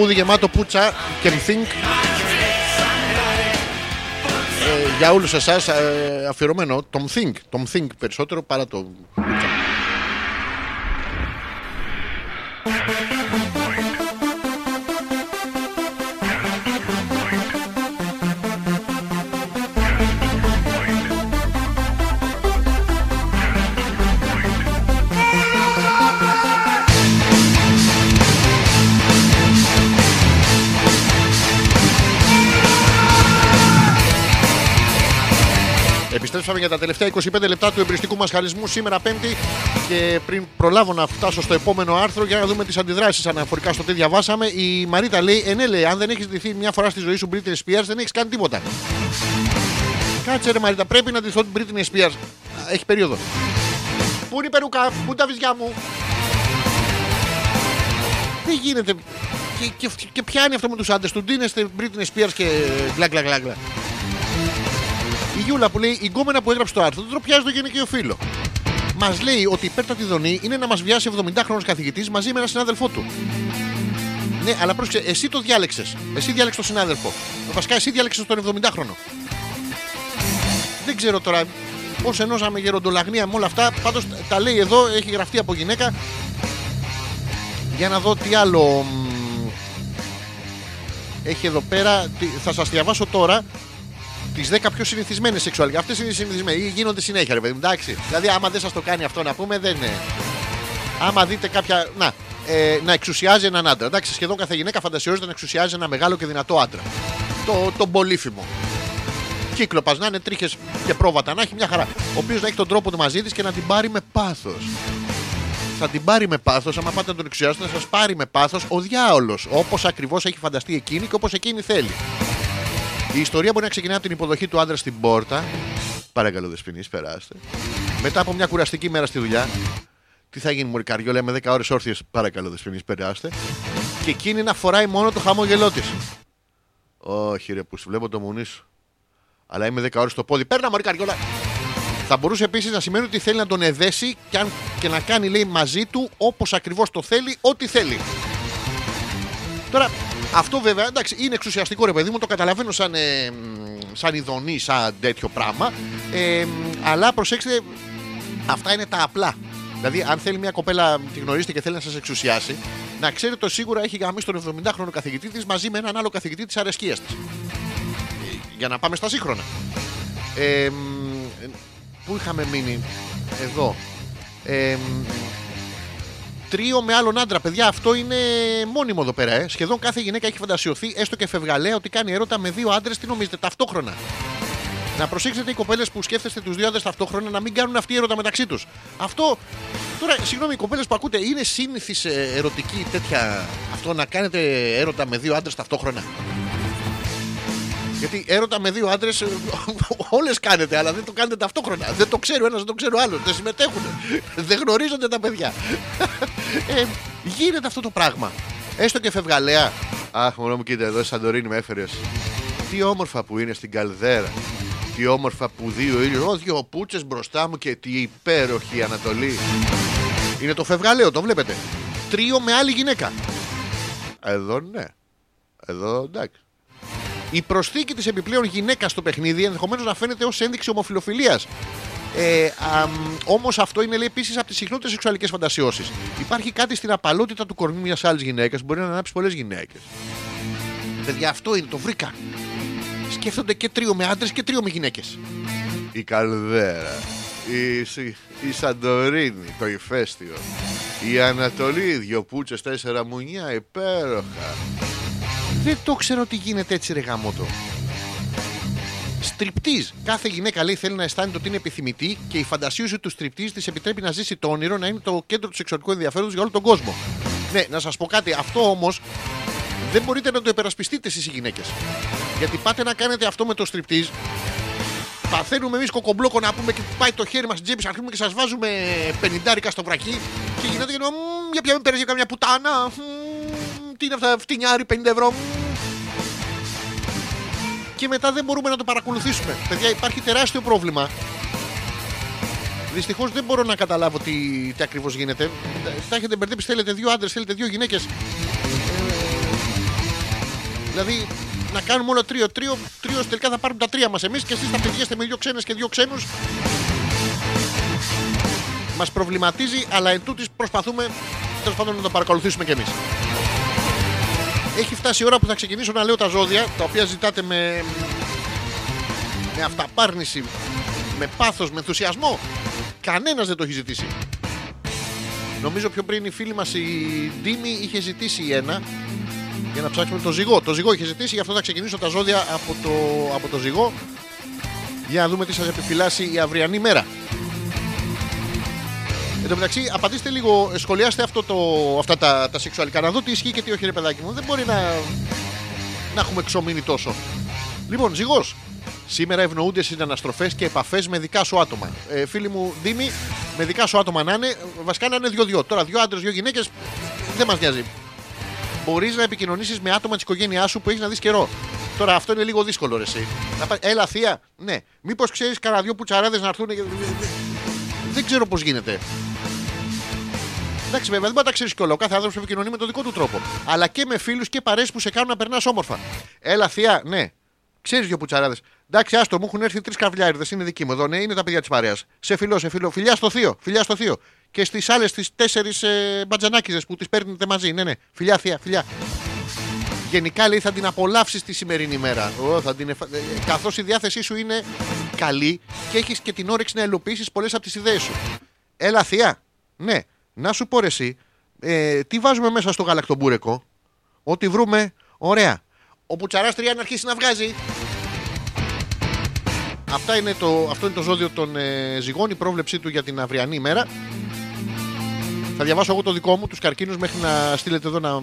Τραγούδι γεμάτο πουτσα και think. Ε, για όλους εσάς ε, αφιερωμένο τον think, τον think περισσότερο παρά το πουτσα. Επιστρέψαμε για τα τελευταία 25 λεπτά του εμπριστικού μας χαρισμού σήμερα Πέμπτη. Και πριν προλάβω να φτάσω στο επόμενο άρθρο για να δούμε τις αντιδράσεις αναφορικά στο τι διαβάσαμε, η Μαρίτα λέει: Ε, ναι, λέει, αν δεν έχεις ντυθεί μια φορά στη ζωή σου Britney Spears, δεν έχεις κάνει τίποτα. Κάτσε ρε Μαρίτα, πρέπει να ντυθώ την Britney Spears. Α, Έχει περίοδο. Πού είναι η περούκα, πού είναι τα βυζιά μου; Δεν γίνεται. Και, και, και πιάνει αυτό με τους άντρες του. Ντύνεστε Britney Spears και γκλα γκλα γκλα γκλα. Η Γιούλα που λέει: Η γκόμενα που έγραψε το άρθρο δεν τροπιάζει το γυναικείο φύλλο. Μας λέει ότι η υπέρτατη δονή είναι να μας βιάσει 70χρονο καθηγητής μαζί με έναν συνάδελφό του. Ναι, αλλά πρόσεξε, εσύ το διάλεξες. Εσύ διάλεξες τον συνάδελφο. Βασικά, εσύ διάλεξες τον 70χρονο. Δεν ξέρω τώρα πώς ενώσαμε γεροντολαγνία με όλα αυτά. Πάντως τα λέει εδώ, έχει γραφτεί από γυναίκα. Για να δω τι άλλο. μ, Έχει εδώ πέρα. τι- Θα σας διαβάσω τώρα τις 10 πιο συνηθισμένες σεξουαλικέ. Αυτές είναι οι συνηθισμένες ή γίνονται συνέχεια, ρε παιδί μου. Εντάξει. Δηλαδή, άμα δεν σας το κάνει αυτό να πούμε, δεν είναι. Άμα δείτε κάποια. Να, ε, να εξουσιάζει έναν άντρα. Εντάξει, σχεδόν κάθε γυναίκα φαντασιόζεται να εξουσιάζει ένα μεγάλο και δυνατό άντρα. Το, τον πολύφημο. Κύκλοπα να είναι τρίχες και πρόβατα, να έχει μια χαρά. Ο οποίος να έχει τον τρόπο του μαζί της και να την πάρει με πάθος. Θα την πάρει με πάθος, άμα πάτε να τον εξουσιάσετε, να σας πάρει με πάθος ο διάολος. Όπως ακριβώς έχει φανταστεί εκείνη και όπως εκείνη θέλει. Η ιστορία μπορεί να ξεκινάει από την υποδοχή του άντρα στην πόρτα. Παρακαλώ, δεσποινής, περάστε. Μετά από μια κουραστική μέρα στη δουλειά. Τι θα γίνει, Μωρή Καριόλα, με 10 ώρες όρθιες. Παρακαλώ, δεσποινής, περάστε. Και εκείνη να φοράει μόνο το χαμόγελό της. Όχι, ρε, που σου βλέπω το μουνί σου. Αλλά είμαι 10 ώρες στο πόδι. Παίρνα, Μωρή Καριόλα. Θα μπορούσε επίσης να σημαίνει ότι θέλει να τον εδέσει και, αν, και να κάνει, λέει, μαζί του όπως ακριβώς το θέλει, ό,τι θέλει. Τώρα, αυτό βέβαια εντάξει, είναι εξουσιαστικό ρε παιδί μου, το καταλαβαίνω σαν, ε, μ, σαν ειδονή, σαν τέτοιο πράγμα. Ε, μ, αλλά προσέξτε, αυτά είναι τα απλά. Δηλαδή, αν θέλει μια κοπέλα, τη γνωρίζετε και θέλει να σας εξουσιάσει, να ξέρετε το σίγουρα έχει γαμίσει τον 70χρονο καθηγητή της μαζί με έναν άλλο καθηγητή της αρεσκίας της. Για να πάμε στα σύγχρονα. Ε, μ, ε, πού είχαμε μείνει, εδώ. Ε, μ, τρίο με άλλον άντρα. Παιδιά, αυτό είναι μόνιμο εδώ πέρα. Ε. Σχεδόν κάθε γυναίκα έχει φαντασιωθεί, έστω και φευγαλέα, ότι κάνει έρωτα με δύο άντρες. Τι νομίζετε, ταυτόχρονα. Να προσέξετε οι κοπέλες που σκέφτεστε τους δύο άντρες ταυτόχρονα να μην κάνουν αυτή έρωτα μεταξύ τους. Αυτό. Τώρα, συγγνώμη, οι κοπέλες που ακούτε, είναι σύνηθις ερωτική τέτοια. Αυτό να κάνετε έρωτα με δύο άντρες ταυτόχρονα; Γιατί έρωτα με δύο άντρες όλες κάνετε, αλλά δεν το κάνετε ταυτόχρονα. Δεν το ξέρει ο ένας, δεν το ξέρει ο άλλος. Δεν συμμετέχουν. Δεν γνωρίζονται τα παιδιά. Ε, γίνεται αυτό το πράγμα. Έστω και φευγαλέα. Αχ, μόνο μου κοίτα εδώ, Σαντορίνη με έφερε. Τι όμορφα που είναι στην καλδέρα. Τι όμορφα που δύο είναι. Ω, δύο πούτσες μπροστά μου και τι υπέροχη η Ανατολή. Είναι το φευγαλαίο, το βλέπετε. Τρίο με άλλη γυναίκα. Εδώ ναι. Εδώ εντάξει. Η προσθήκη της επιπλέον γυναίκα στο παιχνίδι ενδεχομένως να φαίνεται ως ένδειξη ομοφιλοφιλίας. Ε, Όμως αυτό είναι επίσης από τις συχνότερες σεξουαλικές φαντασιώσεις. Υπάρχει κάτι στην απαλότητα του κορμιού μιας άλλης γυναίκας που μπορεί να ανάψει πολλές γυναίκες. Παιδιά, αυτό είναι, το βρήκα. Σκέφτονται και τρίο με άντρες και τρίο με γυναίκες. Η Καλδέρα. Η, Σι- η Σαντορίνη, το ηφαίστειο. Η Ανατολή, δυο πούτσες, τέσσερα μουνιά, υπέροχα. Δεν το ξέρω ότι γίνεται έτσι ρε γαμότο. Στριπτής. Κάθε γυναίκα λέει θέλει να αισθάνεται ότι είναι επιθυμητή και η φαντασίωση του στριπτής της επιτρέπει να ζήσει το όνειρο να είναι το κέντρο του σεξουαλικού ενδιαφέροντος για όλο τον κόσμο. Ναι, να σας πω κάτι. Αυτό όμως δεν μπορείτε να το υπερασπιστείτε εσείς οι γυναίκες. Γιατί πάτε να κάνετε αυτό με το στριπτής. Παθαίνουμε εμείς κοκομπλόκο να πούμε και πάει το χέρι μας στην τσέπη, αρχίζουμε και σας βάζουμε πενιντάρικα στο βρακί και γυρνάτε και λέμε «Μμμ, Για πια μην παίρνεις για καμιά πουτάνα. Μμμ, Τι είναι αυτά, φτηνιάρι 50 ευρώ. Μμμ». Και μετά δεν μπορούμε να το παρακολουθήσουμε. Παιδιά, υπάρχει τεράστιο πρόβλημα. Δυστυχώς δεν μπορώ να καταλάβω τι, τι ακριβώς γίνεται. Τα έχετε μπερδέψει. Θέλετε δύο άντρες, θέλετε δύο γυναίκες. Δηλαδή να κάνουμε όλο τρίο. Τρίο, τρίο τελικά θα πάρουμε τα τρία μας εμείς και εσείς θα πηγαίνετε με δύο ξένες και δύο ξένους. Μας προβληματίζει, αλλά εν τούτης προσπαθούμε τέλος πάντων να το παρακολουθήσουμε κι εμείς. Έχει φτάσει η ώρα που θα ξεκινήσω να λέω τα ζώδια, τα οποία ζητάτε με, με αυταπάρνηση, με πάθος, με ενθουσιασμό. Κανένας δεν το έχει ζητήσει. Νομίζω πιο πριν η φίλη μας η Ντίμη είχε ζητήσει ένα για να ψάξουμε το ζυγό. Το ζυγό είχε ζητήσει, γι' αυτό θα ξεκινήσω τα ζώδια από το, από το ζυγό για να δούμε τι σας επιφυλάσσει η αυριανή μέρα. Εν τω μεταξύ, απαντήστε λίγο, σχολιάστε αυτό το, αυτά τα, τα σεξουαλικά. Να δω τι ισχύει και τι όχι, ρε παιδάκι μου. Δεν μπορεί να, να έχουμε ξομείνει τόσο. Λοιπόν, ζυγός. Σήμερα ευνοούνται συναναστροφές και επαφές με δικά σου άτομα. Ε, φίλοι μου, Δήμη, με δικά σου άτομα να είναι, βασικά να είναι δυο-δυο. Τώρα, δύο άντρες, δύο γυναίκες, δεν μας νοιάζει. Μπορείς να επικοινωνήσεις με άτομα της οικογένειάς σου που έχεις να δεις καιρό. Τώρα αυτό είναι λίγο δύσκολο, ρε, εσύ. Να πά- Έλα, θεία, ναι. Μήπως ξέρεις κανένα δυο πουτσαράδες να έρθουν. και- Δεν ξέρω πώς γίνεται. Εντάξει, βέβαια, δεν μπορεί να τα ξέρεις κιόλα. Ο κάθε άνθρωπος επικοινωνεί με τον δικό του τρόπο. Αλλά και με φίλους και παρέ που σε κάνουν να περνάς όμορφα. Έλα, θεία, ναι. Ξέρεις δύο πουτσαράδες. Εντάξει, άστο, μου έχουν έρθει τρεις καβλιάριδες. Είναι δικοί μου εδώ, ναι, είναι τα παιδιά της παρέας. Σε φιλό, σε φιλό. Φιλιά στο θείο, φιλιά στο θείο. Και στις άλλες τι τέσσερις ε, μπατζανάκιδες που τις παίρνετε μαζί. Ναι, ναι. Φιλιά, θεία, φιλιά. Γενικά λέει θα την απολαύσεις τη σημερινή μέρα. Ω, θα την εφα... Καθώς η διάθεσή σου είναι καλή και έχεις και την όρεξη να υλοποιήσει πολλές από τις ιδέες σου. Έλα, θεία. Ναι, να σου πω ρε εσύ, ε, τι βάζουμε μέσα στο γαλακτομπούρεκο; Ό,τι βρούμε, ωραία. Ο Πουτσαράς τρία να αρχίσει να βγάζει. Αυτά είναι το, αυτό είναι το ζώδιο των ε, ζυγών, η πρόβλεψή του για την αυριανή ημέρα. Θα διαβάσω εγώ το δικό μου, τους καρκίνους, μέχρι να στείλετε εδώ να,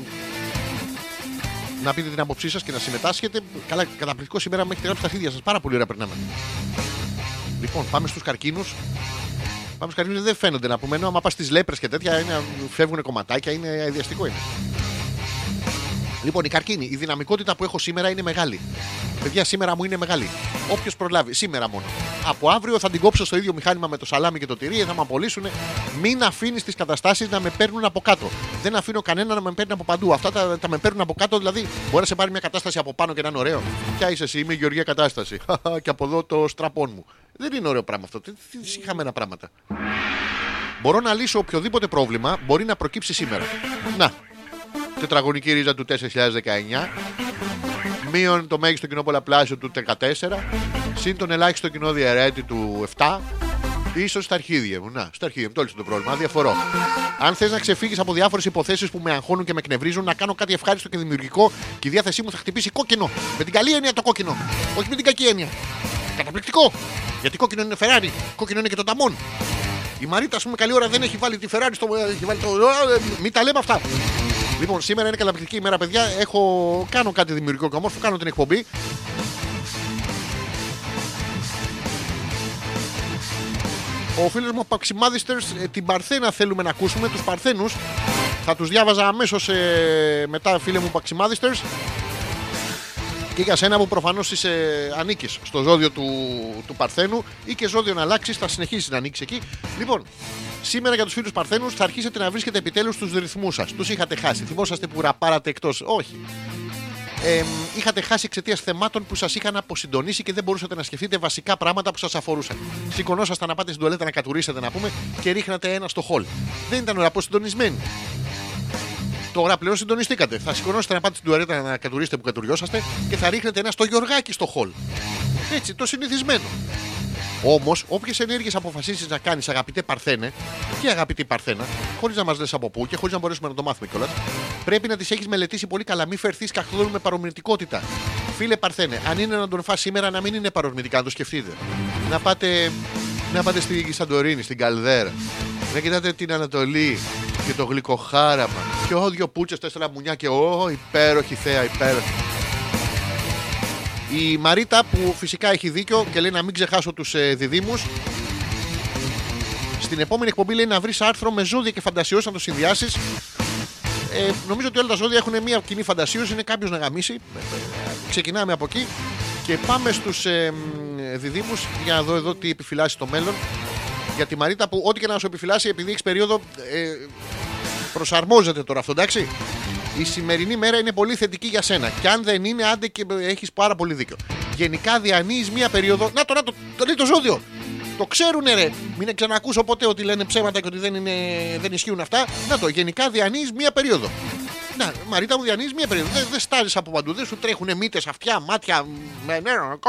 να πείτε την άποψή σας και να συμμετάσχετε. Καλά, καταπληκτικό σήμερα μέχρι τη γράψη τα αρχίδια σας. Πάρα πολύ ωραία περνάμε. Λοιπόν, πάμε στους καρκίνους. Πάμε στους καρκίνους δεν φαίνονται να πούμε. Ενώ άμα πας στις λέπρες και τέτοια είναι, φεύγουν κομματάκια, είναι αειδιαστικό είναι. Λοιπόν, η καρκίνη, η δυναμικότητα που έχω σήμερα είναι μεγάλη. Παιδιά, σήμερα μου είναι μεγάλη. Όποιος προλάβει, σήμερα μόνο. Από αύριο θα την κόψω στο ίδιο μηχάνημα με το σαλάμι και το τυρί, θα με απολύσουν. Μην αφήνεις τις καταστάσεις να με παίρνουν από κάτω. Δεν αφήνω κανένα να με παίρνει από παντού. Αυτά τα, τα με παίρνουν από κάτω, δηλαδή μπορεί να σε πάρει μια κατάσταση από πάνω και να είναι ωραίο. Ποια είσαι εσύ, είμαι η Γεωργία κατάσταση. [laughs] και από εδώ το στραπών μου. Δεν είναι ωραίο πράγμα αυτό. Τι, τι συχαμένα πράγματα. Μπορώ να λύσω οποιοδήποτε πρόβλημα μπορεί να προκύψει σήμερα. Να. Τετραγωνική ρίζα του 4019. Μείον το μέγιστο κοινό πολλαπλάσιο του 14. Συν τον ελάχιστο κοινό διαιρέτη του 7. Ίσως στα αρχίδια μου. Να, στα αρχίδια μου. Το λύσω το πρόβλημα. Διαφορώ. Αν θε να ξεφύγει από διάφορε υποθέσει που με αγχώνουν και με εκνευρίζουν, να κάνω κάτι ευχάριστο και δημιουργικό και η διάθεσή μου θα χτυπήσει κόκκινο. Με την καλή έννοια το κόκκινο. Όχι με την κακή έννοια. Καταπληκτικό. Γιατί κόκκινο είναι Ferrari. Κόκκινο είναι και το ταμόν. Η Μαρίτα, α πούμε, καλή ώρα δεν έχει βάλει τη Ferrari στο. Έχει βάλει το... Ε, Μην τα λέμε αυτά. Λοιπόν, σήμερα είναι καταπληκτική ημέρα, παιδιά. Έχω... Κάνω κάτι δημιουργικό και όμορφο. Κάνω την εκπομπή. Ο φίλος μου ο Παξιμάδιστερ, την Παρθένα θέλουμε να ακούσουμε. Τους Παρθένους θα τους διάβαζα αμέσως μετά, φίλε μου Παξιμάδιστερ. Και για σένα που προφανώς είσαι ανήκει στο ζώδιο του, του Παρθένου ή και ζώδιο να αλλάξεις, θα συνεχίσεις να ανήκεις εκεί. Λοιπόν, σήμερα για τους φίλους Παρθένους θα αρχίσετε να βρίσκετε επιτέλους τους ρυθμούς σας. Τους είχατε χάσει. Θυμόσαστε που ραπάρατε εκτός; Όχι. Ε, είχατε χάσει εξαιτίας θεμάτων που σας είχαν αποσυντονίσει και δεν μπορούσατε να σκεφτείτε βασικά πράγματα που σας αφορούσαν. Σηκωνόσασταν να πάτε στην τουαλέτα να κατουρίσετε, να πούμε, και ρίχνατε ένα στο χολ. Δεν ήταν ωραία αποσυντονισμένοι. Τώρα πλέον συντονιστήκατε. Θα σηκωνόσαστε να πάτε στην τουαλέτα να κατουρίσετε που κατουριώσαστε και θα ρίχνετε ένα στο γιοργάκι στο χολ. Έτσι, το συνηθισμένο. Όμως, όποιες ενέργειες αποφασίσεις να κάνεις, αγαπητέ Παρθένε και αγαπητή Παρθένα, χωρίς να μας λες από πού και χωρίς να μπορέσουμε να το μάθουμε κιόλας, πρέπει να τις έχεις μελετήσει πολύ καλά. Μην φερθείς καθόλου με παρομηνητικότητα. Φίλε Παρθένε, αν είναι να τον φας σήμερα, να μην είναι παρομηνητικά, να το σκεφτείτε. Να πάτε, να πάτε στη Σαντορίνη, στην Καλδέρα. Να κοιτάτε την Ανατολή και το γλυκοχάραμα. Και ό, δυο πούτσες, τέσσερα μουνιά και ό, υπέροχη θέα, υπέροχη. Η Μαρίτα που φυσικά έχει δίκιο και λέει να μην ξεχάσω τους ε, διδήμους Στην επόμενη εκπομπή λέει να βρεις άρθρο με ζώδια και φαντασιώσεις να το συνδυάσεις ε, Νομίζω ότι όλα τα ζώδια έχουν μια κοινή φαντασίωση Είναι κάποιος να γαμίσει Ε, ε, Ξεκινάμε από εκεί Και πάμε στους ε, μ, διδήμους Για να δω εδώ τι επιφυλάσσει το μέλλον Για τη Μαρίτα που ό,τι και να σου επιφυλάσσει Επειδή έχεις περίοδο ε, Προσαρμόζεται τώρα αυτό εντάξει Η σημερινή μέρα είναι πολύ θετική για σένα. Και αν δεν είναι, άντε και έχεις πάρα πολύ δίκιο. Γενικά διανύεις μία περίοδο. Να το, να το, το λέει το ζώδιο. Το ξέρουνε ρε. Μην ξανακούσω ποτέ ότι λένε ψέματα και ότι δεν, είναι, δεν ισχύουν αυτά. Να το, γενικά διανύεις μία περίοδο. Να, Μαρίτα μου διανύεις μία περίοδο. Δεν, δεν στάζεις από παντού. Δεν σου τρέχουν μύτες, αυτιά, μάτια. Με νερό,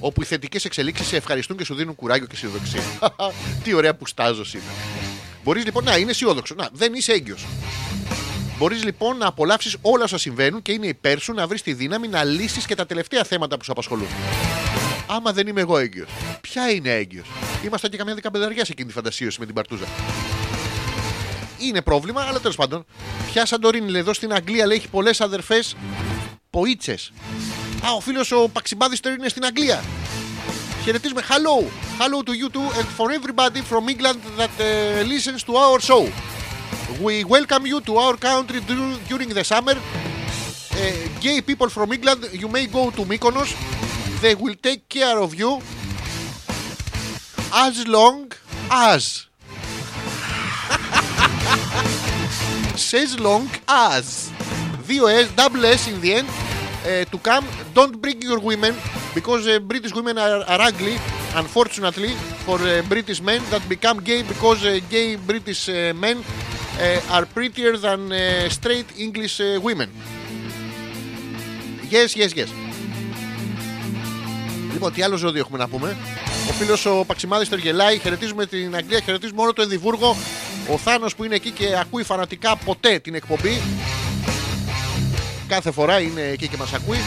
κόρα, ε, δεν- δεν. Όπου οι θετικές εξελίξεις σε ευχαριστούν και σου δίνουν κουράγιο και αισιοδοξία. [laughs] Τι ωραία που στάζω σήμερα. Μπορείς λοιπόν να είναι αισιόδοξο. Να, δεν είσαι έγκυος. Μπορείς λοιπόν να απολαύσεις όλα όσα συμβαίνουν και είναι υπέρ σου να βρεις τη δύναμη να λύσεις και τα τελευταία θέματα που σου απασχολούν. Άμα δεν είμαι εγώ έγκυος, ποια είναι έγκυος; Ήμασταν και καμιά δεκαπενταριά σε εκείνη τη φαντασίωση με την παρτούζα. Είναι πρόβλημα, αλλά τέλος πάντων. Ποια Σαντορίνη λέει εδώ στην Αγγλία λέει έχει πολλές αδερφές ποίτσες. Α, ο φίλο ο Παξιμπάδιστερ είναι στην Αγγλία. Χαιρετίζουμε. Hello. Hello to you too and for everybody from England that uh, listens to our show. We welcome you to our country dur- during the summer. Uh, gay people from England, you may go to Mykonos. They will take care of you as long as. Says long as. Δύο S, double S in the end. Uh, to come, don't bring your women because uh, British women are, are ugly, unfortunately, for uh, British men that become gay because uh, gay British uh, men uh, are prettier than uh, straight English uh, women. Yes, yes, yes. Λοιπόν, τι άλλο ζώδιο έχουμε να πούμε. Ο φίλο ο Παξιμάδη γελάει. Χαιρετίζουμε την Αγγλία, χαιρετίζουμε όλο το Εδιμβούργο. Ο Θάνο που είναι εκεί και ακούει φανατικά ποτέ την εκπομπή. Κάθε φορά είναι εκεί και μας ακούει.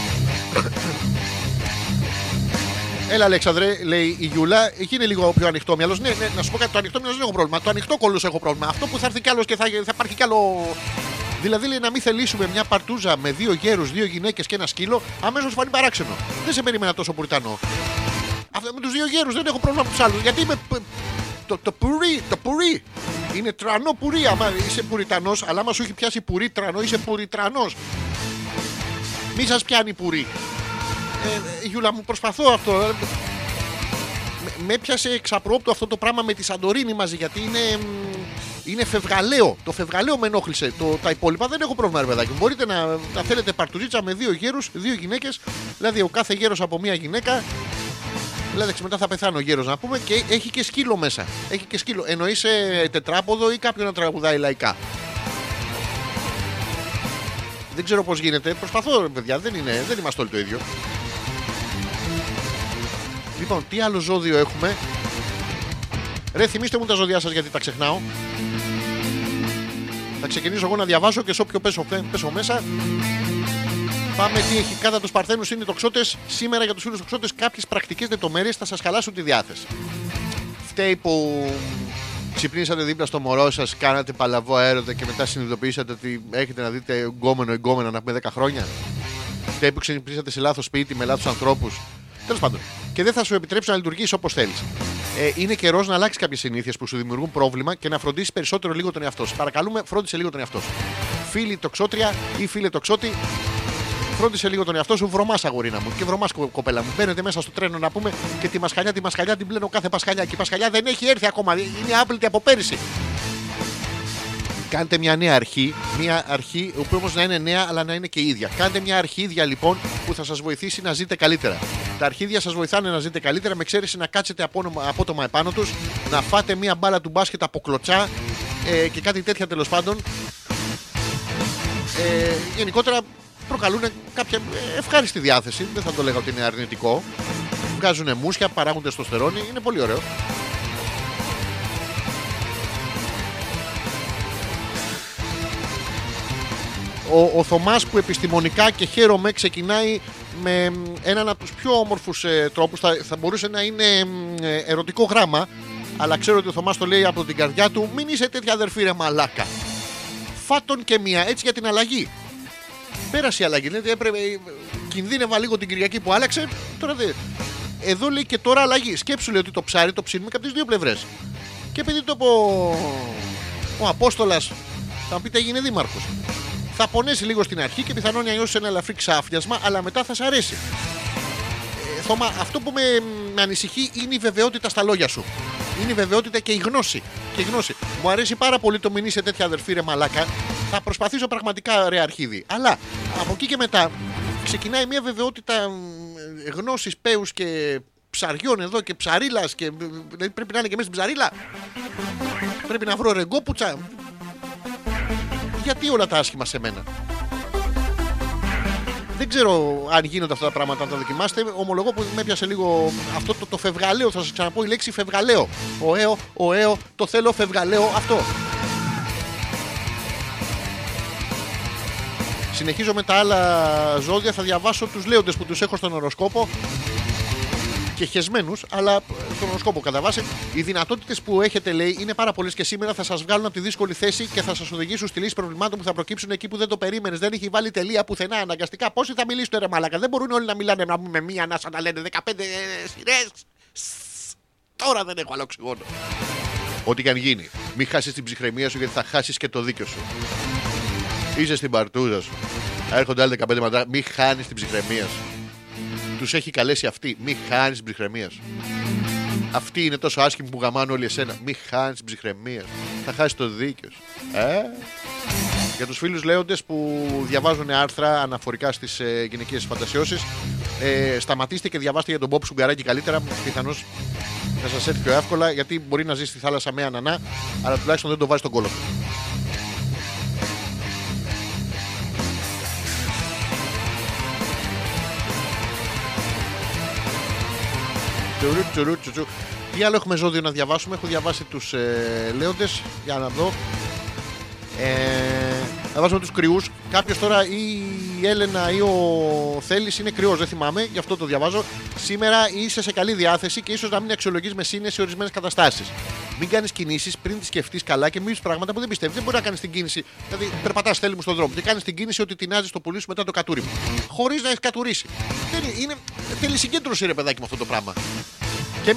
Έλα, Αλέξανδρε, λέει η Γιούλα, γίνει λίγο πιο ανοιχτό μυαλός. Ναι, ναι, να σου πω κάτι, το ανοιχτό μυαλός δεν έχω πρόβλημα. Το ανοιχτό κόλλος έχω πρόβλημα. Αυτό που θα έρθει κι άλλος και θα, θα υπάρχει κι άλλο. Δηλαδή, λέει να μην θελήσουμε μια παρτούζα με δύο γέρους, δύο γυναίκες και ένα σκύλο, αμέσως φανεί παράξενο. Δεν σε περίμενα τόσο πουριτανό. Αυτό με τους δύο γέρους δεν έχω πρόβλημα με τους άλλους. Γιατί είμαι. π- Το, το πουρί, το πουρί. Είναι τρανό πουρί. Άμα είσαι πουριτανός, αλλά άμα σου έχει πιάσει πουρί τρανό, είσαι πουριτρανός. Μη σας πιάνει πουρί. Ε, ε, Γιούλα μου, προσπαθώ αυτό. ε. Με, με έπιασε εξαπρόπτω αυτό το πράγμα με τη Σαντορίνη μαζί γιατί είναι. μ, Είναι φευγαλαίο. Το φευγαλαίο με ενόχλησε. Το, τα υπόλοιπα δεν έχω πρόβλημα, ρε παιδάκι. μου. Μπορείτε να, να θέλετε παρτουζίτσα με δύο γέρους, δύο γυναίκες. Δηλαδή ο κάθε γέρος από μία γυναίκα. Δηλαδή μετά θα πεθάνω ο γέρος να πούμε και έχει και σκύλο μέσα. Έχει και σκύλο. Εννοείς σε τετράποδο ή κάποιον να τραγουδάει λαϊκά. Δεν ξέρω πώς γίνεται. Προσπαθώ, ρε παιδιά. Δεν, είναι, δεν είμαστε όλοι το ίδιο. Λοιπόν, τι άλλο ζώδιο έχουμε; Ρε, θυμίστε μου τα ζώδιά σας γιατί τα ξεχνάω. Θα ξεκινήσω εγώ να διαβάσω και σε όποιο πέσω, πέσω μέσα. Πάμε τι έχει κατά τους Παρθένους είναι οι τοξότες. Σήμερα για τους φίλους τοξότες κάποιες πρακτικές λεπτομέρειες θα σας χαλάσουν τη διάθεση. Φταίει που ξυπνήσατε δίπλα στο μωρό σας, κάνατε παλαβό έρωτα και μετά συνειδητοποιήσατε ότι έχετε να δείτε εγκόμενο εγκόμενο να πούμε 10 χρόνια; Φταίει που ξυπνήσατε σε λάθος σπίτι με λάθος ανθρώπους. Τέλος πάντων. Και δεν θα σου επιτρέψει να λειτουργήσει όπως θέλεις. Ε, είναι καιρός να αλλάξεις κάποιες συνήθειες που σου δημιουργούν πρόβλημα και να φροντίσεις περισσότερο λίγο τον εαυτό σου. Παρακαλούμε, φρόντισε λίγο τον εαυτό σου. Φίλοι τοξότρια ή φίλε τοξότη, φρόντισε λίγο τον εαυτό σου, βρωμάς αγορίνα μου και βρωμάς κοπέλα μου. Μπαίνετε μέσα στο τρένο να πούμε και τη μασχαλιά, τη μασχαλιά την πλένω κάθε πασχαλιά. Και η πασχαλιά δεν έχει έρθει ακόμα. Είναι άπλητη από πέρυσι. Κάντε μια νέα αρχή, μια αρχή που όμως να είναι νέα αλλά να είναι και ίδια. Κάντε μια αρχίδια λοιπόν που θα σας βοηθήσει να ζείτε καλύτερα. Τα αρχίδια σας βοηθάνε να ζείτε καλύτερα με εξαίρεση να κάτσετε απόνομα- απότομα επάνω τους, να φάτε μια μπάλα του μπάσκετ από κλωτσά ε, και κάτι τέτοια τέλος πάντων. Ε, γενικότερα προκαλούν κάποια ε, ευχάριστη διάθεση. Δεν θα το λέγα ότι είναι αρνητικό. Βγάζουν μουσια, παράγουν τεστοστερόνη. Είναι πολύ ωραίο. Ο, ο Θωμάς που επιστημονικά και χαίρομαι ξεκινάει με μ, έναν από τους πιο όμορφους ε, τρόπους θα, θα μπορούσε να είναι μ, ε, ερωτικό γράμμα αλλά ξέρω ότι ο Θωμάς το λέει από την καρδιά του μην είσαι τέτοια αδερφή ρε μαλάκα φάτον και μία έτσι για την αλλαγή πέρασε η αλλαγή. Δηλαδή έπρεπε, ε, κινδύνευα λίγο την Κυριακή που άλλαξε. Τώρα δεν εδώ λέει και τώρα αλλαγή. Σκέψου λέει ότι το ψάρι το ψήνουμε και από τις δύο πλευρές. Και επειδή το πω ο Απόστολας θα μου πείτε έγινε δήμαρχος. Θα πονέσει λίγο στην αρχή και πιθανόν να νιώσει ένα ελαφρύ ξάφνιασμα, αλλά μετά θα σ' αρέσει. Ε, Θωμά, αυτό που με, με ανησυχεί είναι η βεβαιότητα στα λόγια σου. Είναι η βεβαιότητα και η γνώση. Και η γνώση. Μου αρέσει πάρα πολύ το μην είσαι τέτοια αδερφή ρε μαλάκα. Θα προσπαθήσω πραγματικά, ρε Αρχίδη. Αλλά από εκεί και μετά ξεκινάει μια βεβαιότητα γνώσης πέους και ψαριών εδώ και ψαρίλας. Και... Δηλαδή πρέπει να είναι και μέσα στην ψαρίλα. Πρέπει να βρω ρεγκόπουτσα. Γιατί όλα τα άσχημα σε μένα; Δεν ξέρω αν γίνονται αυτά τα πράγματα να τα δοκιμάσετε. Ομολογώ που με έπιασε λίγο αυτό το, το φευγαλαίο. Θα σας ξαναπώ η λέξη φευγαλαίο. Ο έω, ο έω, το θέλω φευγαλαίο αυτό. Συνεχίζω με τα άλλα ζώδια. Θα διαβάσω τους λέοντες που τους έχω στον οροσκόπο και χεσμένους, αλλά στον οροσκόπο κατά βάση. Οι δυνατότητες που έχετε, λέει, είναι πάρα πολλές και σήμερα θα σας βγάλουν από τη δύσκολη θέση και θα σας οδηγήσουν στη λύση προβλημάτων που θα προκύψουν εκεί που δεν το περίμενες. Δεν έχει βάλει τελεία πουθενά. Αναγκαστικά πόσοι θα μιλήσουν, ρε Μάλακα. Δεν μπορούν όλοι να μιλάνε να με μία ανάσα να λένε 15 σειρές. Τώρα δεν έχω άλλο οξυγόνο. Ό,τι και αν γίνει, μην χάσεις την ψυχραιμία σου γιατί θα χάσεις και το δίκιο σου. Είσαι στην παρτούζα σου. Έρχονται άλλοι 15 μαντά. Μην χάνεις την ψυχραιμία σου. Τους έχει καλέσει αυτή. Μην χάνεις την ψυχραιμίας σου. Αυτή είναι τόσο άσχημη που γαμάνε όλοι εσένα. Μην χάνεις την ψυχραιμίας σου. Θα χάσεις το δίκιο σου. Ε; Για τους φίλους λέοντες που διαβάζουν άρθρα αναφορικά στις ε, γυναικείες φαντασιώσεις, ε, σταματήστε και διαβάστε για τον Μπόπ Σουγκαράκη καλύτερα. Πιθανώς θα σας έρθει πιο εύκολα γιατί μπορεί να ζει στη θάλασσα με ανανά, αλλά τουλάχιστον δεν το βάζει στον κόλο του. Τι άλλο έχουμε ζώδιο να διαβάσουμε. Έχω διαβάσει τους ε, λέοντες. Για να δω. Ε, να διαβάσουμε τους κρυούς. Κάποιος τώρα ή η Έλενα ή ο Θέλει είναι κρυός, δεν θυμάμαι, γι' αυτό το διαβάζω. Σήμερα είσαι σε καλή διάθεση και ίσως να μην αξιολογείς με σύνεση ορισμένες καταστάσεις. Μην κάνεις κινήσεις πριν τις σκεφτείς καλά και μην πει πράγματα που δεν πιστεύεις. Δεν μπορεί να κάνεις την κίνηση. Δηλαδή, περπατάς θέλει μου στον δρόμο και κάνεις την κίνηση ότι τεινάζεις το πουλί σου μετά το κατούριμα. Χωρίς να έχεις κατουρίσει. Δεν είναι, είναι, θέλει συγκέντρωση, ρε παιδάκι, με αυτό το πράγμα. Και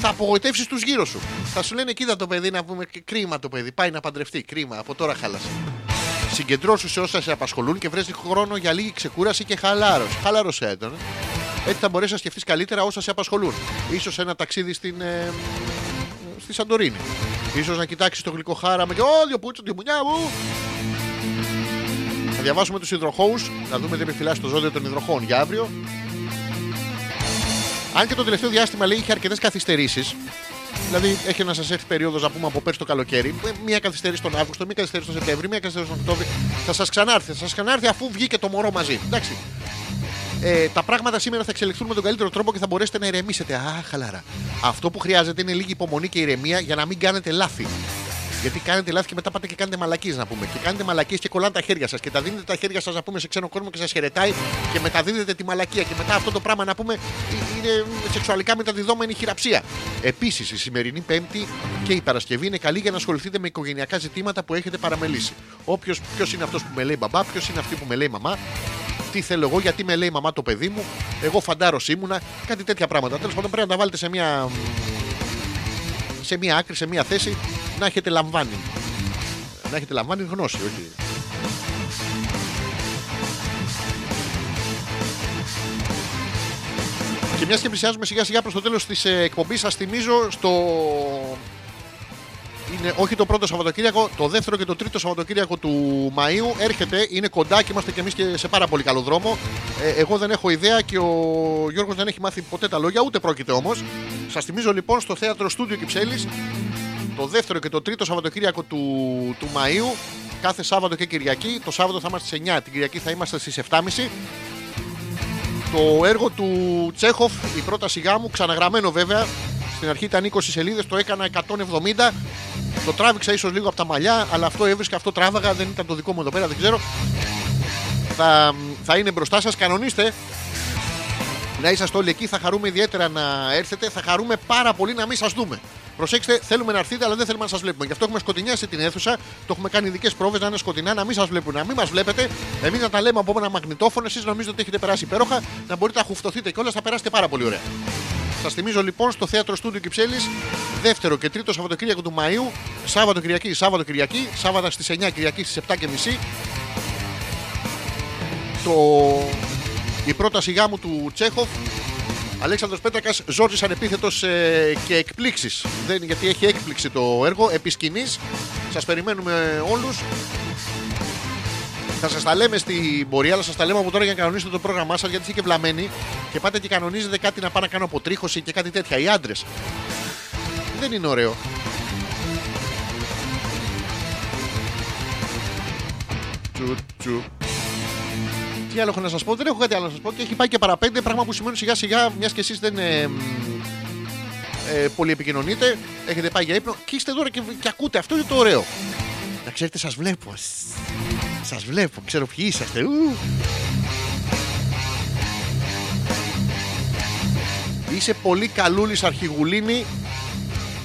θα απογοητεύσεις τους γύρω σου. Θα σου λένε, κοίτα το παιδί να πούμε κρίμα το παιδί. Πάει να παντρευτεί. Κρίμα, από τώρα χάλασε. Συγκεντρώσου σε όσα σε απασχολούν και βρες χρόνο για λίγη ξεκούραση και χαλάρωση. Χαλάρωσε έντονα. Έτσι θα μπορέσεις να σκεφτείς καλύτερα όσα σε απασχολούν. Ίσως ένα ταξίδι στην, ε, στη Σαντορίνη. Ίσως να κοιτάξεις το γλυκό χάραμα και Ω, δύο πούτσο, τη μουνιά μου. Θα διαβάσουμε τους υδροχώους, να δούμε τι επιφυλάσσει το ζώδιο των υδροχώων για αύριο. Αν και το τελευταίο διάστημα λέει είχε αρκετές καθυστερήσεις. Δηλαδή έχει να σα έρθει περίοδος να πούμε από πέρσι το καλοκαίρι. ε, Μία καθυστέρηση τον Αύγουστο, μία καθυστέρηση τον Σεπτέμβριο, μία καθυστέρηση τον Οκτώβριο. Θα σας ξανάρθει, θα σας ξανάρθει αφού βγήκε το μωρό μαζί. Εντάξει. Ε, τα πράγματα σήμερα θα εξελιχθούν με τον καλύτερο τρόπο και θα μπορέσετε να ηρεμήσετε. Α, χαλαρά. Αυτό που χρειάζεται είναι λίγη υπομονή και ηρεμία για να μην κάνετε λάθη. Γιατί κάνετε λάθη και μετά πάτε και κάνετε μαλακίε να πούμε. Και κάνετε μαλακίε και κολλάνε τα χέρια σας. Και τα δίνετε τα χέρια σας να πούμε σε ξένο κόσμο και σας χαιρετάει και μεταδίδετε τη μαλακία. Και μετά αυτό το πράγμα να πούμε είναι σεξουαλικά μεταδιδόμενη χειραψία. Επίσης η σημερινή Πέμπτη και η Παρασκευή είναι καλή για να ασχοληθείτε με οικογενειακά ζητήματα που έχετε παραμελήσει. Όποιος ποιος είναι αυτός που με λέει μπαμπά, ποιος είναι αυτή που με λέει μαμά, τι θέλω εγώ, γιατί με λέει μαμά το παιδί μου, εγώ φαντάρος ήμουνα, κάτι τέτοια πράγματα. Τέλος πάντων πρέπει να τα βάλετε σε μια σε μία άκρη, σε μία θέση, να έχετε λαμβάνει. Να έχετε λαμβάνει γνώση, όχι. Και μιας και πλησιάζουμε σιγά σιγά προς το τέλος της ε, εκπομπής, σας θυμίζω στο... Είναι όχι το πρώτο Σαββατοκύριακο, το δεύτερο και το τρίτο Σαββατοκύριακο του Μαΐου έρχεται, είναι κοντά και είμαστε και εμείς και σε πάρα πολύ καλό δρόμο. Ε, εγώ δεν έχω ιδέα και ο Γιώργος δεν έχει μάθει ποτέ τα λόγια, ούτε πρόκειται όμως. Σας θυμίζω λοιπόν στο θέατρο Στούντιο Κυψέλης το δεύτερο και το τρίτο Σαββατοκύριακο του, του Μαΐου κάθε Σάββατο και Κυριακή. Το Σάββατο θα είμαστε στις 9, την Κυριακή θα είμαστε στις 7.30. Το έργο του Τσέχοφ, η πρόταση γάμου, ξαναγραμμένο βέβαια. Στην αρχή ήταν 20 σελίδες, το έκανα 170. Το τράβηξα ίσως λίγο από τα μαλλιά, αλλά αυτό έβρισκα, αυτό τράβαγα, δεν ήταν το δικό μου εδώ πέρα, δεν ξέρω. Θα, θα είναι μπροστά σας, κανονίστε. Να είσαστε όλοι εκεί, θα χαρούμε ιδιαίτερα να έρθετε. Θα χαρούμε πάρα πολύ να μην σας δούμε. Προσέξτε, θέλουμε να έρθετε, αλλά δεν θέλουμε να σας βλέπουμε. Γι' αυτό έχουμε σκοτεινιάσει την αίθουσα. Το έχουμε κάνει ειδικές πρόβες να είναι σκοτεινά, να μην σας βλέπουν, να μην μας βλέπετε. Εμείς να τα λέμε από ένα μαγνητόφωνο, εσείς νομίζετε ότι έχετε περάσει υπέροχα, να μπορείτε να χουφτωθείτε κιόλας, θα περάσετε πάρα πολύ ωραία. Σας θυμίζω λοιπόν στο θέατρο Στούντιο Κυψέλης, δεύτερο και τρίτο Σαββατοκύριακο του Μαΐου, Σάββατο Κυριακή, Σάββατο Κυριακή, Σάββατα στις 9, Κυριακή στις 7.30. Το... Η πρόταση γάμου του Τσέχοφ Αλέξανδρος Πέτρακας, Ζόρζης ανεπίθετος ε, και εκπλήξεις. Δεν, γιατί έχει έκπληξη το έργο, επί σκηνής. Σας περιμένουμε όλους. Θα σας τα λέμε στην πορεία, αλλά σας τα λέμε από τώρα για να κανονίσετε το πρόγραμμά σας γιατί είστε και βλαμμένοι και πάτε και κανονίζετε κάτι να πάω να κάνω αποτρίχωση και κάτι τέτοια. Οι άντρες. Δεν είναι ωραίο. Τσου, τσου. Τι άλλο έχω να σας πω, δεν έχω κάτι άλλο να σας πω και έχει πάει και παραπέντε. Πράγμα που σημαίνει σιγά σιγά, μιας και εσείς δεν ε, μ, ε, πολύ επικοινωνείτε, έχετε πάει για ύπνο και είστε τώρα και, και ακούτε. Αυτό είναι το ωραίο. Να ξέρετε, σας βλέπω. Σας βλέπω, ξέρω ποιοι είσαστε. Ου. Είσαι πολύ καλούλης αρχηγουλίνη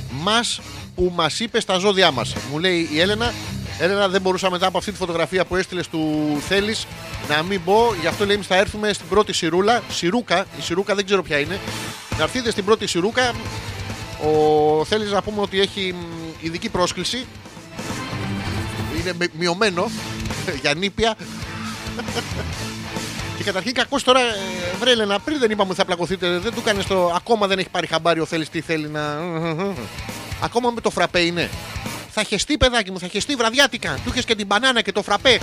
μας που μας είπες στα ζώδιά μας. Μου λέει η Έλενα. Έλενα δεν μπορούσα μετά από αυτή τη φωτογραφία που έστειλες του Θέλεις να μην πω. Γι' αυτό λέει εμείς θα έρθουμε στην πρώτη Σιρούλα. Σιρούκα, η Σιρούκα δεν ξέρω ποια είναι. Να έρθετε στην πρώτη Σιρούκα. Ο Θέλεις να πούμε ότι έχει μ, ειδική πρόσκληση. Είναι με- μειωμένο [laughs] για νήπια. [laughs] Και καταρχήν κακό τώρα, ε, βρε Έλενα, πριν δεν είπαμε ότι θα πλακωθείτε, δεν του κάνεις το. Ακόμα δεν έχει πάρει χαμπάρι ο θέλεις τι θέλει να. [laughs] Ακόμα με το φραπέ είναι. Θα χεστεί, παιδάκι μου, θα χεστεί βραδιάτικα. Του είχε και την μπανάνα και το φραπέ.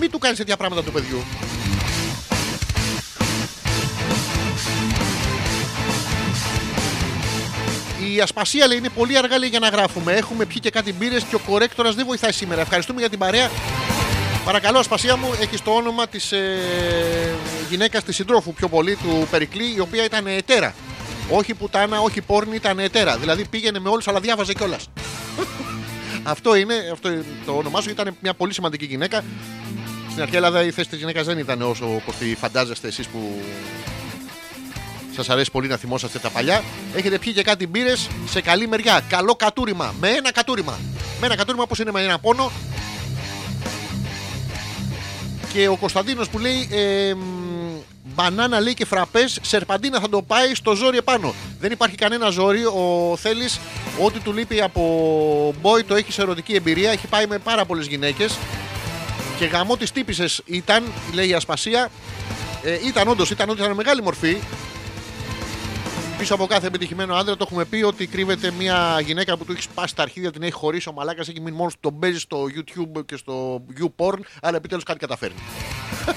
Μην του κάνεις τέτοια πράγματα του παιδιού. Η ασπασία λέει είναι πολύ αργά λέει, για να γράφουμε. Έχουμε πιει και κάτι μπύρες και ο κορέκτορας δεν βοηθάει σήμερα. Ευχαριστούμε για την παρέα. Παρακαλώ, Ασπασία μου, έχεις το όνομα της ε, γυναίκας της συντρόφου πιο πολύ του Περικλή, η οποία ήταν ετέρα. Όχι πουτάνα, όχι πόρνη, ήταν ετέρα. Δηλαδή πήγαινε με όλους, αλλά διάβαζε κιόλας. [laughs] αυτό είναι, αυτό είναι το όνομά σου. Ήταν μια πολύ σημαντική γυναίκα. Στην αρχαία Ελλάδα η θέση της γυναίκας δεν ήταν όσο όπως τη φαντάζεστε εσείς που σας αρέσει πολύ να θυμόσαστε τα παλιά. Έχετε πιει και κάτι μπύρες σε καλή μεριά. Καλό κατούριμα. Με ένα κατούριμα. Με ένα κατούριμα πώ είναι με ένα πόνο. Και ο Κωνσταντίνος που λέει ε, μ, μπανάνα λέει και φραπές, σερπαντίνα θα το πάει στο ζόρι επάνω. Δεν υπάρχει κανένα ζόρι. Ο Θέλει ό,τι του λείπει από boy το έχει σε ερωτική εμπειρία. Έχει πάει με πάρα πολλές γυναίκες. Και γαμό τη τύπησες ήταν, λέει η Ασπασία. Ε, ήταν όντως, ήταν όντω, ήταν μεγάλη μορφή. Πίσω από κάθε επιτυχημένο άντρα το έχουμε πει ότι κρύβεται μια γυναίκα που του έχει σπάσει τα αρχίδια, την έχει χωρίσει ο μαλάκας, έχει μείνει μόνος τον παίζει στο YouTube και στο YouPorn, αλλά επιτέλους κάτι καταφέρνει. [laughs]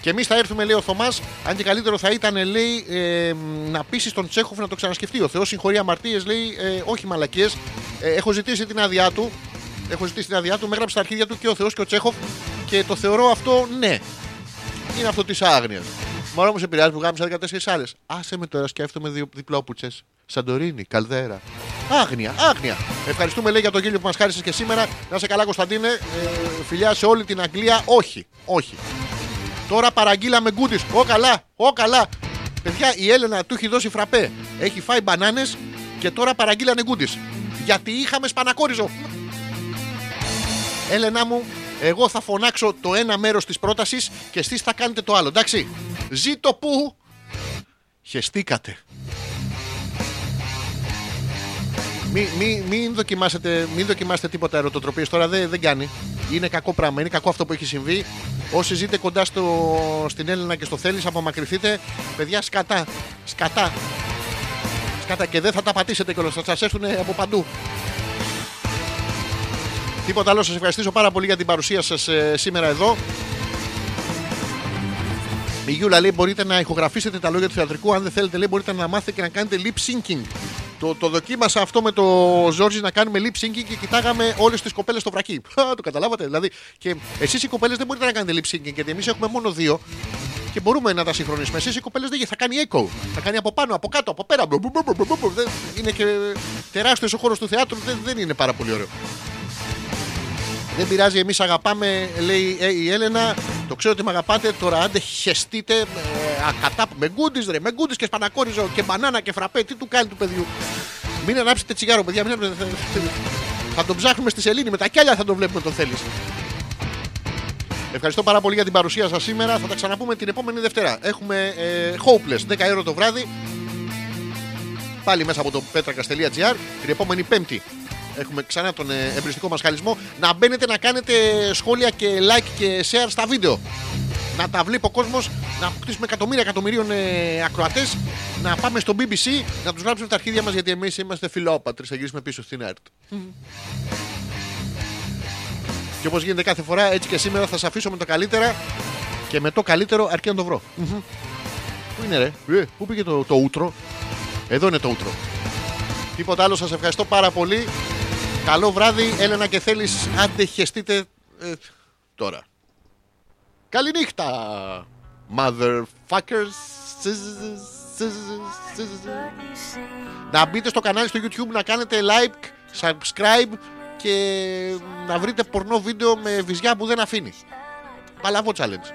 Και εμείς θα έρθουμε, λέει ο Θωμάς, αν και καλύτερο θα ήταν, λέει, ε, να πείσει τον Τσέχοφ να το ξανασκεφτεί. Ο Θεός συγχωρεί αμαρτίες, λέει, ε, όχι μαλακίες. έχω ζητήσει την άδειά του. Έχω ζητήσει την άδειά του, με έγραψε τα αρχίδια του και ο Θεός και ο Τσέχοφ και το θεωρώ αυτό ναι. Είναι αυτό της άγνοιας. Μωρό μου σε πειράζει που γάμισα 14 άλλες. Άσε με τώρα, σκέφτομαι δι- διπλόπουτσες. Σαντορίνη, Καλδέρα. Άγνοια, άγνοια. Ευχαριστούμε λέει για το γέλιο που μας χάρισες και σήμερα. Να σε καλά, Κωνσταντίνε. Ε, φιλιά σε όλη την Αγγλία. Όχι, όχι. Τώρα παραγγείλαμε γκούτις. Ω καλά, ω καλά. Παιδιά, η Έλενα του έχει δώσει φραπέ. Έχει φάει μπανάνες και τώρα παραγγείλανε γκούτις. Γιατί είχαμε σπανακόριζο. Έλενα μου, εγώ θα φωνάξω το ένα μέρος της πρότασης και εσείς θα κάνετε το άλλο. Εντάξει. Ζήτω που. Χεστήκατε. Μην μη, μην δοκιμάσετε, μην δοκιμάσετε τίποτα ερωτοτροπίες τώρα δεν, δεν κάνει. Είναι κακό πράγμα, είναι κακό αυτό που έχει συμβεί. Όσοι ζείτε κοντά στο, στην Έλληνα και στο θέλεις απομακρυνθείτε, παιδιά σκατά, σκατά. Σκατά και δεν θα τα πατήσετε κιόλας, θα σας έρθουν από παντού. Τίποτα άλλο, σας ευχαριστήσω πάρα πολύ για την παρουσία σας ε, σήμερα εδώ. Η Γιούλα λέει: Μπορείτε να ηχογραφήσετε τα λόγια του θεατρικού. Αν δεν θέλετε, λέει: Μπορείτε να μάθετε και να κάνετε lip syncing. Το, το δοκίμασα αυτό με το Ζόρζι να κάνουμε lip syncing και κοιτάγαμε όλες τις κοπέλες στο βρακί. Α, το καταλάβατε. Δηλαδή, και εσείς οι κοπέλες δεν μπορείτε να κάνετε lip syncing γιατί εμείς έχουμε μόνο δύο και μπορούμε να τα συγχρονίσουμε. Εσείς οι κοπέλες δεν θα κάνει echo. Θα κάνει από πάνω, από κάτω, από πέρα. Μπου, μπου, μπου, μπου, μπου, μπου. Δεν- Είναι και τεράστιος ο χώρος του θεάτρου. Δεν, δεν είναι πάρα πολύ ωραίο. Δεν πειράζει, εμείς αγαπάμε, λέει ε, η Έλενα. Το ξέρω ότι με αγαπάτε. Τώρα άντε χεστείτε ε, ακατά, με γκούντις ρε, με γκούντις και σπανακόριζο και μπανάνα και φραπέ. Τι του κάνει του παιδιού. Μην ανάψετε τσιγάρο, παιδιά. Μην... ανάψετε- Θα τον ψάχνουμε στη σελήνη. Με τα κιάλια θα τον βλέπουμε τον θέλεις. Ευχαριστώ πάρα πολύ για την παρουσία σας σήμερα. Θα τα ξαναπούμε την επόμενη Δευτέρα. Έχουμε ε, Hopeless 10 ευρώ το βράδυ. Πάλι μέσα από το petrakas.gr την επόμενη Πέμπτη. Έχουμε ξανά τον ε, εμπριστικό μας χαλισμό. Να μπαίνετε να κάνετε σχόλια και like και share στα βίντεο. Να τα βλέπει ο κόσμος, να αποκτήσουμε εκατομμύρια εκατομμυρίων ε, ακροατές, να πάμε στο BBC, να τους γράψουμε τα αρχίδια μας γιατί εμείς είμαστε φιλόπατρες. Θα γυρίσουμε πίσω στην ΕΡΤ. Και όπως γίνεται κάθε φορά, έτσι και σήμερα θα σα αφήσω με τα καλύτερα και με το καλύτερο αρκεί να το βρω. Πού είναι ρε, ε, πού πήγε το, το ούτρο; Εδώ είναι το ούτρο. Τίποτα άλλο, σας ευχαριστώ πάρα πολύ. Καλό βράδυ, Έλενα και θέλεις. Αντεχεστείτε ε, τώρα. Καληνύχτα, motherfuckers. Να μπείτε στο κανάλι στο YouTube, να κάνετε like, subscribe και να βρείτε πορνό βίντεο με βυζιά που δεν αφήνει. Παλαβό challenge.